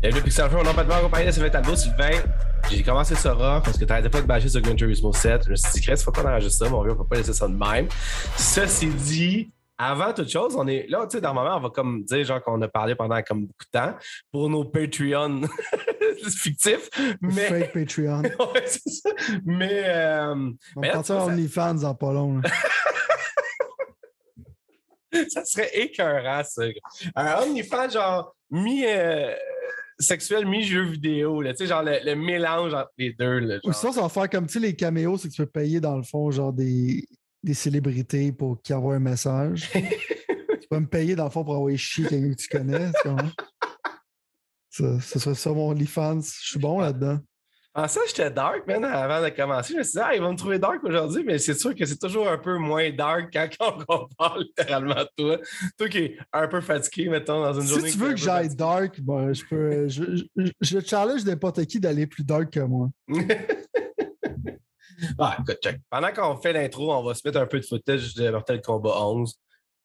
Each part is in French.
Bienvenue Pixel Show, on n'a pas de mal accompagné de Sylvain Talbot. Sylvain, j'ai commencé ça rough parce que t'arrêtais pas de bâcher sur Gran Turismo 7. Je me suis dit, Chris, faut qu'on enregistre ça, mon vieux, on peut pas laisser ça de même. Ceci dit, avant toute chose, on est là, tu sais, normalement, on va comme dire, genre, qu'on a parlé pendant comme beaucoup de temps pour nos Patreon fictifs. Mais... Fake Patreon. ouais, c'est ça. Mais. Euh... On va partir OnlyFans en pas long. ça serait écœurant, ça. Un OnlyFans, genre, mi. euh, sexuel, mi-jeu vidéo, là, tu sais, genre le, le mélange entre les deux. Là, Ou sinon, ça va faire comme tu sais, les caméos, c'est que tu peux payer dans le fond, genre des, des célébrités pour qu'ils envoient un message. tu peux me payer dans le fond pour envoyer chier quelqu'un que tu connais. tu? Ça, ce serait ça mon OnlyFans. Je suis bon là-dedans. En ça, j'étais dark, man, avant de commencer. Je me suis dit, ah, ils vont me trouver dark aujourd'hui, mais c'est sûr que c'est toujours un peu moins dark quand on compare littéralement toi. Toi qui es un peu fatigué, mettons, dans une journée. Si tu veux que j'aille dark, ben, je peux. Je, je- je challenge n'importe qui d'aller plus dark que moi. Ah, écoute, check. Pendant qu'on fait l'intro, on va se mettre un peu de footage de Mortal Kombat 11,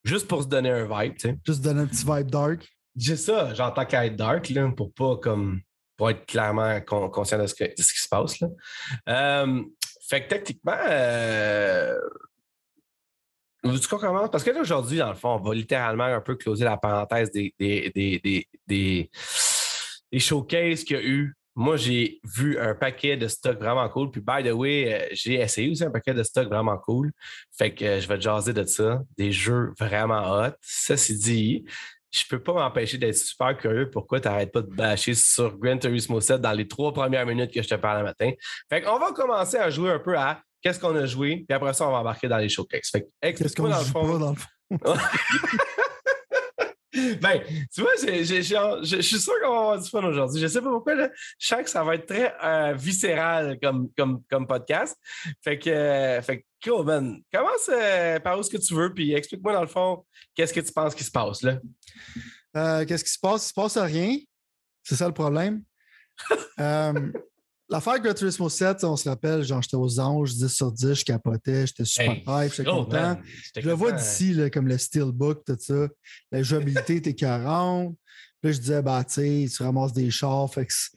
juste pour se donner un vibe, tu sais. Juste donner un petit vibe dark. J'ai ça, j'entends qu'à être dark, là, pour pas comme. Pour être clairement con- conscient de ce, qui se passe, là. Euh, fait que techniquement. Euh, veux-tu qu'on commence? Parce que là, aujourd'hui, dans le fond, on va littéralement un peu closer la parenthèse des, des, des, des, des, showcases qu'il y a eu. Moi, j'ai vu un paquet de stocks vraiment cool. Puis, by the way, euh, j'ai essayé aussi un paquet de stocks vraiment cool. Fait que euh, je vais te jaser de ça. Des jeux vraiment hot. C'est dit. Je peux pas m'empêcher d'être super curieux pourquoi tu n'arrêtes pas de bâcher sur Gran Turismo 7 dans les trois premières minutes que je te parle le matin. Fait qu'on va commencer à jouer un peu à qu'est-ce qu'on a joué, puis après ça, on va embarquer dans les showcases. Fait que, Qu'est-ce qu'on dans le fond. dans le fond? Ben, tu vois, je suis sûr qu'on va avoir du fun aujourd'hui. Je sais pas pourquoi, là, je sens que ça va être très euh, viscéral comme, comme, comme podcast. Fait que, euh, fait que, cool, man. Commence euh, par où ce que tu veux, puis explique-moi dans le fond, qu'est-ce que tu penses qui se passe, là? Qu'est-ce qui se passe? Il se passe rien. C'est ça le problème. Euh, L'affaire Gran Turismo 7, on se rappelle, genre, j'étais aux anges, 10 sur 10, je capotais, j'étais super Hey, hype, j'étais Oh, content. man, Je le vois d'ici, là, comme le Steelbook, tout ça. La jouabilité était 40. Puis là, je disais, bah, tu ramasses des chars, fait que c'est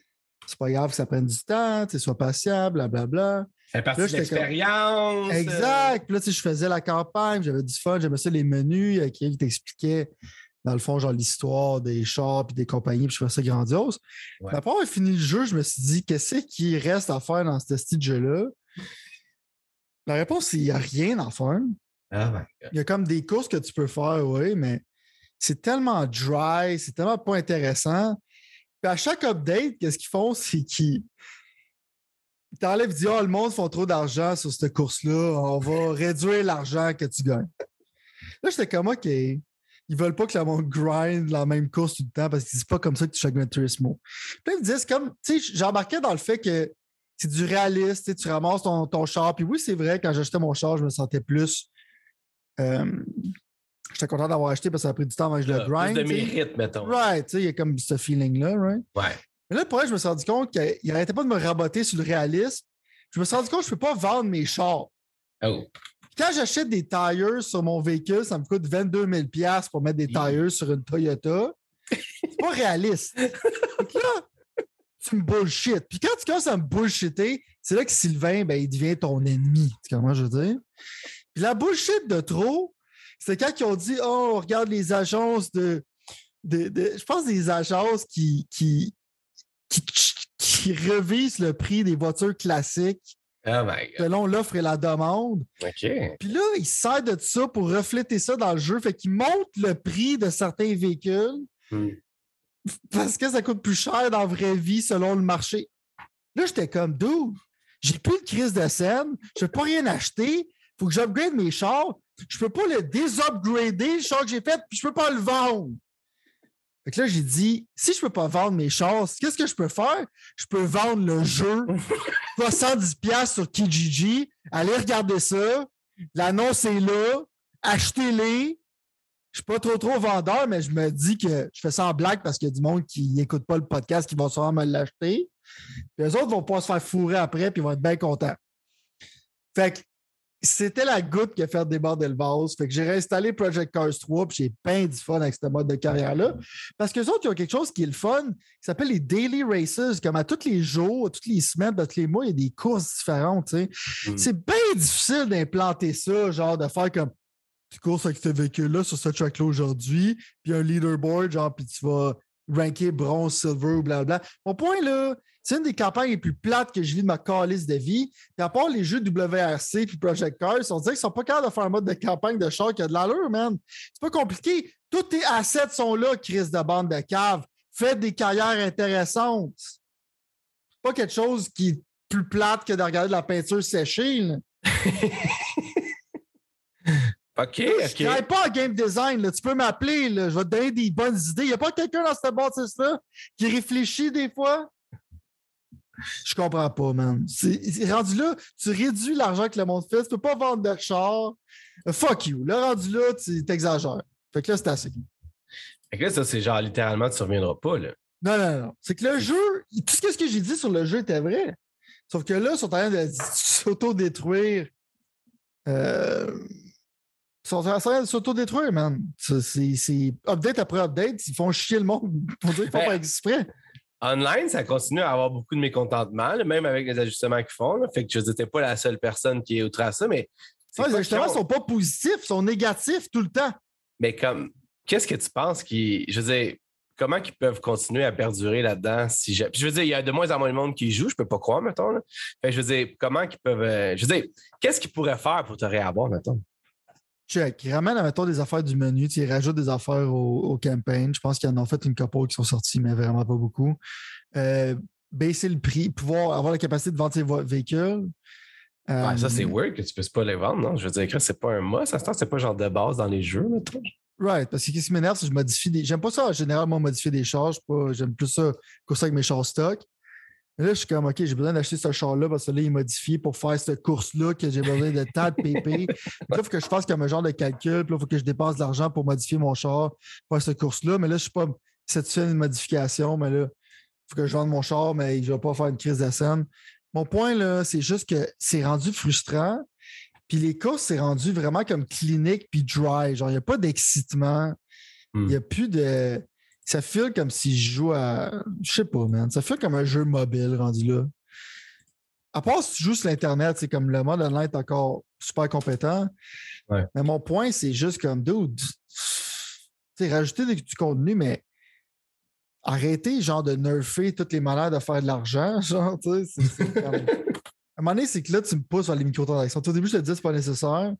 c'est pas grave que ça prenne du temps, tu sois patient, blablabla. Fait partie Là, de comme- l'expérience. euh, Exact. Puis là, je faisais la campagne, j'avais du fun, j'aimais ça, les menus, quelqu'un qui t'expliquait, dans le fond, genre l'histoire des chars puis des compagnies, puis je trouvais ça grandiose. Ouais. Après avoir fini le jeu, je me suis dit, qu'est-ce qui reste à faire dans ce style de jeu-là? La réponse, c'est qu'il n'y a rien à faire. Ah. Il y a comme des courses que tu peux faire, oui, mais c'est tellement dry, c'est tellement pas intéressant. Puis à chaque update, qu'est-ce qu'ils font? C'est qu'ils ils t'enlèvent, disent Ah, le monde font trop d'argent sur cette course-là, on va réduire l'argent que tu gagnes. Là, j'étais comme OK. Ils veulent pas que le monde grind la même course tout le temps parce que c'est pas comme ça que tu fais Gran Turismo. Puis ils me disaient, c'est comme, tu sais, j'embarquais dans le fait que c'est du réaliste, tu ramasses ton, ton char. Puis oui, c'est vrai, quand j'achetais mon char, je me sentais plus. euh, J'étais content d'avoir acheté parce que ça a pris du temps avant que je le Plus grind. de tu sais. mérite, mettons. Right, tu sais, il y a comme ce feeling-là, right? Ouais. Mais là, pour vrai, je me suis rendu compte qu'il arrêtait pas de me raboter sur le réalisme. Je me suis rendu compte que je ne peux pas vendre mes chars. Oh. Quand j'achète des tires sur mon véhicule, ça me coûte 22 000 pour mettre des tires sur une Toyota. C'est pas réaliste. Donc là, tu me bullshit. Puis quand tu commences à me bullshitter, c'est là que Sylvain, ben, il devient ton ennemi. Tu comprends, je veux dire? Puis la bullshit de trop, c'est quand ils ont dit Oh, on regarde les agences de. de- de- je pense des agences qui, qui, qui, qui revisent le prix des voitures classiques Oh my God. selon l'offre et la demande. OK. Puis là, ils se servent de ça pour refléter ça dans le jeu. Fait qu'ils montent le prix de certains véhicules Hmm. parce que ça coûte plus cher dans la vraie vie selon le marché. Là, j'étais comme, dude, j'ai plus de crise de scène, je peux pas rien acheter, faut que j'upgrade mes chars, je peux pas le désupgrader, le char que j'ai fait, puis je peux pas le vendre. Fait que là, j'ai dit, si je peux pas vendre mes chars, qu'est-ce que je peux faire? Je peux vendre le jeu 70$ sur Kijiji, allez regarder ça, l'annonce est là, achetez-les. Je suis pas trop trop vendeur, mais je me dis que je fais ça en blague parce qu'il y a du monde qui n'écoute pas le podcast qui va sûrement me l'acheter. Puis les autres vont pas se faire fourrer après puis ils vont être bien contents. Fait que c'était la goutte qui a fait déborder le vase. Fait que j'ai réinstallé Project Cars 3 puis j'ai peint du fun avec ce mode de carrière-là. Parce que autres, ils ont quelque chose qui est le fun, qui s'appelle les daily races. Comme à tous les jours, toutes les semaines, tous les mois, il y a des courses différentes. Mm. C'est bien difficile d'implanter ça, genre de faire comme tu courses avec ce véhicule-là sur ce track-là aujourd'hui, puis un leaderboard, genre, puis tu vas ranker bronze, silver blablabla. Mon point, là, c'est une des campagnes les plus plates que je vis de ma calice de vie. Puis à part les jeux WRC puis Project Cars, on dirait qu'ils sont pas capables de faire un mode de campagne de char qui a de l'allure, man. C'est pas compliqué. Tous tes assets sont là, Chris de bande de cave. Faites des carrières intéressantes. Pas quelque chose qui est plus plate que de regarder de la peinture séchée. OK, Je ne pas en game design. Tu peux m'appeler. Je vais te donner des bonnes idées. Il n'y a pas quelqu'un dans cette bâtisse-là qui réfléchit des fois? Je comprends pas, man. C'est rendu là, tu réduis l'argent que le monde fait. Tu peux pas vendre de char. Fuck you. Le rendu là, tu t'exagères. Fait que là, c'est assez. Fait que là, ça, c'est genre littéralement, tu ne reviendras pas, là. Non, non, non. C'est que le jeu, tout ce que j'ai dit sur le jeu était vrai. Sauf que là, ils sont en train de s'auto-détruire. Euh, sont en train de s'auto-détruire, man. C'est update après update. Ils font chier le monde pour dire qu'ils font ben, pas exprès. Online, ça continue à avoir beaucoup de mécontentement, même avec les ajustements qu'ils font. Fait que je n'étais pas la seule personne qui est outre à ça, mais. les ajustements ne sont pas positifs, ils sont négatifs tout le temps. Mais comme, qu'est-ce que tu penses qui. Je veux dire, comment ils peuvent continuer à perdurer là-dedans si je... Puis je veux dire, il y a de moins en moins de monde qui joue, je peux pas croire, mettons. Fait je veux dire, comment ils peuvent. Euh, je veux dire, qu'est-ce qu'ils pourraient faire pour te réavoir, mettons? Check. Ils ramènent, mettons, des affaires du menu. Ils rajoutent des affaires au, au campaign. Je pense qu'ils en ont fait une couple qui sont sorties, mais vraiment pas beaucoup. Euh, baisser le prix, pouvoir avoir la capacité de vendre tes véhicules. ça, c'est euh, weird que tu ne puisses pas les vendre, non? Je veux dire que c'est pas un must. Ça c'est pas genre de base dans les jeux, mettons. Right, parce que ce qui m'énerve, c'est que je modifie des. J'aime pas ça, généralement, modifier des charges. J'aime plus ça, courser avec mes chars stock. Mais là, je suis comme, OK, j'ai besoin d'acheter ce char-là parce que là, il est modifié pour faire cette course-là, que j'ai besoin de tant de PP. là, il faut que je fasse comme un genre de calcul. Puis là, il faut que je dépasse de l'argent pour modifier mon char pour faire cette course-là. Mais là, je ne suis pas satisfait d'une modification. Mais là, il faut que je vende mon char, mais je ne vais pas faire une crise de scène. Mon point, là, c'est juste que c'est rendu frustrant. Puis les courses, c'est rendu vraiment comme clinique puis dry. Genre, il n'y a pas d'excitement. Il n'y a hmm. plus de ça file comme si je joue à. Je sais pas, man. Ça file comme un jeu mobile rendu là. À part si tu joues sur l'Internet, c'est comme le mode online est encore super compétent. Mais mon point, c'est juste comme, dude, tu rajouter du contenu, mais arrêtez, genre, de nerfer toutes les manières de faire de l'argent. Genre, tu sais, À un moment donné, c'est que là, tu me pousses vers les microtransactions. Au début, je te dis, c'est pas nécessaire.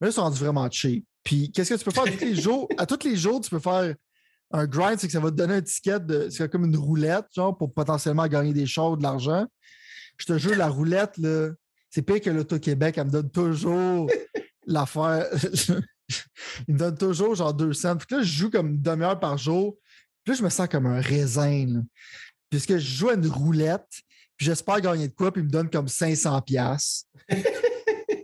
Mais là, c'est rendu vraiment cheap. Puis, qu'est-ce que tu peux faire? Tous les jours? À tous les jours, tu peux faire un grind, c'est que ça va te donner un ticket de. C'est comme une roulette, genre, pour potentiellement gagner des choses, de l'argent. Je te jure, la roulette, là, c'est pire que l'Auto-Québec. Elle me donne toujours l'affaire. Il me donne toujours genre deux cents. Puis là, je joue comme une demi-heure par jour. Puis là, je me sens comme un raisin. Puisque je joue à une roulette, puis j'espère gagner de quoi, puis il me donne comme 500 pièces. là,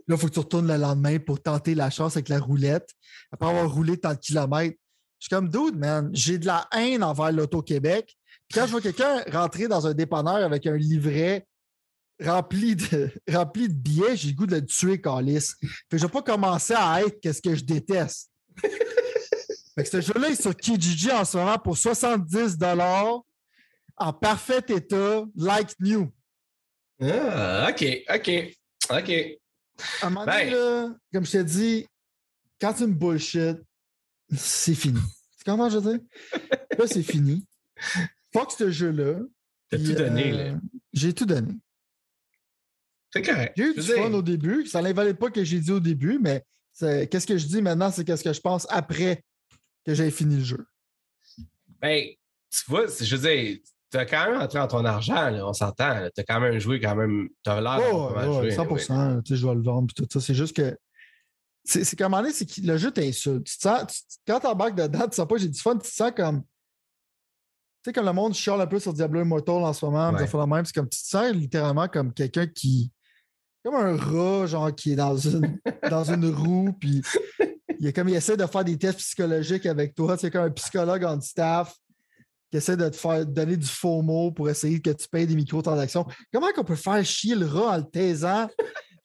il faut que tu retournes le lendemain pour tenter la chance avec la roulette. Après avoir roulé tant de kilomètres, je suis comme, dude, man, j'ai de la haine envers l'Auto-Québec. quand je vois quelqu'un rentrer dans un dépanneur avec un livret rempli de, rempli de billets, j'ai le goût de le tuer, Calis. je ne vais pas commencer à être qu'est-ce que je déteste. fait ce jeu-là est sur Kijiji en ce moment pour 70 en parfait état, like new. Ah, OK, OK, OK. À un moment donné, ben. comme je t'ai dit, quand tu me bullshit, c'est fini. Comment je veux dire? Là, c'est fini. Fuck ce jeu-là. T'as tout donné, là. Euh, j'ai tout donné. C'est correct. J'ai eu du fun au début. Ça n'invalide pas que j'ai dit au début, mais qu'est-ce que je dis maintenant, c'est qu'est-ce que je pense après que j'ai fini le jeu. Ben, tu vois, je veux dire, tu as quand même entré dans ton argent, on s'entend. Tu as quand même joué, quand même. Tu as l'air oh, oh, 100% tu sais, je dois le vendre, tout ça. C'est juste que c'est qu'à un moment donné, c'est que le jeu t'insulte. Tu sens, quand t'embarques dedans, tu sens pas j'ai du fun, tu te sens comme. Tu sais, comme le monde chiale un peu sur Diablo Immortal en ce moment, ouais. la même, c'est comme tu te sens littéralement comme quelqu'un qui. Comme un rat, genre, qui est dans une, dans une roue, puis il, comme, il essaie de faire des tests psychologiques avec toi. C'est comme un psychologue en staff qui essaie de te faire donner du faux mot pour essayer que tu payes des microtransactions. Comment qu'on peut faire chier le rat en le taisant?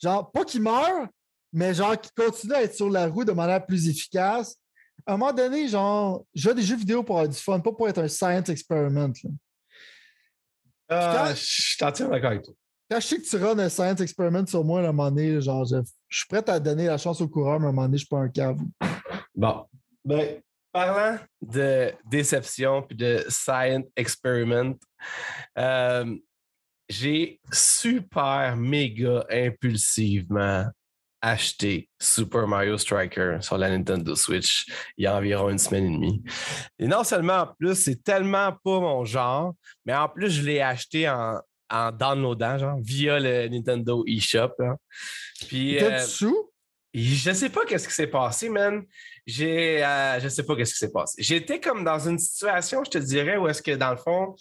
Genre, pas qu'il meure, mais genre qui continue à être sur la roue de manière plus efficace. À un moment donné, genre, je joue des jeux vidéo pour avoir du fun, pas pour être un science experiment. Là. Ah, je t'en tiens d'accord avec toi. Quand je sais que tu runs un science experiment sur moi à un moment donné, genre, je, je suis prêt à donner la chance au coureur, mais à un moment donné, je suis pas un cave. Bon. Ben, parlant de déception puis de science experiment, euh, j'ai super méga impulsivement acheté Super Mario Striker sur la Nintendo Switch il y a environ une semaine et demie. Et non seulement en plus, c'est tellement pas mon genre, mais en plus, je l'ai acheté en, en downloadant, genre, via le Nintendo eShop. Puis. T'as du sous? Je sais pas qu'est-ce qui s'est passé, man. J'ai, euh, je sais pas qu'est-ce qui s'est passé. J'étais comme dans une situation, je te dirais, où est-ce que dans le fond,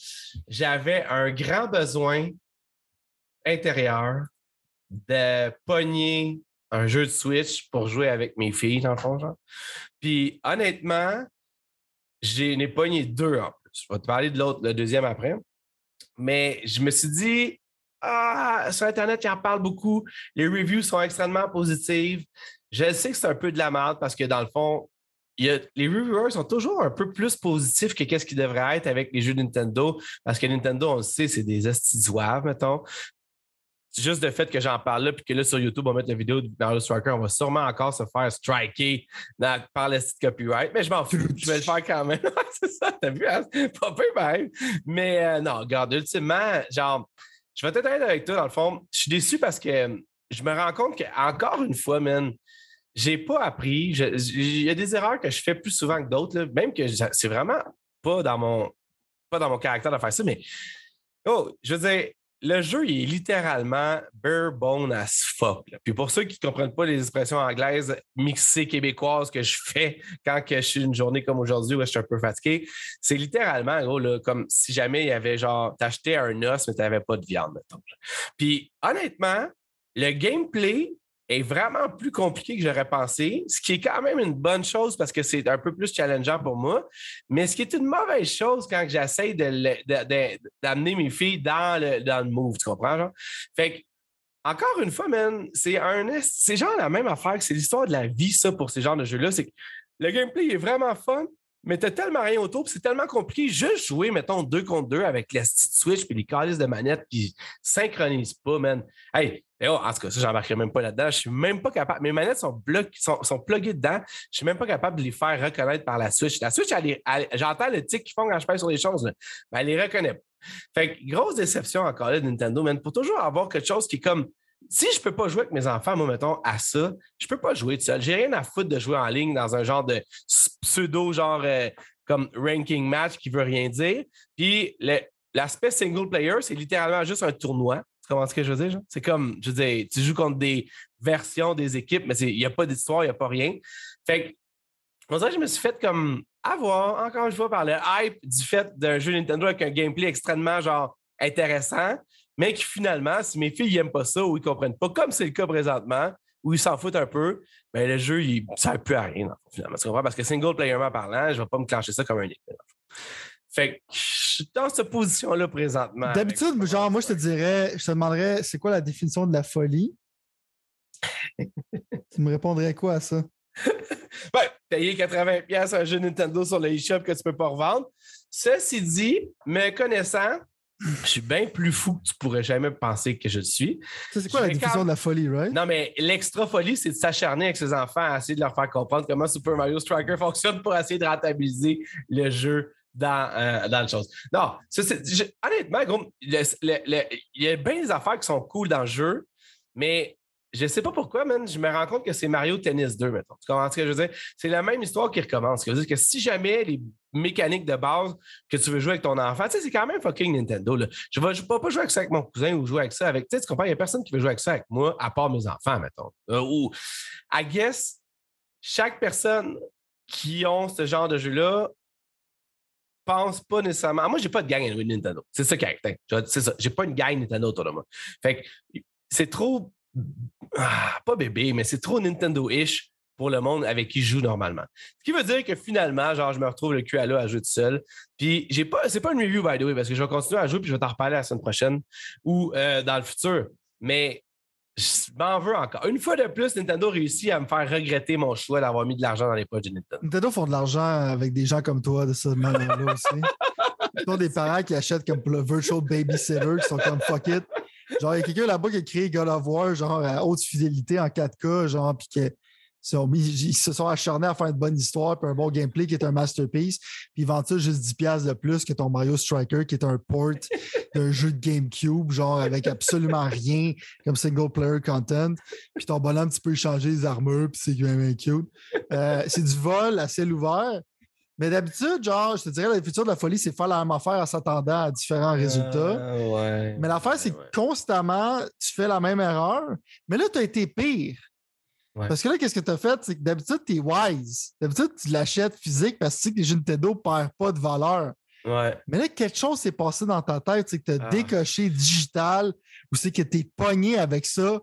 j'avais un grand besoin intérieur de pogner un jeu de Switch pour jouer avec mes filles, dans le fond, genre. Puis honnêtement, j'en ai deux en plus. Je vais te parler de l'autre, le deuxième après. Mais je me suis dit, ah, sur Internet, il en parle beaucoup. Les reviews sont extrêmement positives. Je sais que c'est un peu de la merde parce que dans le fond, les reviewers sont toujours un peu plus positifs que qu'est-ce qui devrait être avec les jeux Nintendo parce que Nintendo, on le sait, c'est des astidoives, mettons. Juste le fait que j'en parle là, puis que là, sur YouTube, on va mettre la vidéo de Mario Striker, on va sûrement encore se faire striker par le site copyright, mais je m'en fous, je vais le faire quand même. c'est ça, t'as vu, hein? pas peu même. Mais euh, non, regarde, ultimement, genre, je vais être avec toi, dans le fond. Je suis déçu parce que je me rends compte qu'encore une fois, man, j'ai pas appris. Il y a des erreurs que je fais plus souvent que d'autres, même que c'est vraiment pas dans mon pas dans mon caractère de faire ça, mais oh, je veux dire, le jeu il est littéralement bare bone as fuck. Puis pour ceux qui ne comprennent pas les expressions anglaises mixées québécoises que je fais quand que je suis une journée comme aujourd'hui où je suis un peu fatigué, c'est littéralement gros, comme si jamais il y avait genre, t'achetais un os, mais tu n'avais pas de viande, mettons. Puis honnêtement, le gameplay est vraiment plus compliqué que j'aurais pensé, ce qui est quand même une bonne chose parce que c'est un peu plus challengeant pour moi, mais ce qui est une mauvaise chose quand j'essaie d'amener mes filles dans le, dans le move, tu comprends? Genre? Fait que, encore une fois, man, c'est un c'est genre la même affaire c'est l'histoire de la vie, ça, pour ces genres de jeux-là. C'est le gameplay est vraiment fun, mais t'as tellement rien autour, c'est tellement compliqué. Juste jouer, mettons, deux contre deux avec la Switch puis les calices de manette qui synchronisent pas, man. Hey, eh oh, en tout cas, ça, j'embarquerai même pas là-dedans. Je suis même pas capable. Mes manettes sont, sont, sont pluguées dedans. Je suis même pas capable de les faire reconnaître par la Switch. La Switch, j'entends le tic qui font quand je passe sur les choses, mais elle les reconnaît pas. Fait que grosse déception encore là de Nintendo, man. Pour toujours avoir quelque chose qui est comme si je peux pas jouer avec mes enfants, moi, mettons, à ça, je peux pas jouer tout seul. J'ai rien à foutre de jouer en ligne dans un genre de pseudo, genre euh, comme ranking match qui veut rien dire. Puis l'aspect single player, c'est littéralement juste un tournoi. Tu comprends ce que je veux dire? C'est comme, je veux dire, tu joues contre des versions des équipes, mais il n'y a pas d'histoire, il n'y a pas rien. Fait que, on dirait que je me suis fait comme avoir, encore une fois, par le hype du fait d'un jeu Nintendo avec un gameplay extrêmement, genre, intéressant mais qui finalement, si mes filles n'aiment pas ça ou ils ne comprennent pas, comme c'est le cas présentement, ou ils s'en foutent un peu, ben le jeu, il ne sert plus à rien, finalement. Tu comprends? Parce que single playerment parlant, je ne vais pas me clencher ça comme un équipe. Fait que je suis dans cette position-là présentement. D'habitude, genre, moi, je te dirais, je te demanderais, c'est quoi la définition de la folie? tu me répondrais quoi à ça? ben, payer 80$ un jeu Nintendo sur le eShop que tu ne peux pas revendre. Ceci dit, me connaissant, je suis bien plus fou que tu pourrais jamais penser que je le suis. c'est quoi la définition de la folie, right? Non, mais l'extra folie, c'est de s'acharner avec ses enfants à essayer de leur faire comprendre comment Super Mario Striker fonctionne pour essayer de rentabiliser le jeu dans, euh, dans le chose. Non, honnêtement, il y a bien des affaires qui sont cool dans le jeu, mais je sais pas pourquoi, man, je me rends compte que c'est Mario Tennis 2, mettons. Tu comprends ce que je veux dire? C'est la même histoire qui recommence. dire que si jamais les mécaniques de base que tu veux jouer avec ton enfant, tu sais, c'est quand même fucking Nintendo. Là. Je ne vais pas, jouer avec ça avec mon cousin ou jouer avec ça avec. Tu sais, tu comprends? Il n'y a personne qui veut jouer avec ça avec moi, à part mes enfants, mettons. Euh, ou, I guess, chaque personne qui ont ce genre de jeu-là pense pas nécessairement. Moi, j'ai pas de gang avec Nintendo. C'est ça qui est. C'est ça. J'ai pas une gang Nintendo autour de moi. Fait que c'est trop ah, pas bébé, mais c'est trop Nintendo-ish pour le monde avec qui je joue normalement. Ce qui veut dire que finalement, genre, je me retrouve le cul à l'eau à jouer tout seul. Puis, j'ai pas, c'est pas une review, by the way, parce que je vais continuer à jouer puis je vais t'en reparler la semaine prochaine ou euh, dans le futur. Mais je m'en veux encore. Une fois de plus, Nintendo réussit à me faire regretter mon choix d'avoir mis de l'argent dans les poches de Nintendo. Nintendo font de l'argent avec des gens comme toi de cette manière-là aussi. Ils ont des parents qui achètent comme le virtual babysitter qui sont comme fuck it. Genre, il y a quelqu'un là-bas qui a créé God of War, genre à haute fidélité en 4K, genre, puis que ils se sont acharnés à faire une bonne histoire puis un bon gameplay qui est un masterpiece. Puis ils vendent ça juste 10$ de plus que ton Mario Striker qui est un port d'un jeu de GameCube, genre avec absolument rien comme single player content. Puis ton bonhomme, tu peux échanger les armures puis c'est même cute. Euh, c'est du vol à ciel ouvert. Mais d'habitude, genre, je te dirais, le futur de la folie, c'est faire la même affaire en s'attendant à différents résultats. Euh, mais l'affaire, c'est que constamment, tu fais la même erreur. Mais là, tu as été pire. Parce que là, qu'est-ce que tu as fait? C'est que d'habitude, tu es wise. D'habitude, tu l'achètes physique parce que tu sais que les Nintendo ne perdent pas de valeur. Mais là, quelque chose s'est passé dans ta tête, c'est que tu as ah. décoché digital ou c'est que tu es pogné avec ça.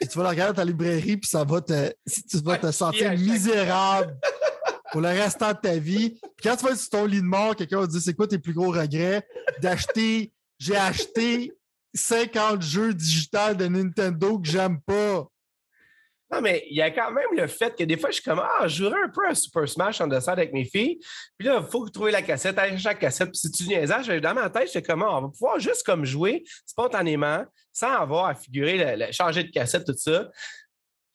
Et tu vas le regarder dans ta librairie, puis ça va te, tu vas te sentir misérable pour le restant de ta vie. Puis quand tu vas être sur ton lit de mort, quelqu'un va te dire c'est quoi tes plus gros regrets? D'acheter, j'ai acheté 50 jeux digitales de Nintendo que j'aime pas. Non, mais il y a quand même le fait que des fois, je suis comme, ah, je jouerais un peu à Super Smash en dessin avec mes filles. Puis là, il faut trouver la cassette, aller chaque cassette. Puis si tu niaisage, dans ma tête, je comme, ah, on va pouvoir juste comme jouer spontanément, sans avoir à figurer, changer de cassette, tout ça.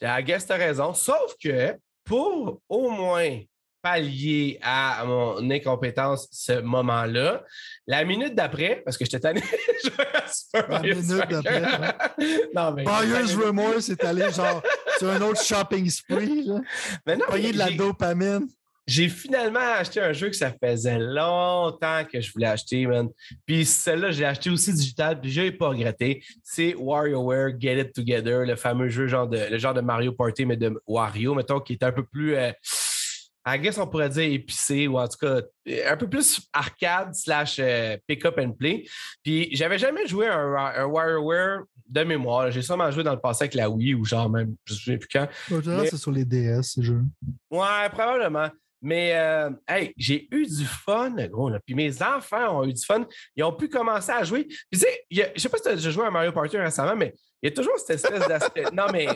I guess tu as raison. Sauf que pour au moins pallier à mon incompétence ce moment-là. La minute d'après, parce que j'étais tanné La minute d'après. non, mais. Buyer's Remorse est allé genre sur un autre shopping spree. Là. Mais non, de la dopamine. J'ai finalement acheté un jeu que ça faisait longtemps que je voulais acheter, man. Puis celle-là, j'ai acheté aussi digital, puis je n'ai pas regretté. C'est WarioWare Get It Together, le fameux jeu genre de, le genre de Mario Party, mais de Wario, mettons, qui est un peu plus. Euh, I guess on pourrait dire épicé ou en tout cas un peu plus arcade slash euh, pick-up and play. Puis j'avais jamais joué un, un WarioWare de mémoire. J'ai sûrement joué dans le passé avec la Wii ou genre même, je ne sais plus quand. c'est sur les DS, ce jeu. Ouais, probablement. Mais euh, hey, j'ai eu du fun, gros. Puis mes enfants ont eu du fun. Ils ont pu commencer à jouer. Puis tu sais, je sais pas si tu as joué à Mario Party récemment, mais il y a toujours cette espèce d'aspect. non, mais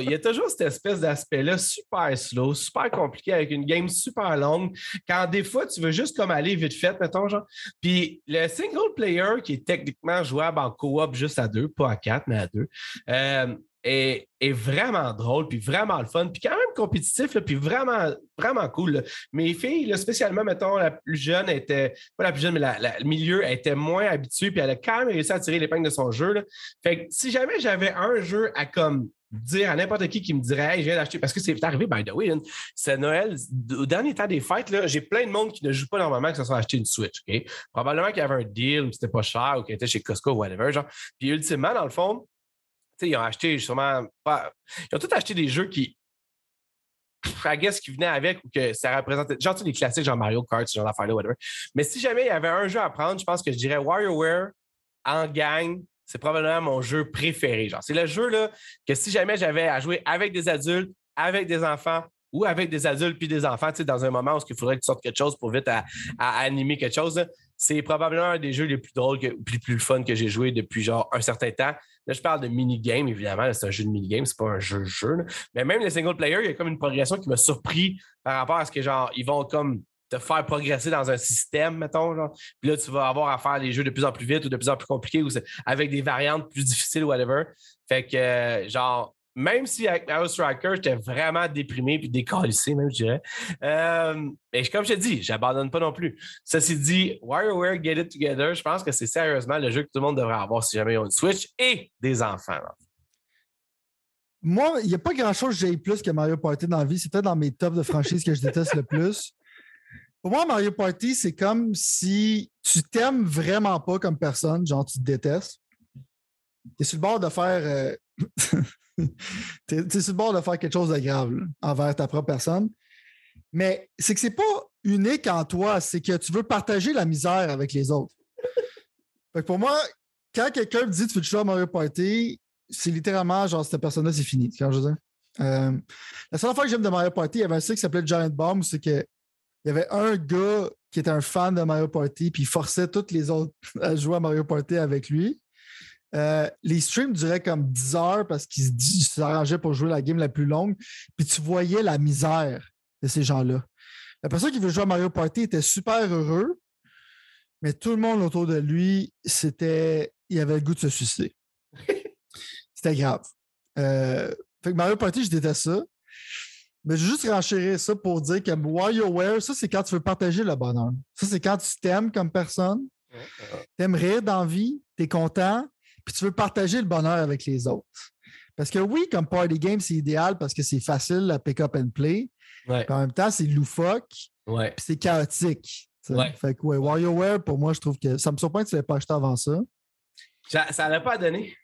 il y a toujours cette espèce d'aspect-là super slow, super compliqué, avec une game super longue. Quand des fois, tu veux juste comme aller vite fait, mettons, genre. Puis le single player qui est techniquement jouable en coop juste à deux, pas à quatre, mais à deux. Euh, est, vraiment drôle, puis vraiment le fun, puis quand même compétitif, puis vraiment, vraiment cool. Mes filles, spécialement, mettons, la plus jeune était, pas la plus jeune, mais le milieu était moins habituée, puis elle a quand même réussi à tirer l'épingle de son jeu. Fait que si jamais j'avais un jeu à comme dire à n'importe qui qui me dirait je viens d'acheter parce que c'est arrivé by the way c'est Noël au dernier temps des fêtes j'ai plein de monde qui ne joue pas normalement que ce soit acheté une Switch probablement qu'il y avait un deal ou c'était pas cher ou qu'il était chez Costco ou whatever genre puis ultimement dans le fond ils ont acheté sûrement pas. Ils ont tous acheté des jeux qui. I guess qui venaient avec ou que ça représentait. Genre, tu les classiques, genre Mario Kart, ce genre d'affaires-là, whatever. Mais si jamais il y avait un jeu à prendre, je pense que je dirais WarioWare en gang. C'est probablement mon jeu préféré. Genre, c'est le jeu là, que si jamais j'avais à jouer avec des adultes, avec des enfants ou avec des adultes puis des enfants, dans un moment où il faudrait que tu sortes quelque chose pour vite à, animer quelque chose, c'est probablement un des jeux les plus drôles, les plus, fun que j'ai joué depuis genre un certain temps. Là, je parle de mini-game, évidemment. C'est un jeu de mini-game, c'est pas un jeu-jeu. Mais même les single player, il y a comme une progression qui m'a surpris par rapport à ce que, genre, ils vont comme te faire progresser dans un système, mettons. Genre. Puis là, tu vas avoir à faire les jeux de plus en plus vite ou de plus en plus compliqués avec des variantes plus difficiles ou whatever. Fait que, euh, genre, même si avec Mario Striker, j'étais vraiment déprimé puis décalissé, même, je dirais. Euh, mais comme je te dis, j'abandonne pas non plus. Ceci dit, WarioWare Get It Together, je pense que c'est sérieusement le jeu que tout le monde devrait avoir si jamais ils ont une Switch et des enfants. Moi, il n'y a pas grand-chose que j'aille plus que Mario Party dans la vie. Peut-être dans mes tops de franchise que je déteste le plus. Pour moi, Mario Party, c'est comme si tu t'aimes vraiment pas comme personne, genre tu te détestes. Tu es sur le bord de faire. Euh, tu es, sur le bord de faire quelque chose de grave envers ta propre personne. Mais c'est que c'est pas unique en toi, c'est que tu veux partager la misère avec les autres. pour moi, quand quelqu'un me dit tu veux jouer à Mario Party, c'est littéralement genre cette personne-là, c'est fini. Je. Euh, la seule fois que j'aime de Mario Party, il y avait un site qui s'appelait Giant Bomb, c'est que il y avait un gars qui était un fan de Mario Party, puis il forçait tous les autres à jouer à Mario Party avec lui. Euh, les streams duraient comme 10 heures parce qu'ils s'arrangeaient pour jouer la game la plus longue. Puis tu voyais la misère de ces gens-là. La personne qui veut jouer à Mario Party était super heureux, mais tout le monde autour de lui, c'était. Il avait le goût de se suicider. c'était grave. Euh, fait que Mario Party, je déteste ça. Mais je vais juste renchérir ça pour dire que WarioWare, ça, c'est quand tu veux partager le bonheur. Ça, c'est quand tu t'aimes comme personne, tu aimes rire dans la vie, tu es content, puis tu veux partager le bonheur avec les autres. Parce que oui, comme party game, c'est idéal parce que c'est facile à pick up and play. En même temps, c'est loufoque. Ouais. Puis c'est chaotique. Fait que ouais, WarioWare, pour moi, je trouve que ça me surprend que tu ne l'aies pas acheté avant ça. Ça n'a pas donné.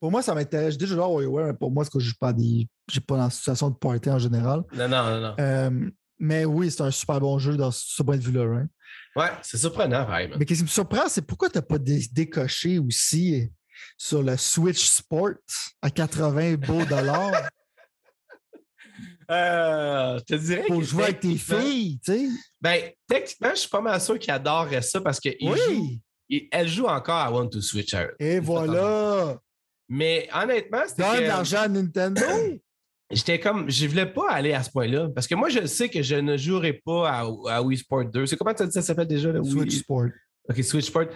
Pour moi, ça m'intéresse. J'ai déjà joué à WarioWare, mais pour moi, c'est que je suis pas des. Pas dans la situation de party en général. Non, non, non, non. Euh, mais oui, c'est un super bon jeu dans ce point de vue-là. Hein. Ouais, c'est surprenant, vraiment. Mais ce qui me surprend, c'est pourquoi tu n'as pas décoché aussi sur le Switch Sport à 80 beaux dollars. Euh, je te dirais. Pour jouer avec tes filles, tu sais. Ben, techniquement, je suis pas mal sûr qu'ils adoreraient ça parce que oui. elle joue encore à One to Switch. Et voilà. Mais honnêtement, c'était. Donne de l'argent à Nintendo. J'étais comme, je voulais pas aller à ce point-là. Parce que moi, je sais que je ne jouerai pas à, Wii Sport 2. C'est comment tu as dit ça s'appelle déjà? Le Switch Sport. OK, Switch Sport.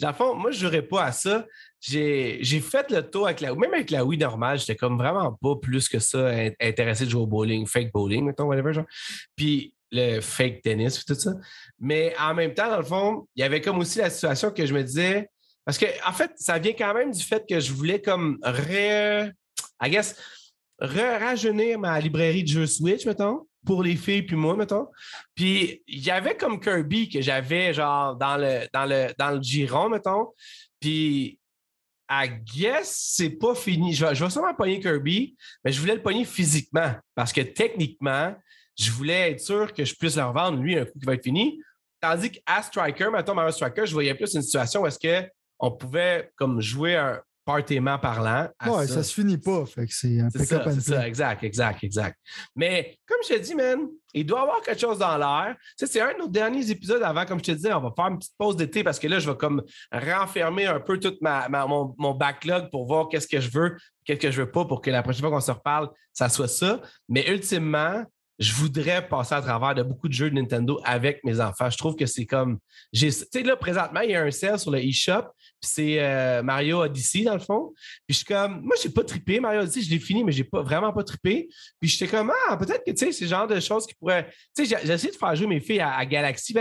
Dans le fond, moi, je ne jouerais pas à ça. J'ai fait le tour avec la Même avec la Wii normale, j'étais comme vraiment pas plus que ça intéressé de jouer au bowling, fake bowling, mettons, whatever, genre. Puis le fake tennis, tout ça. Mais en même temps, dans le fond, il y avait comme aussi la situation que je me disais. Parce que, en fait, ça vient quand même du fait que je voulais comme ré... I guess, rajeunir ma librairie de jeux Switch, mettons pour les filles puis moi, mettons. Puis il y avait comme Kirby que j'avais genre dans le, dans le, dans le giron, mettons. Puis I guess c'est pas fini. Je vais, je vais sûrement pogner Kirby, mais je voulais le pogner physiquement parce que techniquement, je voulais être sûr que je puisse le revendre, lui, un coup qui va être fini. Tandis qu'à Striker, mettons Mario Striker, je voyais plus une situation où est-ce qu'on pouvait comme jouer un, partement parlant. ouais, ça. se finit pas. Fait que c'est un pick-up ça, exact, exact, exact. Mais comme je te dis, man, il doit y avoir quelque chose dans l'air. c'est un de nos derniers épisodes avant, comme je te disais, on va faire une petite pause d'été parce que là, je vais comme renfermer un peu tout ma, mon, mon, backlog pour voir qu'est-ce que je veux, qu'est-ce que je veux pas pour que la prochaine fois qu'on se reparle, ça soit ça. Mais ultimement, je voudrais passer à travers de beaucoup de jeux de Nintendo avec mes enfants. Je trouve que c'est comme. Tu sais, là, présentement, il y a un sale sur le eShop, puis c'est euh, Mario Odyssey, dans le fond. Puis je suis comme. Moi, je n'ai pas trippé Mario Odyssey, je l'ai fini, mais je n'ai pas, vraiment pas trippé. Puis j'étais comme, ah, peut-être que, tu sais, c'est le genre de choses qui pourraient. Tu sais, j'ai essayé de faire jouer mes filles à, Galaxy.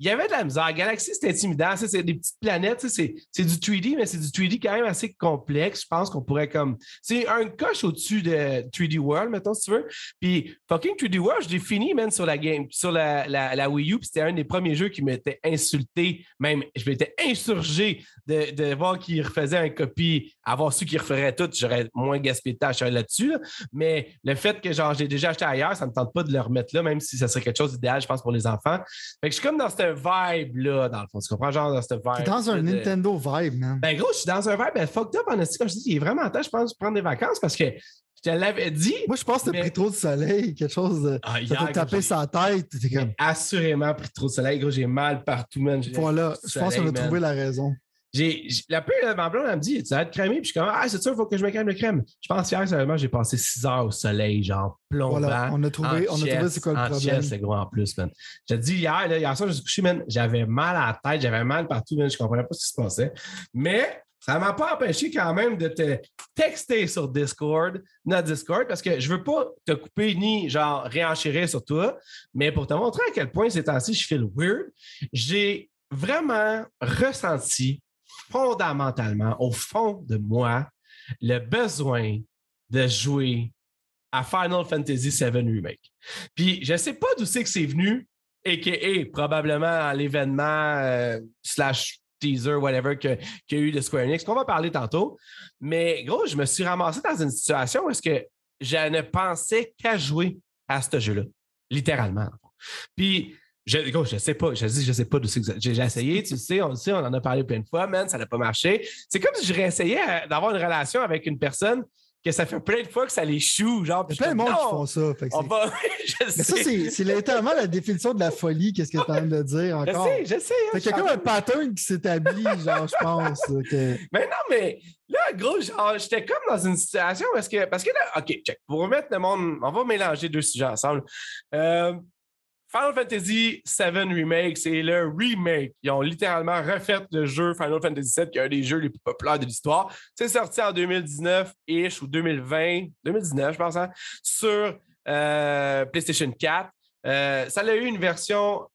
Il y avait de la misère. Galaxy, c'est intimidant. C'est des petites planètes. C'est du 3D, mais c'est du 3D quand même assez complexe. Je pense qu'on pourrait comme. C'est un coche au-dessus de 3D World, mettons, si tu veux. Puis fucking 3D World, je l'ai fini, même sur la game, sur la, la, Wii U. Puis c'était un des premiers jeux qui m'était insulté. Même, je m'étais insurgé de, de voir qu'il refaisait un copie. Avoir su qu'il referait tout, j'aurais moins gaspillé de tâches là-dessus. Mais le fait que genre j'ai déjà acheté ailleurs, ça ne me tente pas de le remettre là, même si ça serait quelque chose d'idéal, je pense, pour les enfants. Fait que je suis comme dans cette vibe là, dans le fond. Tu comprends? Genre dans cette vibe. T'es dans un Nintendo vibe, man. Ben gros, je suis dans un vibe, ben fucked up, en comme je dis, il est vraiment temps, je pense, de prendre des vacances parce que je te l'avais dit. Moi, je pense que t'as pris trop de soleil, quelque chose de. Ah, ça t'a tapé sa tête. Comme... Assurément pris trop de soleil, gros, j'ai mal partout, man. Voilà, je pense qu'on a trouvé la raison. J'ai, la peu, ma blonde, elle me dit, tu vas être crémé, puis je suis comme, ah, c'est sûr, il faut que je me crème de crème. Je pense hier, sérieusement, j'ai passé 6 heures au soleil, genre, plombant. Voilà, on a trouvé, on a trouvé c'est quoi le problème. c'est gros en plus, man. Je te dis, hier, là, hier soir, je suis couché, man, j'avais mal à la tête, j'avais mal partout, man, je comprenais pas ce qui se passait. Mais, ça ne m'a pas empêché quand même de te texter sur Discord, notre Discord, parce que je ne veux pas te couper ni genre réenchérir sur toi, mais pour te montrer à quel point ces temps-ci je feel weird, j'ai vraiment ressenti fondamentalement, au fond de moi, le besoin de jouer à Final Fantasy VII Remake. Puis je ne sais pas d'où c'est que c'est venu, a.k.a. probablement l'événement euh, slash teaser, whatever, qu'il y a eu de Square Enix, qu'on va parler tantôt. Mais gros, je me suis ramassé dans une situation où est-ce que je ne pensais qu'à jouer à ce jeu-là, littéralement. Puis je, ne sais pas, je dis, je sais pas d'où c'est que j'ai essayé, tu sais, on le sait, on en a parlé plein de fois, man, ça n'a pas marché. C'est comme si je réessayais d'avoir une relation avec une personne que ça fait plein de fois que ça les choue. Genre, Il y a plein de je monde qui font ça. fait que non, c'est- on va- je Mais ça, sais. c'est c'est littéralement la définition de la folie, qu'est-ce que tu es en train de dire Je encore. sais, je sais. hein, je y a suis comme un pattern qui s'établit, genre, je pense. que... Mais non, mais là, gros, genre, j'étais comme dans une situation parce que, parce que là, OK, check. Pour remettre le monde, on va mélanger deux sujets ensemble. Euh, Final Fantasy VII Remake, c'est le remake. Ils ont littéralement refait le jeu Final Fantasy VII, qui est un des jeux les plus populaires de l'histoire. C'est sorti en 2019-ish ou 2020, 2019, je pense, hein, sur euh, PlayStation 4. Euh, ça a eu une version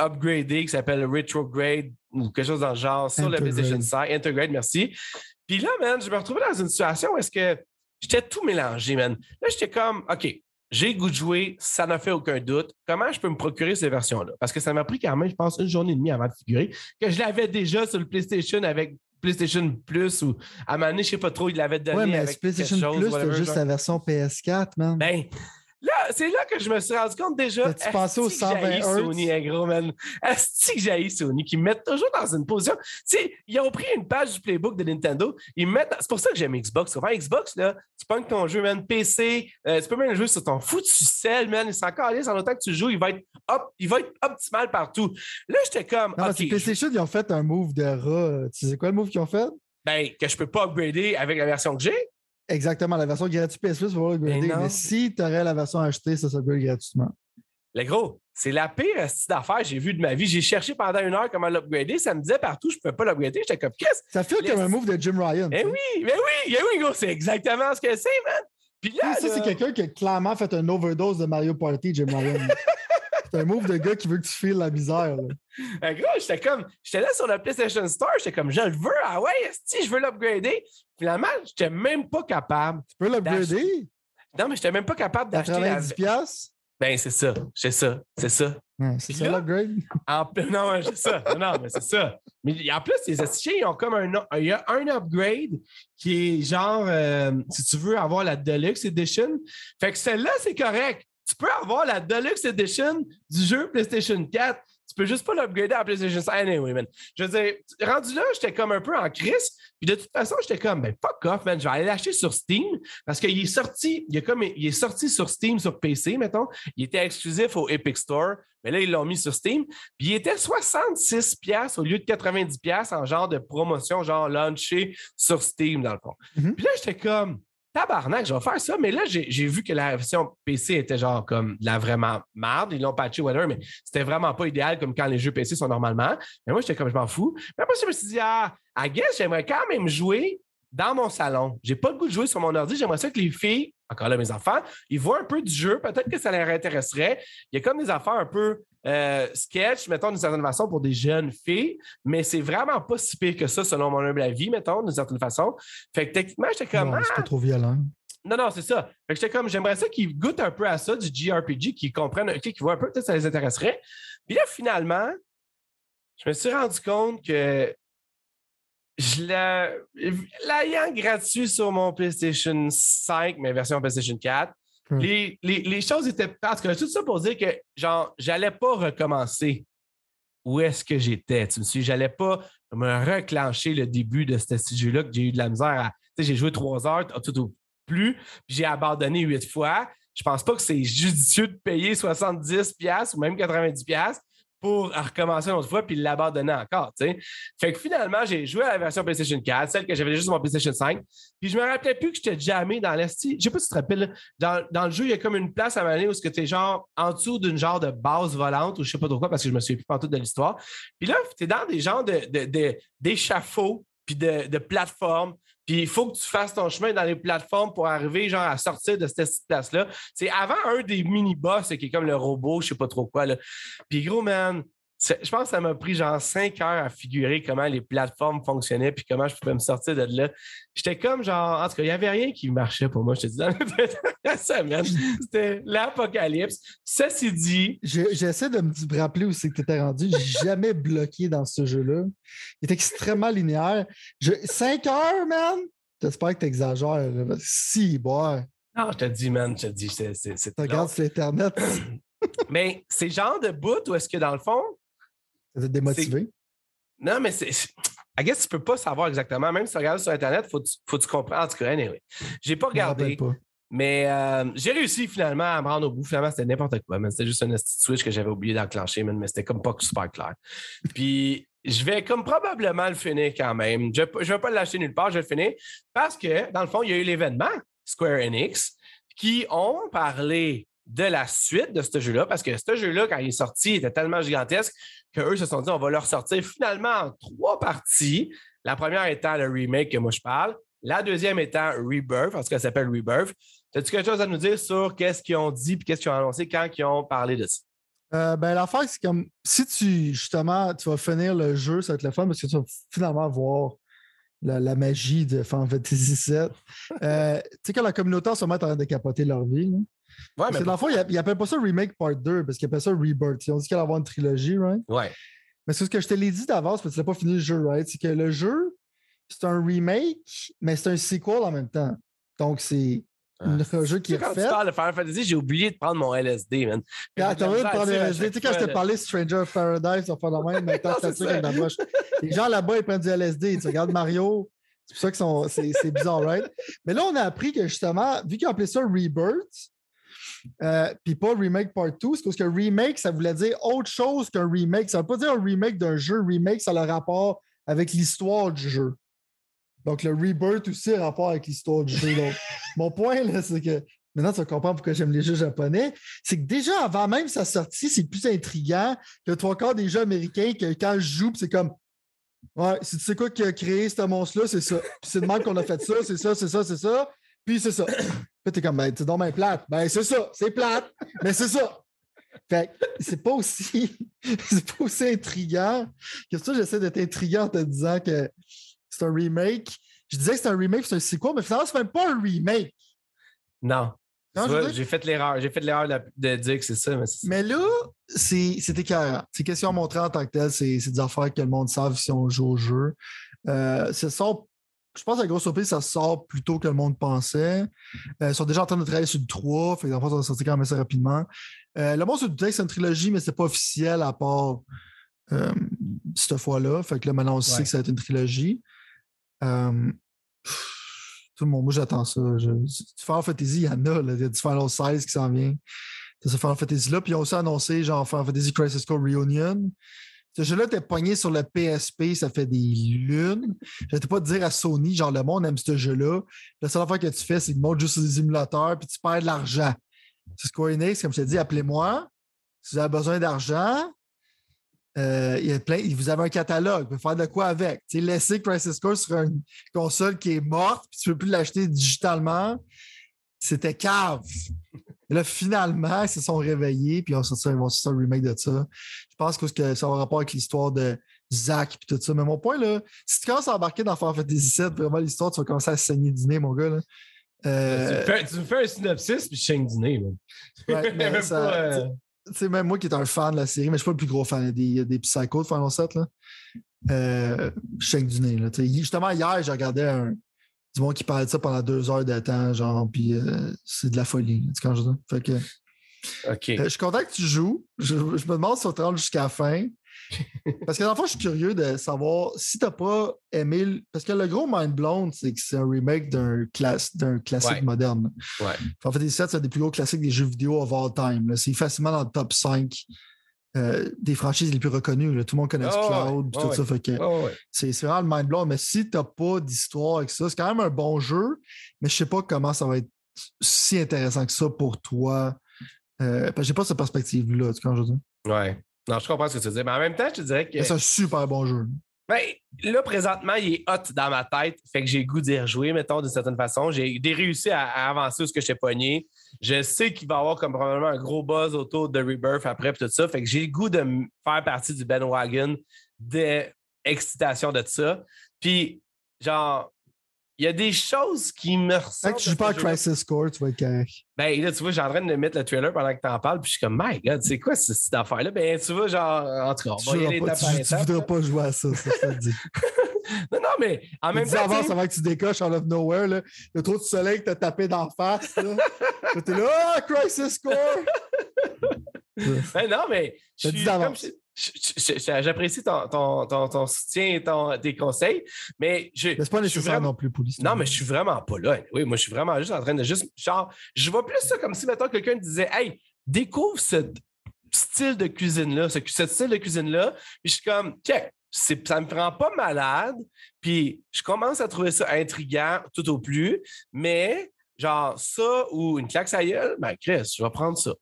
upgradée qui s'appelle Retrograde ou quelque chose dans le genre sur le Intergrade. PlayStation 5. Integrate, merci. Puis là, man, je me retrouvais dans une situation où est-ce que j'étais tout mélangé, man. Là, j'étais comme, OK, j'ai goût de jouer, ça n'a fait aucun doute. Comment je peux me procurer ces versions-là? Parce que ça m'a pris quand même, je pense, une journée et demie avant de figurer, que je l'avais déjà sur le PlayStation avec PlayStation Plus ou à un moment donné, je sais pas trop, il l'avait donné Ouais, mais avec PlayStation quelque chose, Plus, whatever, juste la version PS4, man. Ben, là, c'est là que je me suis rendu compte déjà. T'as-tu pensé au esti que j'haïs 120 Sony, hein, gros, man? Est-ce que j'ai Sony qui me mettent toujours dans une position? Tu sais, ils ont pris une page du playbook de Nintendo. Ils me mettent. C'est pour ça que j'aime Xbox. Enfin, Xbox, là, tu pognes ton jeu, man, PC. euh, tu peux même le jouer sur ton foutu sel, man. Il s'en calisse en autant que tu joues. Il va être, op- il va être optimal partout. Là, j'étais comme. Non, mais OK, c'est PlayStation, ils ont fait un move de rat. Tu sais quoi le move qu'ils ont fait? ben, que je peux pas upgrader avec la version que j'ai. Exactement, la version gratuite PS Plus va upgrader. Mais. Mais si tu aurais la version achetée, ça s'upgrade gratuitement. Le gros, c'est la pire d'affaires que j'ai vue de ma vie. J'ai cherché pendant une heure comment l'upgrader. Ça me disait partout, je ne pouvais pas l'upgrader. J'étais comme, qu'est-ce? Ça fait comme un move de Jim Ryan. Eh oui, mais oui, oui, gros, c'est exactement ce que c'est, man. Puis là, Ça, c'est quelqu'un qui a clairement fait un overdose de Mario Party, Jim Ryan. c'est un move de gars qui veut que tu files la misère. là. Gros, j'étais comme, j'étais là sur le PlayStation Store, j'étais comme, je le veux, ah ouais, si je veux l'upgrader. Finalement, j'étais même pas capable. Tu peux l'upgrader? Non, mais j'étais même pas capable d'acheter la. 90$? piastres? Ben, c'est ça, c'est ça, c'est ça. C'est ça l'upgrade? En non, c'est ça. Non, mais c'est ça. Mais en plus, les astichés, ils ont comme un. Il y a un upgrade qui est genre, euh, si tu veux avoir la Deluxe Edition. Fait que celle-là, c'est correct. Tu peux avoir la Deluxe Edition du jeu PlayStation 4. Tu peux juste pas l'upgrader à PlayStation 5. Anyway, man. Je veux dire, rendu là, j'étais comme un peu en crise. Puis de toute façon, j'étais comme, ben fuck off, man. Je vais aller l'acheter sur Steam parce qu'il est sorti, il, est comme, il est sorti sur Steam, sur PC, mettons. Il était exclusif au Epic Store. Mais là, ils l'ont mis sur Steam. Puis il était 66$ piastres au lieu de 90$ piastres en genre de promotion, genre launché sur Steam, dans le fond. Mhm. Puis là, j'étais comme, tabarnak, je vais faire ça. Mais là, j'ai vu que la version PC était genre comme de la vraiment marde. Ils l'ont patché, whatever, mais c'était vraiment pas idéal comme quand les jeux PC sont normalement. Mais moi, j'étais comme, je m'en fous. Mais après, je me suis dit, ah, I guess, j'aimerais quand même jouer dans mon salon. J'ai pas le goût de jouer sur mon ordi. J'aimerais ça que les filles, encore là, mes enfants, ils voient un peu du jeu. Peut-être que ça leur intéresserait. Il y a comme des affaires un peu euh, sketch, mettons, d'une certaine façon, pour des jeunes filles, mais c'est vraiment pas si pire que ça, selon mon humble avis, mettons, d'une certaine façon. Fait que techniquement, j'étais comme. Non, ah, c'est pas trop violent. non, non, c'est ça. Fait que j'étais comme, j'aimerais ça qu'ils goûtent un peu à ça, du JRPG, qu'ils comprennent, OK, qu'ils voient un peu, peut-être ça les intéresserait. Puis là, finalement, je me suis rendu compte que je l'ai. L'ayant gratuit sur mon PlayStation 5, mais version PlayStation 4, Hmm. les, les, les choses étaient. Parce que tout ça pour dire que, genre, j'allais pas recommencer où est-ce que j'étais. Tu me suis, j'allais pas me reclencher le début de ce jeu-là que j'ai eu de la misère à. Tu sais, j'ai joué trois heures, tout au plus, puis j'ai abandonné huit fois. Je pense pas que c'est judicieux de payer 70$ piastres ou même 90$ piastres pour recommencer une autre fois puis l'abandonner encore. Fait que finalement, j'ai joué à la version PlayStation 4, celle que j'avais déjà sur mon PlayStation 5, puis je me rappelais plus que j'étais jamais dans l'esti. Je sais pas si tu te rappelles, dans, dans le jeu, il y a comme une place à donné où tu es genre en dessous d'une genre de base volante ou je sais pas trop quoi parce que je me souviens plus partout de l'histoire. Puis là, tu es dans des genres de, de, de- d'échafauds puis de, de plateformes. Puis il faut que tu fasses ton chemin dans les plateformes pour arriver genre à sortir de cette place-là. C'est avant un des mini-boss qui est comme le robot, je sais pas trop quoi. Là. Puis gros, man, je pense que ça m'a pris genre cinq heures à figurer comment les plateformes fonctionnaient puis comment je pouvais me sortir de là. J'étais comme genre, en tout cas, il n'y avait rien qui marchait pour moi, je te dis, dans la semaine. C'était l'apocalypse. Ceci dit, J'essaie de me rappeler où c'est que tu étais rendu. J'ai jamais bloqué dans ce jeu-là. Il est extrêmement linéaire. Je... 5 heures, man! J'espère que tu exagères. Si, boire. non, je te dis, man, je te dis, c'est. regardes sur Internet, Mais c'est genre de bout où est-ce que dans le fond, ça t'a démotivé? non, mais c'est. I guess tu peux pas savoir exactement. Même si tu regardes sur Internet, faut, faut que tu comprends. En tout cas, anyway. J'ai pas regardé. pas. Mais euh, j'ai réussi finalement à me rendre au bout. Finalement, c'était n'importe quoi. C'était juste un switch que j'avais oublié d'enclencher, mais c'était comme pas super clair. Puis je vais comme probablement le finir quand même. Je ne vais pas l'acheter nulle part, je vais le finir. Parce que, dans le fond, il y a eu l'événement Square Enix qui ont parlé de la suite de ce jeu-là, parce que ce jeu-là, quand il est sorti, il était tellement gigantesque qu'eux se sont dit on va le ressortir finalement en trois parties. La première étant le remake que moi je parle, la deuxième étant Rebirth, parce qu'elle s'appelle Rebirth. As-tu quelque chose à nous dire sur qu'est-ce qu'ils ont dit et qu'est-ce qu'ils ont annoncé quand ils ont parlé de ça? Euh, ben, l'affaire, c'est comme si tu justement tu vas finir le jeu, ça va être le fun parce que tu vas finalement voir la, magie de Final Fantasy VII. Euh, tu sais, quand la communauté en ce moment est en train de capoter leur vie. Ouais, mais dans le fond, ils n'appellent pas ça Remake Part 2 parce qu'ils appellent ça Rebirth. Ils ont dit qu'il allait avoir une trilogie, right? ouais. Mais c'est ce que je te l'ai dit d'avance, parce que tu n'as pas fini le jeu, right? C'est que le jeu, c'est un remake, mais c'est un sequel en même temps. Donc, c'est un jeu qui est quand tu parles de Final Fantasy, j'ai oublié de prendre mon LSD, man. T'as envie de prendre le LSD, tu sais, quand je t'ai parlé Stranger of Paradise, ça fait la même, mais t'as ça avec la bouche. Les gens là-bas, ils prennent du LSD. Tu regardes Mario, c'est pour ça que c'est c'est bizarre, right? Mais là, on a appris que justement, vu qu'ils ont appelé ça Rebirth, euh, puis pas Remake Part 2, c'est parce que Remake, ça voulait dire autre chose qu'un remake. Ça ne veut pas dire un remake d'un jeu. Remake, ça a le rapport avec l'histoire du jeu. Donc, le Rebirth aussi a rapport avec l'histoire du jeu. Donc, mon point, là, c'est que maintenant, tu vas comprendre pourquoi j'aime les jeux japonais. C'est que déjà, avant même sa sortie, c'est plus intriguant que trois quarts des jeux américains que quand je joue, c'est comme Ouais, si tu sais quoi qui a créé ce monstre-là, c'est ça. Puis c'est de même qu'on a fait ça, c'est ça, c'est ça, c'est ça. Puis c'est ça. Puis t'es comme, ben, c'est donc bien plate. Ben, c'est ça, c'est plate, mais c'est ça. Fait que c'est pas aussi, c'est pas aussi intriguant que ça. J'essaie d'être intriguant en te disant que c'est un remake. Je disais que c'est un remake, c'est un sequel, mais finalement, c'est même pas un remake. Non. Tu J'ai fait l'erreur. J'ai fait l'erreur de, de dire que c'est ça, mais Mais là, c'est écœurant. C'est qu'est-ce qu'ils ont montré en tant que tel, c'est des affaires que le monde savent si on joue au jeu. Euh, ça sort, je pense à la grosse surprise, ça sort plus tôt que le monde pensait. Euh, ils sont déjà en train de travailler sur le 3, fait que dans le fond, ça va sortir quand même assez rapidement. Euh, le monde se doutait que c'est une trilogie, mais c'est pas officiel à part euh, cette fois-là. Fait que là, maintenant, on sait Ouais. que ça va être une trilogie. Euh, pff, tout le monde, moi, j'attends ça. Je, du Final Fantasy, il y en a. Là. Il y a du Final 16 qui s'en vient. C'est ce Final Fantasy-là. Puis ils ont aussi annoncé genre Final Fantasy Crisis Core Reunion. Ce jeu-là était pogné sur le PSP, ça fait des lunes. J'arrêtais pas dire à Sony, genre le monde aime ce jeu-là. La seule affaire que tu fais, c'est de monter juste sur des émulateurs, puis tu perds de l'argent. C'est Square Enix, comme je t'ai dit, appelez-moi. Si vous avez besoin d'argent, euh, il y a plein, vous avez un catalogue, vous pouvez faire de quoi avec. Tu sais, laisser Crisis Core sur une console qui est morte, puis tu ne peux plus l'acheter digitalement, c'était cave. Et là, finalement, ils se sont réveillés, puis ils, ont sorti, ils vont sortir un remake de ça. Je pense que ça a un rapport avec l'histoire de Zach et tout ça. Mais mon point, là, si tu commences à embarquer dans Final Fantasy VII, vraiment l'histoire, tu vas commencer à saigner du nez, mon gars. Là. Tu, Euh, me fais, tu me fais un synopsis puis je saigne du nez. man. Ouais, mais Même ça- pas, euh, même moi qui est un fan de la série, mais je suis pas le plus gros fan des, des psychos de Final 7, là. Euh, je saigne du nez, là. Justement, hier, j'ai regardé un, du monde qui parlait de ça pendant deux heures de temps, genre, puis euh, c'est de la folie, tu sais, quand je dis. Fait que, OK. euh, je suis content que tu joues. Je, je me demande si on te rendre jusqu'à la fin. Parce que dans le fond, je suis curieux de savoir si tu n'as pas aimé. le- Parce que le gros mind blown, c'est que c'est un remake d'un class... d'un classique Ouais. moderne. Ouais. En fait, les 7, c'est un des plus gros classiques des jeux vidéo of all time. C'est facilement dans le top 5 euh, des franchises les plus reconnues. là. Tout le monde connaît ouais, Cloud tout ouais. ça. Fait que Ouais, ouais, ouais. c'est c'est vraiment le mind blown. Mais si tu n'as pas d'histoire avec ça, c'est quand même un bon jeu, mais je sais pas comment ça va être si intéressant que ça pour toi. Euh, parce que j'ai pas cette perspective-là, tu vois, je veux dire? Ouais. Non, je comprends ce que tu dire. Mais en même temps, je te dirais que. C'est un super bon jeu. Ben, là, présentement, il est hot dans ma tête. Fait que j'ai goût d'y rejouer, mettons, d'une certaine façon. J'ai réussi à, avancer ce que j'étais pogné. Je sais qu'il va y avoir comme probablement un gros buzz autour de Rebirth après tout ça. Fait que j'ai goût de faire partie du bandwagon d'excitation de ça. Puis, genre, il y a des choses qui me ressortent. que tu joues pas à. Crisis Core, tu vas être correct. Ben là, tu vois, j'ai en train de mettre le trailer pendant que tu en parles, puis je suis comme, my God, c'est quoi ce- cette affaire-là? Ben, tu vois, genre, en tout cas, on Tu va y joueras aller pas- tu tu voudras pas jouer à ça, ça je te dis. Non, non, mais en même temps. tu avance avant que tu décoches out of nowhere. Là. Il y a trop de soleil que t'as tapé d'en face. Là. T'es là, ah, Crisis Core! Ben non, mais je suis, dit comme j'apprécie ton, ton, ton, soutien et ton, tes conseils, mais je. c'est pas nécessaire non plus pour Non, mais je suis vraiment pas là. Oui, moi, je suis vraiment juste en train de juste. Genre, je vois plus ça comme si, maintenant quelqu'un disait Hey, découvre ce style de cuisine-là, ce, style de cuisine-là. Puis je suis comme, check, ça me prend pas malade. Puis je commence à trouver ça intriguant tout au plus. Mais genre ça ou une claque à gueule, ben Chris, je vais prendre ça.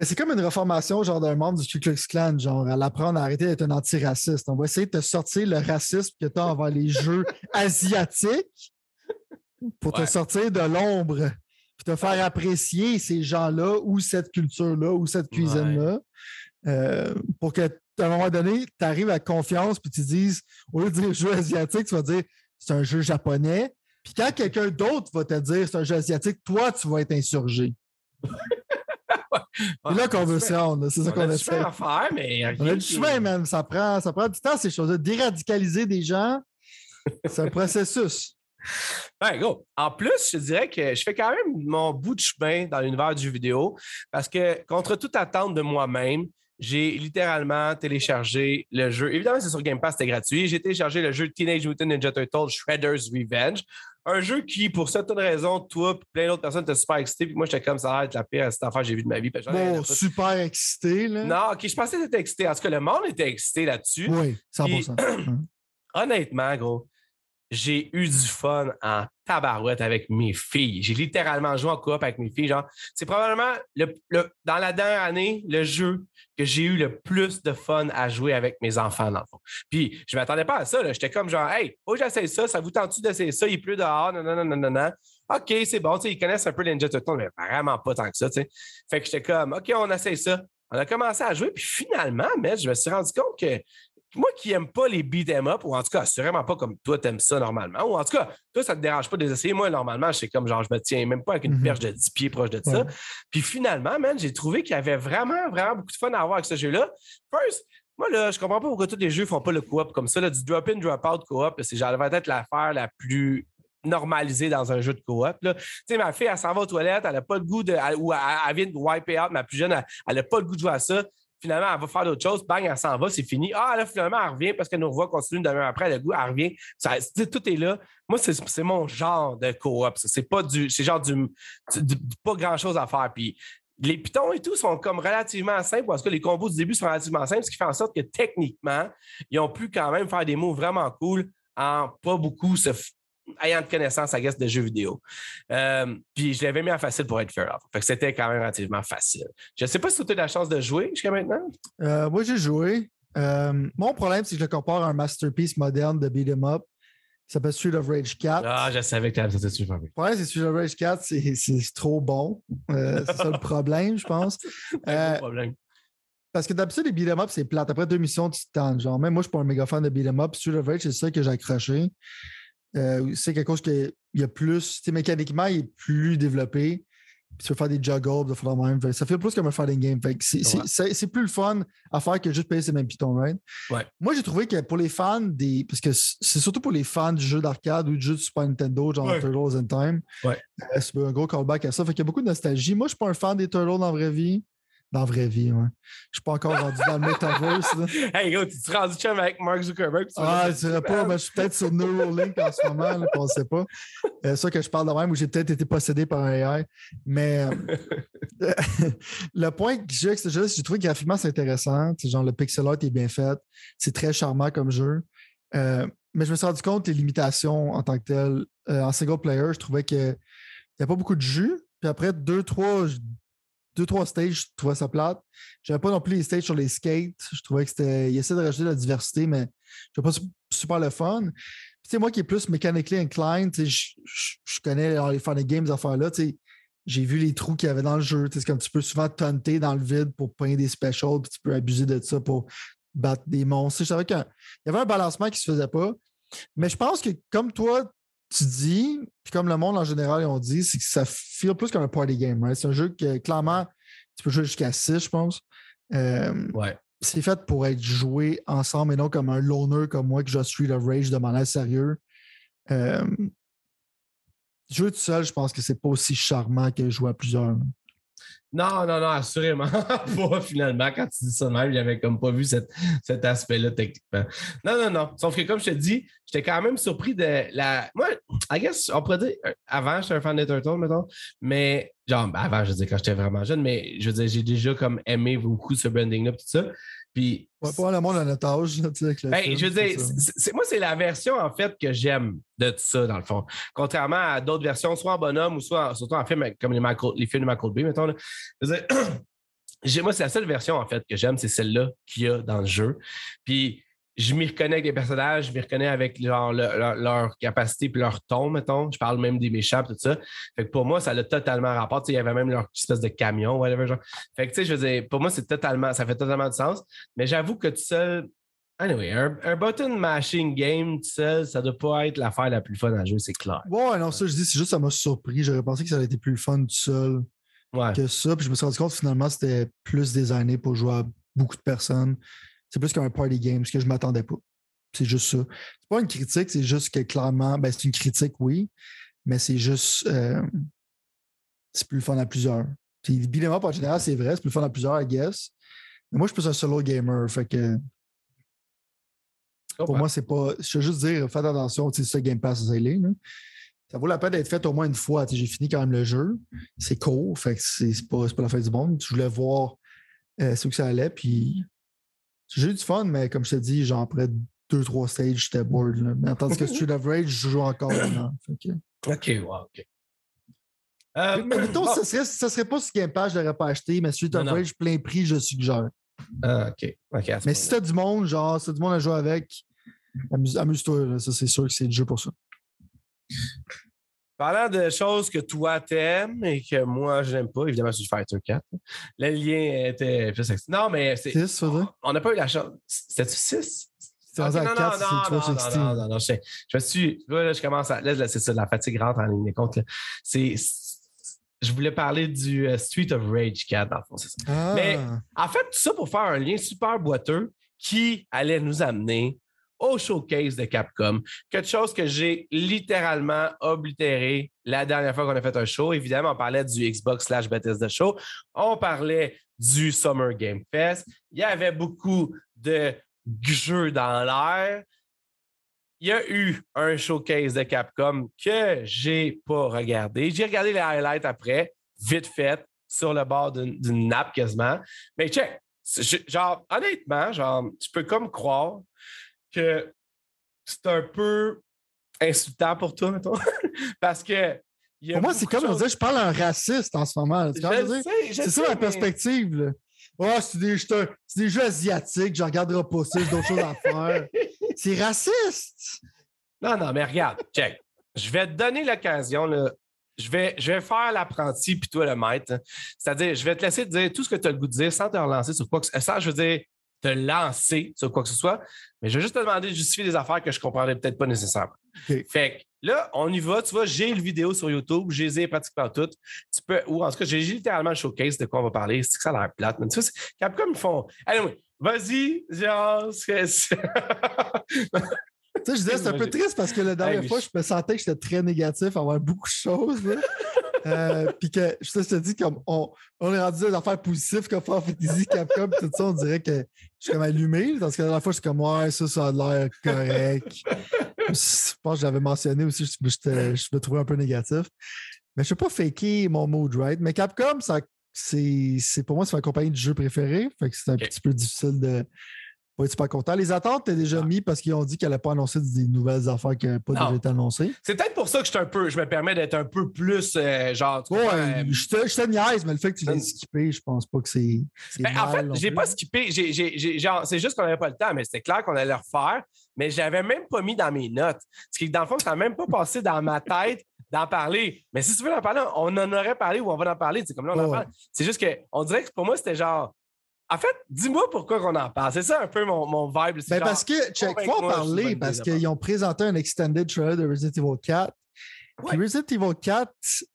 C'est comme une reformation genre d'un membre du Ku Klux Klan, genre à l'apprendre à arrêter d'être un antiraciste. On va essayer de te sortir le racisme que tu as envers les jeux asiatiques pour te sortir de l'ombre, puis te faire apprécier ces gens-là ou cette culture-là ou cette cuisine-là. Euh, pour que à un moment donné, tu arrives à confiance puis tu dises, au lieu de dire jeu asiatique, tu vas dire c'est un jeu japonais. Puis quand quelqu'un d'autre va te dire c'est un jeu asiatique, toi, tu vas être insurgé. C'est là qu'on veut se rendre. C'est ça qu'on essaie. faire, mais. On a du chemin, même. Ça prend, ça prend du temps, ces choses-là. Déradicaliser des gens, c'est un processus. Ben, go. En plus, je dirais que je fais quand même mon bout de chemin dans l'univers du vidéo parce que, contre toute attente de moi-même, j'ai littéralement téléchargé le jeu. Évidemment, c'est sur Game Pass, c'était gratuit. J'ai téléchargé le jeu Teenage Mutant Ninja Turtles Shredder's Revenge. Un jeu qui, pour certaines raisons, toi et plein d'autres personnes étaient super excités. Puis moi, j'étais comme ça, être la pire cette affaire que j'ai vue de ma vie. Bon, super excité, là. Non, OK, je pensais que t'étais excité. En tout cas, le monde était excité là-dessus. Oui, 100 Honnêtement, gros, j'ai eu du fun en tabarouette avec mes filles. J'ai littéralement joué en coop avec mes filles. Genre, c'est probablement le, dans la dernière année le jeu que j'ai eu le plus de fun à jouer avec mes enfants, dans le fond. Puis, je ne m'attendais pas à ça. J'étais comme genre, hey, oh, j'essaie ça, ça vous tente-tu d'essayer ça? Il pleut dehors, non, non, non, non, non. OK, c'est bon. Ils connaissent un peu Ninja Turtles, mais vraiment pas tant que ça. Fait que j'étais comme, OK, on essaie ça. On a commencé à jouer, puis finalement, je me suis rendu compte que moi qui n'aime pas les beat em up, ou en tout cas, assurément pas comme toi, tu aimes ça normalement, ou en tout cas, toi, ça ne te dérange pas de les essayer. Moi, normalement, c'est comme genre, je me tiens même pas avec une mm-hmm. perche de 10 pieds proche de ça. Puis finalement, man, j'ai trouvé qu'il y avait vraiment, vraiment beaucoup de fun à avoir avec ce jeu-là. First, moi, là, je comprends pas pourquoi tous les jeux font pas le coop comme ça. Là, du drop-in, drop-out coop, c'est genre, être l'affaire la plus normalisée dans un jeu de coop. Tu sais, ma fille, elle s'en va aux toilettes, elle n'a pas le goût de. ou elle, vient de wipe out, ma plus jeune, elle n'a pas le goût de jouer à ça finalement, elle va faire d'autres choses, bang, elle s'en va, c'est fini. Ah, là, finalement, elle revient parce qu'elle nous revoit continue demi-heure après, le goût, elle revient. Tout est là. Moi, c'est mon genre de coop. C'est pas du. C'est genre du, pas grand-chose à faire. Puis les pitons et tout sont comme relativement simples parce que les combos du début sont relativement simples, ce qui fait en sorte que techniquement, ils ont pu quand même faire des mots vraiment cool en pas beaucoup se ayant de connaissances, à guess, de jeux vidéo. Euh, puis je l'avais mis en facile pour être fair off. Fait que c'était quand même relativement facile. Je ne sais pas si tu as eu la chance de jouer jusqu'à maintenant. Euh, moi, j'ai joué. Euh, mon problème, c'est que je le compare à un masterpiece moderne de beat'em up qui s'appelle Street of Rage 4. Ah, je savais que tu avais ça super Le problème, c'est Street of Rage 4, c'est trop bon. c'est ça le problème, je pense. c'est problème. Parce que d'habitude, les beat'em up, c'est plate. Après deux missions, tu te Genre, même moi, je suis pas un méga fan de beat'em up. Street of Rage, c'est ça que j'ai accroché. Euh, c'est quelque chose qui il y a plus, mécaniquement, il est plus développé. Puis tu peux faire des juggles, de même. Ça fait plus comme un fighting game. c'est, plus le fun à faire que juste payer ces mêmes pitons, right? Moi, j'ai trouvé que pour les fans des. Parce que c'est surtout pour les fans du jeu d'arcade ou du jeu de Super Nintendo, genre Turtles in Time. Ouais. Euh, c'est un gros callback à ça. Fait qu'il y a beaucoup de nostalgie. Moi, je suis pas un fan des Turtles dans la vraie vie. Dans la vraie vie, ouais. Je suis pas encore rendu dans le metaverse. Là. Hey, gros, tu te rendu chum avec Mark Zuckerberg? Ah, je dirais pas, mais je suis peut-être sur Neuralink en ce moment, là, on ne sait pas. C'est euh, ça que je parle de même, où j'ai peut-être été possédé par un AI. Mais euh, le point que j'ai avec ce jeu, c'est que j'ai trouvé que graphiquement, c'est intéressant. genre, le pixel art est bien fait. C'est très charmant comme jeu. Euh, mais je me suis rendu compte des limitations en tant que tel. en single player, je trouvais qu'il n'y a pas beaucoup de jus. Puis après deux, trois deux, trois stages, je trouvais ça plate. J'avais pas non plus les stages sur les skates. Je trouvais que c'était. Il essaie de rajouter de la diversité, mais je pas super le fun. Tu sais, moi qui est plus mechanically inclined, je, je, connais les fun games, affaires-là. J'ai vu les trous qu'il y avait dans le jeu. C'est comme tu peux souvent taunter dans le vide pour peindre des specials, puis tu peux abuser de ça pour battre des monstres. Je savais qu'il y avait un balancement qui se faisait pas. Mais je pense que comme toi, tu dis, puis comme le monde en général, on dit, c'est que ça feel plus comme un party game. C'est un jeu que clairement, tu peux jouer jusqu'à 6, je pense. Euh, ouais. C'est fait pour être joué ensemble et non comme un loner comme moi que je Street of Rage de manière sérieux. Euh, jouer tout seul, je pense que c'est pas aussi charmant que jouer à plusieurs. Non, non, non, assurément pas, finalement. Quand tu dis ça même, j'avais comme pas vu cet aspect-là techniquement. Non, non, non. Sauf que, comme je te dis, j'étais quand même surpris de la. Moi, I guess, on pourrait dire, euh, avant, j'étais un fan des Turtles, mettons, mais, genre, ben, avant, je veux dire, quand j'étais vraiment jeune, mais je veux dire, j'ai déjà comme aimé beaucoup ce branding-là, tout ça. Puis. Ouais, pas le monde à notre âge, ben, je veux dire, moi, c'est la version, en fait, que j'aime de tout ça, dans le fond. Contrairement à d'autres versions, soit en bonhomme ou soit surtout en film, comme les, les films de Michael Bay, mettons. Là. Je veux dire, moi, c'est la seule version, en fait, que j'aime, c'est celle-là qu'il y a dans le jeu. Puis je m'y reconnais avec les personnages, je m'y reconnais avec leur, leur, capacité puis leur ton, mettons. Je parle même des méchants tout ça. Fait que pour moi, ça a totalement rapport. il y avait même leur espèce de camion, whatever, genre. Fait que, tu sais, je veux dire, pour moi, c'est totalement, ça fait totalement du sens. Mais j'avoue que tout seul, anyway, un, button mashing game tout seul, ça doit pas être l'affaire la plus fun à jouer, c'est clair. Ouais, non, ça, je dis, c'est juste, ça m'a surpris. J'aurais pensé que ça aurait été plus fun tout seul que ça. Puis je me suis rendu compte, finalement, c'était plus designé pour jouer à beaucoup de personnes. C'est plus qu'un party game, ce que je ne m'attendais pas. C'est juste ça. C'est pas une critique, c'est juste que clairement, ben, c'est une critique, oui, mais c'est juste. Euh, c'est plus le fun à plusieurs. Puis, beat'em en général, c'est vrai, c'est plus le fun à plusieurs, I guess. Mais moi, je suis plus un solo gamer, fait que. Pour moi, c'est pas. Je veux juste dire, faites attention, c'est ça Game Pass, ça, ça vaut la peine d'être fait au moins une fois. J'ai fini quand même le jeu. C'est court, fait que c'est pas, pas la fin du monde. Je voulais voir euh, ce que ça allait, puis j'ai eu du fun, mais comme je te dis, genre après deux, trois stages, j'étais bored. Mais tandis que Street of Rage, je joue encore maintenant. OK, wow, OK. Euh, mais mettons, ça serait, ça serait pas ce Game Pass, je l'aurais pas acheté, mais Street of Rage, plein prix, je suggère. Ah, OK. mais si t'as du monde, genre, si t'as du monde à jouer avec, amuse-toi. ça, c'est sûr que c'est du jeu pour ça. Parlant de choses que toi t'aimes et que moi je n'aime pas, évidemment c'est Fighter 4. Le lien était plus Non, mais c'est. 6, On n'a pas eu la chance. C'était-tu 6? C'est okay, non, 4, non, non, non, non, non, non, je, je me suis. Là, je commence à. Là, c'est ça, la fatigue rentre en ligne de compte. C'est. Je voulais parler du euh, Street of Rage 4, dans le fond, c'est ça. Ah. Mais en fait, tout ça pour faire un lien super boiteux qui allait nous amener au showcase de Capcom. Quelque chose que j'ai littéralement oblitéré la dernière fois qu'on a fait un show. Évidemment, on parlait du Xbox slash Bethesda Show. On parlait du Summer Game Fest. Il y avait beaucoup de jeux dans l'air. Il y a eu un showcase de Capcom que j'ai pas regardé. J'ai regardé les highlights après, vite fait, sur le bord d'une nappe quasiment. Mais check, genre, honnêtement, genre, tu peux comme croire que c'est un peu insultant pour toi, mettons. Parce que. Pour moi, c'est comme on dire, je parle à un raciste en ce moment. C'est ça ma perspective. c'est des, des, jeux asiatiques, je regarderai pas ça, j'ai d'autres choses à faire. C'est raciste! Non, non, mais regarde, check. Je vais te donner l'occasion, je vais, je vais faire l'apprenti puis toi le maître. C'est-à-dire, je vais te laisser dire tout ce que tu as le goût de dire sans te relancer sur quoi que ce soit. Ça, je veux dire, te lancer sur quoi que ce soit, mais je vais juste te demander de justifier des affaires que je ne comprendrais peut-être pas nécessairement. Fait que là, on y va. Tu vois, j'ai le vidéo sur YouTube, j'ai les ai pratiquement toutes. Tu peux, ou en tout cas, j'ai littéralement le showcase de quoi on va parler. C'est que ça a l'air plate. Mais tu vois, Capcom, ils font. Allez, oui, vas-y, genre. tu sais, je disais, c'est un peu triste parce que la dernière fois, je me sentais que j'étais très négatif à avoir beaucoup de choses. Euh, puis que je te dis, comme on, on est rendu des affaires positives comme Final Fantasy, Capcom, tout ça, on dirait que je suis comme allumé. Parce que la dernière fois, je suis comme, ouais, ça, ça a l'air correct. je pense que j'avais mentionné aussi, je, je, me trouvais un peu négatif. Mais je ne suis pas faker mon mood, right? Mais Capcom, ça, c'est, pour moi, c'est ma compagnie de jeu préférée. Fait que c'est un petit peu difficile de oui, tu pas content. Les attentes, t'es déjà ah. mis parce qu'ils ont dit qu'elle n'allait pas annoncer des nouvelles affaires qui n'avaient pas déjà été annoncées. C'est peut-être pour ça que je, un peu, je me permets d'être un peu plus euh, genre. Ouais, euh, je, te, je te niaise, mais le fait que tu l'aies skippé, je pense pas que c'est. Ben, en fait, j'ai pas skippé. C'est juste qu'on n'avait pas le temps, mais c'était clair qu'on allait le refaire. Mais je l'avais même pas mis dans mes notes. Ce qui, dans le fond, ça n'a même pas passé dans ma tête d'en parler. Mais si tu veux en parler, on en aurait parlé ou on va en parler. C'est comme là, on en parle. C'est juste que on dirait que pour moi, c'était genre en fait, dis-moi pourquoi on en parle. C'est ça un peu mon, mon vibe. Ben parce que, check, faut en parler parce qu'ils ont présenté un extended trailer de Resident Evil 4. Puis Resident Evil 4,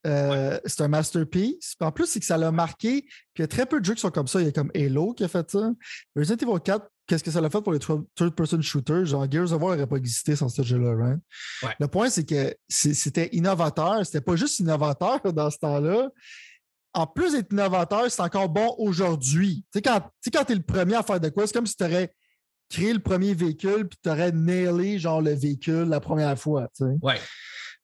euh, c'est un masterpiece. en plus, c'est que ça l'a marqué. Puis il y a très peu de jeux qui sont comme ça. Il y a comme Halo qui a fait ça. Resident Evil 4, qu'est-ce que ça l'a fait pour les third-person shooters? Genre, Gears of War n'aurait pas existé sans ce jeu-là, right? Le point, c'est que c'était innovateur. C'était pas juste innovateur dans ce temps-là en plus d'être innovateur, c'est encore bon aujourd'hui. Tu sais, quand tu es le premier à faire de quoi, c'est comme si tu aurais créé le premier véhicule puis tu aurais nailé genre le véhicule la première fois. Tu sais. Ouais.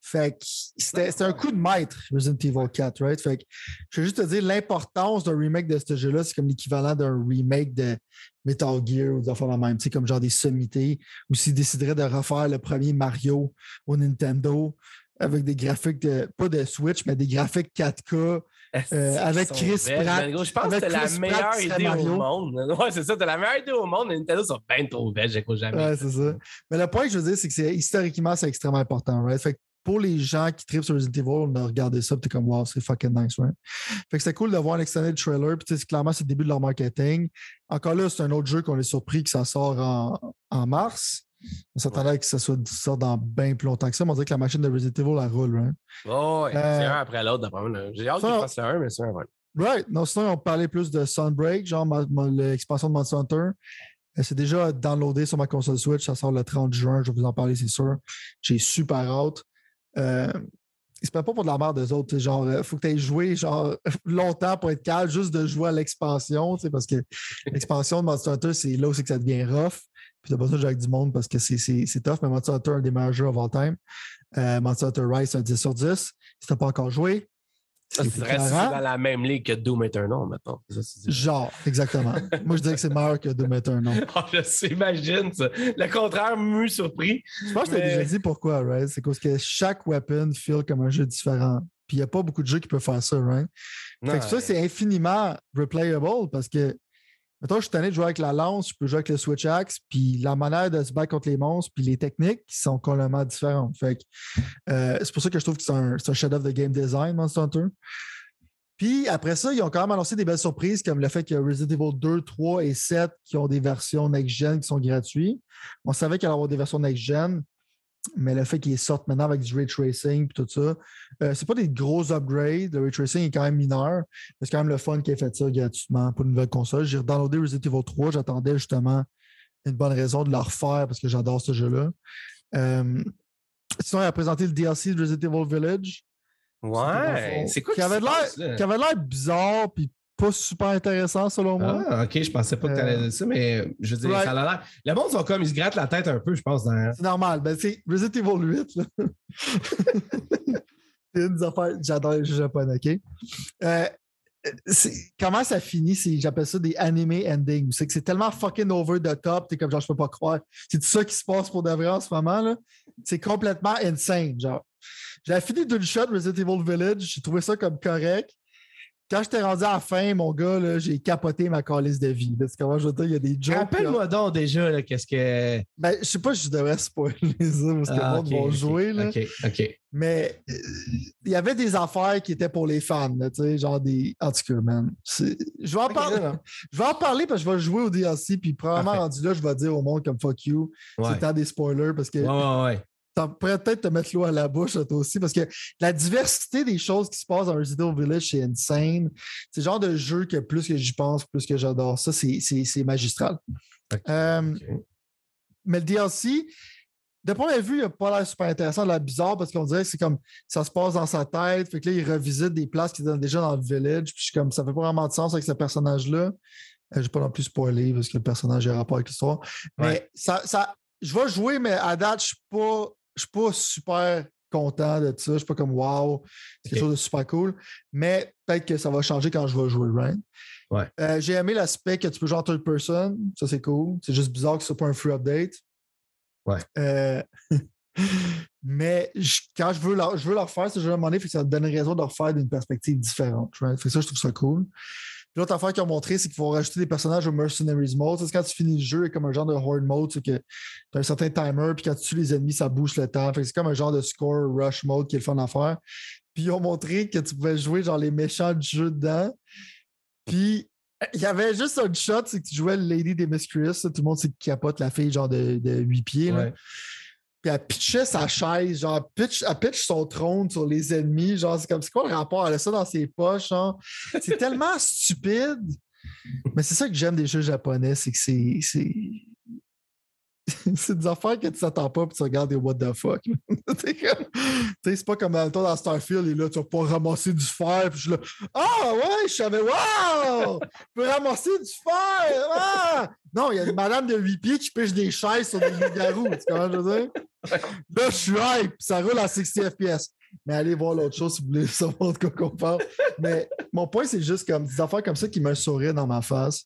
Fait que c'était un coup de maître, Resident Evil 4, right? Fait que je veux juste te dire, l'importance d'un remake de ce jeu-là, c'est comme l'équivalent d'un remake de Metal Gear ou de la même, tu sais, comme genre des sommités, ou s'ils décideraient de refaire le premier Mario au Nintendo avec des graphiques, de, pas de Switch, mais des graphiques 4K. Euh, avec Chris Pratt. Je pense que c'était la meilleure idée au monde. Ouais, c'est ça, c'était la meilleure idée au monde. Nintendo sont bien trop belles, j'écoute jamais. Ouais, c'est ça. Mais le point que je veux dire, c'est que historiquement, c'est extrêmement important, right? Fait que pour les gens qui tripent sur Resident Evil, on a regardé ça, t'es comme, wow, c'est fucking nice, right? Fait que c'était cool de voir un extended trailer, puis clairement, c'est le début de leur marketing. Encore là, c'est un autre jeu qu'on est surpris que ça sort en, en mars. On s'attendait à que ça soit sort dans bien plus longtemps que ça, mais on dirait que la machine de Resident Evil, la roule, right? Oh, ouais, c'est euh, un après l'autre, d'après. J'ai hâte qu'il fasse un, mais c'est un, ouais. Right. Non, sinon, on parlait plus de Sunbreak, genre l'expansion de Monster Hunter. Euh, c'est déjà downloadé sur ma console Switch. Ça sort le 30 juin. Je vais vous en parler, c'est sûr. J'ai super hâte. Euh, ils se pas pour de la merde des autres. Genre, il euh, faut que tu aies joué genre, longtemps pour être calme, juste de jouer à l'expansion, parce que l'expansion de Monster Hunter, c'est là où c'est que ça devient rough. Puis t'as besoin de jouer avec du monde parce que c'est tough, mais Monster Hunter, un des meilleurs jeux of all time. Euh, Monster Hunter Rise, un 10 sur 10. Si t'as pas encore joué, ça serait dans la même ligue que Doom Eternal, maintenant. Genre, exactement. Moi, je dirais que c'est meilleur que Doom Eternal. oh, je s'imagine ça. Le contraire, mu surpris. Je pense que tu as déjà dit pourquoi, right? C'est parce que chaque weapon feel comme un jeu différent. Puis il n'y a pas beaucoup de jeux qui peuvent faire ça, right? Fait que ça, c'est infiniment replayable parce que Maintenant, je suis tanné de jouer avec la lance, je peux jouer avec le Switch Axe, puis la manière de se battre contre les monstres, puis les techniques qui sont complètement différentes. Euh, c'est pour ça que je trouve que c'est un, un chef-d'œuvre de game design, Monster Hunter. Puis après ça, ils ont quand même annoncé des belles surprises, comme le fait a Resident Evil 2, 3 et 7 qui ont des versions next-gen qui sont gratuites. On savait qu'il allait avoir des versions next-gen mais le fait qu'ils sortent maintenant avec du ray tracing et tout ça, euh, c'est pas des gros upgrades. Le ray tracing est quand même mineur. C'est quand même le fun qui a fait ça gratuitement pour une nouvelle console. J'ai downloadé Resident Evil 3. J'attendais justement une bonne raison de le refaire parce que j'adore ce jeu-là. Euh, sinon, il a présenté le DLC de Resident Evil Village. Ouais, c'est quoi qui, avait l'air bizarre puis pas super intéressant selon moi. Ah, ok, je pensais pas que tu allais dire ça, mais je veux dire, ça a l'air. Le monde sont comme, ils se grattent la tête un peu, je pense. C'est normal. Ben, c'est Resident Evil 8. c'est une des affaires. J'adore les jeux japonais, ok? Euh, comment ça finit? J'appelle ça des animé endings? C'est que c'est tellement fucking over the top, t'es comme genre, je peux pas croire. C'est tout ça qui se passe pour de vrai en ce moment. là. C'est complètement insane. Genre, j'ai fini d'une shot Resident Evil Village, j'ai trouvé ça comme correct quand j'étais rendu à la fin, mon gars, j'ai capoté ma calice de vie. Parce comment je veux dire, il y a des jokes. Rappelle-moi donc déjà, qu'est-ce que. Ben, je sais pas si je devrais spoiler ça parce que le ah, monde va jouer. Là. OK, OK. Mais euh, il y avait des affaires qui étaient pour les fans, tu sais, genre des. En tout cas, man. Je vais en parler. Je vais en parler parce que je vais jouer au DLC, puis probablement rendu là, je vais dire au monde comme fuck you. C'est temps des spoilers parce que. Ouais, ouais, ouais ça pourrait peut-être te mettre l'eau à la bouche, toi aussi, parce que la diversité des choses qui se passent dans Resident Evil Village, c'est insane. C'est le genre de jeu que plus que j'y pense, plus que j'adore ça, c'est magistral. Euh, mais le DLC, de première vue, il n'a pas l'air super intéressant, l'air bizarre parce qu'on dirait que c'est comme ça se passe dans sa tête. Fait que là, il revisite des places qu'il donne déjà dans le village. Puis je suis comme ça fait pas vraiment de sens avec ce personnage-là. Euh, je vais pas non plus spoiler parce que le personnage a rapport avec l'histoire. Mais ça, ça, je vais jouer, mais à date, je suis pas je suis pas super content de ça. Je suis pas comme wow, c'est quelque chose de super cool. Mais peut-être que ça va changer quand je vais jouer? Ouais. Euh, j'ai aimé l'aspect que tu peux jouer en third person. Ça, c'est cool. C'est juste bizarre que ce soit pas un free update. Ouais. Euh, mais quand je veux, leur, je veux leur faire ce jeu à un moment donné, ça me donne raison de leur faire d'une perspective différente. Right? Fait ça, je trouve ça cool. L'autre affaire qu'ils ont montré, c'est qu'il faut rajouter des personnages au Mercenaries Mode. C'est quand tu finis le jeu, il comme un genre de Horde Mode, c'est que tu as un certain timer, puis quand tu tues les ennemis, ça bouge le temps. c'est comme un genre de score rush mode qui est le fun à faire. Puis ils ont montré que tu pouvais jouer genre les méchants du jeu dedans. Puis il y avait juste un shot, c'est que tu jouais Lady Demiscrius. Tout le monde sait capote la fille genre de, de 8 pieds. Là. Puis elle pitchait sa chaise, genre, pitch, elle pitch son trône sur les ennemis. Genre, c'est comme, c'est quoi le rapport? Elle a ça dans ses poches. C'est tellement stupide. Mais c'est ça que j'aime des jeux japonais, c'est que c'est. c'est des affaires que tu t'attends pas puis tu regardes des what the fuck. c'est pas comme toi dans Starfield, et là, tu vas pas ramasser du fer. Puis je là, ah ouais, je savais! Tu peux ramasser du fer! Ah! Non, il y a une madame de 8 pieds qui pêche des chaises sur des loups-garous. Tu comprends je veux dire? Là, je suis hype, ça roule à 60 FPS. Mais allez voir l'autre chose si vous voulez savoir de quoi qu'on parle. Mais mon point, c'est juste comme des affaires comme ça qui me sourient dans ma face.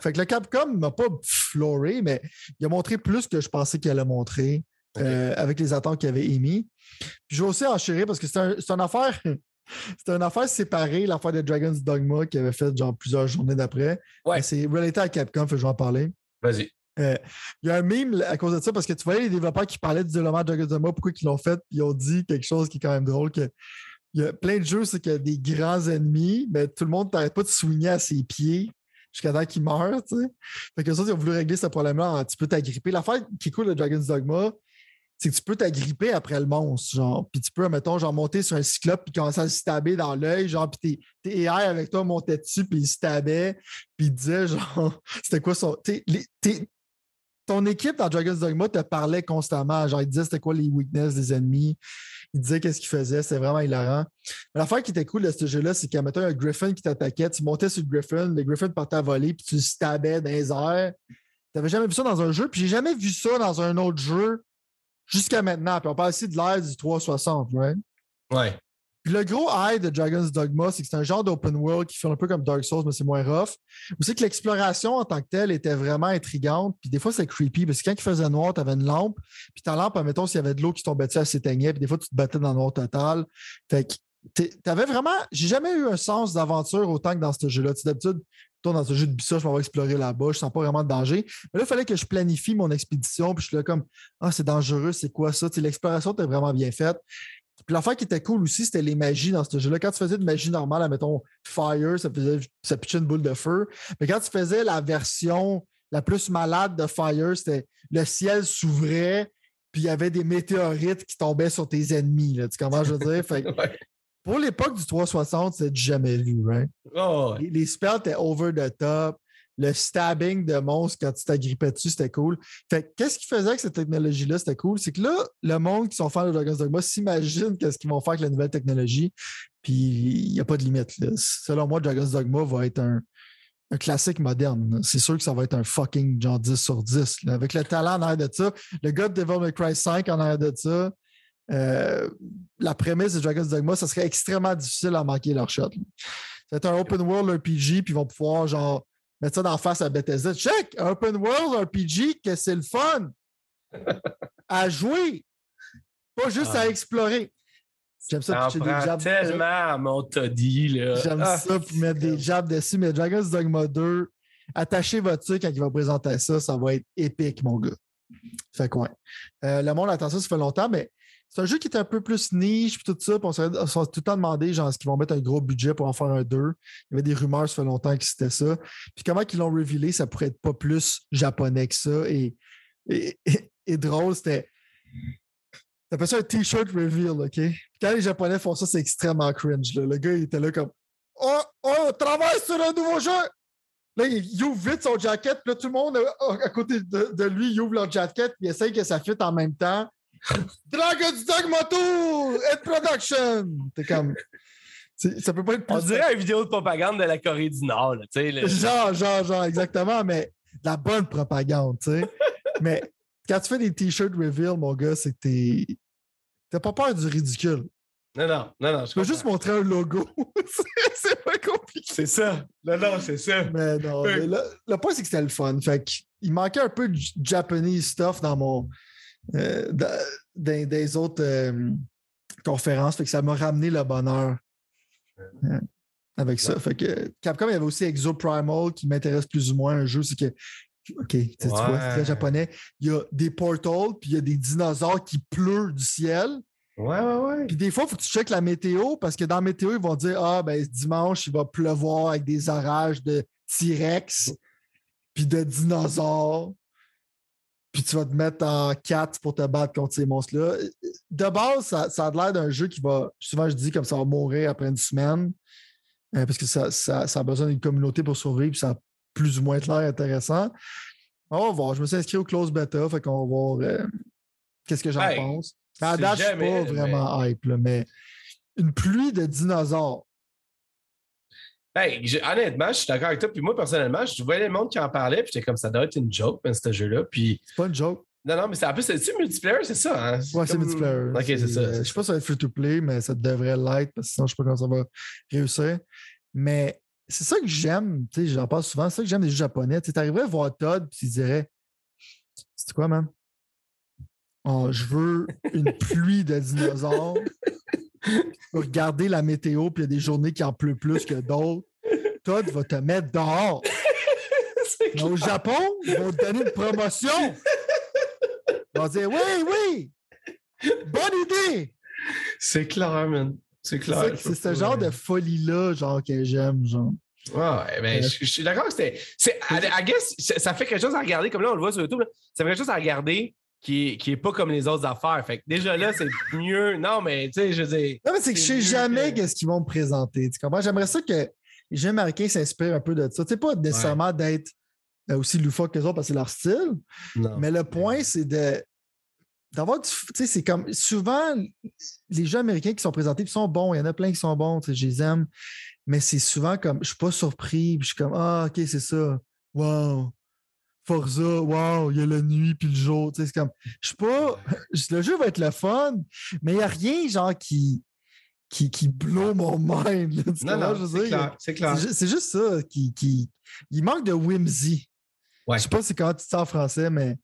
Fait que le Capcom m'a pas floré, mais il a montré plus que je pensais qu'il allait montrer euh, avec les attentes qu'il avait émis. Puis je vais aussi enchérir parce que c'est un, une affaire. C'est une affaire séparée, l'affaire de Dragon's Dogma qui avait fait genre plusieurs journées d'après. Ouais. C'est relaté à Capcom, je vais en parler. Vas-y. Euh, il y a un meme à cause de ça parce que tu voyais les développeurs qui parlaient du développement de Dragon's Dogma, pourquoi ils l'ont fait, puis ils ont dit quelque chose qui est quand même drôle que il y a plein de jeux, c'est qu'il y a des grands ennemis, mais tout le monde n'arrête pas de soigner à ses pieds jusqu'à temps qu'il meure, tu sais. Fait que ça, ils ont voulu régler ce problème-là tu peux t'agripper. L'affaire qui est cool de Dragon's Dogma, c'est que tu peux t'agripper après le monstre, genre. Puis tu peux, mettons, genre, monter sur un cyclope puis commencer à le stabber dans l'œil, genre, puis tes, AI avec toi montaient dessus puis il stabait, puis il disait, genre, c'était quoi son ton équipe dans Dragon's Dogma te parlait constamment. Genre, il disait c'était quoi les weaknesses des ennemis. Il disait qu'est-ce qu'il faisait. C'était vraiment hilarant. Mais l'affaire qui était cool de ce jeu-là, c'est qu'à un Griffin qui t'attaquait, tu montais sur le Griffin, le Griffin partait à voler, puis tu le stabais dans les airs. Tu n'avais jamais vu ça dans un jeu, puis j'ai jamais vu ça dans un autre jeu jusqu'à maintenant. Puis on parle aussi de l'ère du 360, right? Ouais. Puis le gros high de Dragon's Dogma, c'est que c'est un genre d'open world qui fait un peu comme Dark Souls, mais c'est moins rough. Aussi que l'exploration en tant que telle était vraiment intrigante. Puis des fois, c'est creepy parce que quand il faisait noir, tu avais une lampe. Puis ta lampe, admettons, s'il y avait de l'eau qui tombait dessus, elle s'éteignait. Puis des fois, tu te battais dans le noir total. Fait que t'avais vraiment. J'ai jamais eu un sens d'aventure autant que dans ce jeu-là. D'habitude, toi, dans ce jeu de Bissa, je m'en explorer là-bas, je sens pas vraiment de danger. Mais là, il fallait que je planifie mon expédition, puis je suis là comme Ah, c'est dangereux, c'est quoi ça? L'exploration était vraiment bien faite. Puis l'affaire qui était cool aussi, c'était les magies dans ce jeu-là. Quand tu faisais de magie normale, mettons Fire, ça faisait ça pitchait une boule de feu. Mais quand tu faisais la version la plus malade de Fire, c'était le ciel s'ouvrait, puis il y avait des météorites qui tombaient sur tes ennemis. Là. Tu comprends, je veux dire? Pour l'époque du 360, c'est jamais vu, right? Oh, les, les, spells étaient over the top le stabbing de monstres quand tu t'agrippais dessus, c'était cool. Fait qu'est-ce qui faisait que cette technologie-là, c'était cool? C'est que là, le monde qui sont fans de Dragon's Dogma s'imagine qu'est-ce qu'ils vont faire avec la nouvelle technologie, puis il n'y a pas de limite. Selon moi, Dragon's Dogma va être un, classique moderne. C'est sûr que ça va être un fucking genre 10 sur 10. Avec le talent en arrière de ça, le gars de Devil May Cry 5 en arrière de ça, euh, la prémisse de Dragon's Dogma, ça serait extrêmement difficile à manquer leur shot. C'est un open world RPG, puis ils vont pouvoir genre mettre ça dans face à Bethesda. Check! Open World RPG, que c'est le fun à jouer, pas juste à explorer. J'aime ça pitcher des jabs. tellement mon toddy, là. J'aime ah, ça pour mettre des jabs dessus, mais Dragon's Dogma 2, attachez votre truc quand il va présenter ça, ça va être épique, mon gars. Fait quoi. Euh, le monde attend ça, ça fait longtemps, mais c'est un jeu qui est un peu plus niche, puis tout ça. On s'est tout le temps demandé, genre, est-ce qu'ils vont mettre un gros budget pour en faire un 2? Il y avait des rumeurs, ça fait longtemps que c'était ça. Puis comment ils l'ont révélé, ça pourrait être pas plus japonais que ça. Et, et, drôle, c'était. T'appelles ça un t-shirt reveal, OK? quand les Japonais font ça, c'est extrêmement cringe. Le gars, il était là comme Oh, oh, on travaille sur un nouveau jeu! Là, il ouvre vite son jacket, puis là, tout le monde à côté de, lui, il ouvre leur jacket, puis il essaye que ça fitte en même temps. Dragon's Dogma 2 in production! T'es comme. Ça peut pas être plus. On dirait une vidéo de propagande de la Corée du Nord, tu sais. Genre, genre, genre, exactement, mais la bonne propagande, tu sais. mais quand tu fais des t-shirts reveal, mon gars, c'est que t'es. T'as pas peur du ridicule. Non, non, non, non. Je peux juste montrer un logo. c'est pas compliqué. C'est ça. Non, non, c'est ça. Mais non. le, point, c'est que c'était le fun. Fait qu'il manquait un peu de Japanese stuff dans mon, euh, des, autres euh, conférences. Fait que ça m'a ramené le bonheur euh, avec ça. Fait que Capcom, il y avait aussi Exo Primal qui m'intéresse plus ou moins. Un jeu, c'est que OK, tu vois, c'est très japonais. Il y a des portals, puis il y a des dinosaures qui pleurent du ciel. Ouais, ouais, ouais. Puis des fois, il faut que tu checkes la météo parce que dans la météo, ils vont dire Ah, ben dimanche, il va pleuvoir avec des orages de T-Rex, puis de dinosaures puis tu vas te mettre en 4 pour te battre contre ces monstres-là. De base, ça, a l'air d'un jeu qui va, souvent je dis comme ça va mourir après une semaine, euh, parce que ça, a besoin d'une communauté pour survivre, puis ça a plus ou moins l'air intéressant. On va voir. Je me suis inscrit au close beta, fait qu'on va voir euh, qu'est-ce que j'en pense. À date, je suis pas vraiment hype, là, mais une pluie de dinosaures. Ben, honnêtement, je suis d'accord avec toi. Puis moi, personnellement, je voyais le monde qui en parlait. Puis j'étais comme ça doit être une joke, mais ce jeu-là. Puis C'est pas une joke. non, non, mais c'est en plus, c'est multiplayer, c'est ça. Hein? Ouais, c'est comme- multiplayer. Ok, c'est ça. euh, je sais pas si ça va être free to play, mais ça devrait l'être parce que sinon, je sais pas comment ça va réussir. Mais c'est ça que j'aime. tu sais, J'en parle souvent. C'est ça que j'aime des jeux japonais. Tu arriverais à voir Todd puis tu dirais C'est quoi, man? Oh, je veux une pluie de dinosaures. Regarder la météo, puis il y a des journées qui en pleut plus que d'autres. Todd va te mettre dehors. Mais au. Japon, ils vont te donner une promotion. Ils vont dire Oui, oui, bonne idée. C'est clair, man. C'est clair. c'est ce genre de folie-là, genre, que j'aime, genre. Ouais, ben, Euh, je, je suis d'accord que c'était. I, guess, ça fait quelque chose à regarder, comme là, on le voit sur YouTube, là, ça fait quelque chose à regarder qui est, qui est pas comme les autres affaires. Fait que déjà là, c'est mieux. Non, mais tu sais, je veux dire. Non, mais c'est que je sais jamais que- qu'est-ce qu'ils vont me présenter. Tu comprends? J'aimerais ça que les jeux américains s'inspirent un peu de ça. Tu sais, pas nécessairement d'être euh, aussi loufoque que les autres parce que c'est leur style, Non. mais le point, c'est de d'avoir du. Tu sais, c'est comme souvent les jeux américains qui sont présentés, ils sont bons. Il y en a plein qui sont bons, tu sais, je les aime. Mais c'est souvent comme je suis pas surpris, puis je suis comme Ah, ok, c'est ça. Wow. Forza, wow, il y a la nuit puis le jour. Tu sais, c'est comme. Je suis pas. Le jeu va être le fun, mais il n'y a rien genre qui. Qui, qui blow mon mind. là, Non, non, je veux c'est dire? clair. C'est clair. C'est ju- C'est juste ça qui, qui. Il manque de whimsy. Ouais. Je sais pas si comment tu dis ça en français, mais.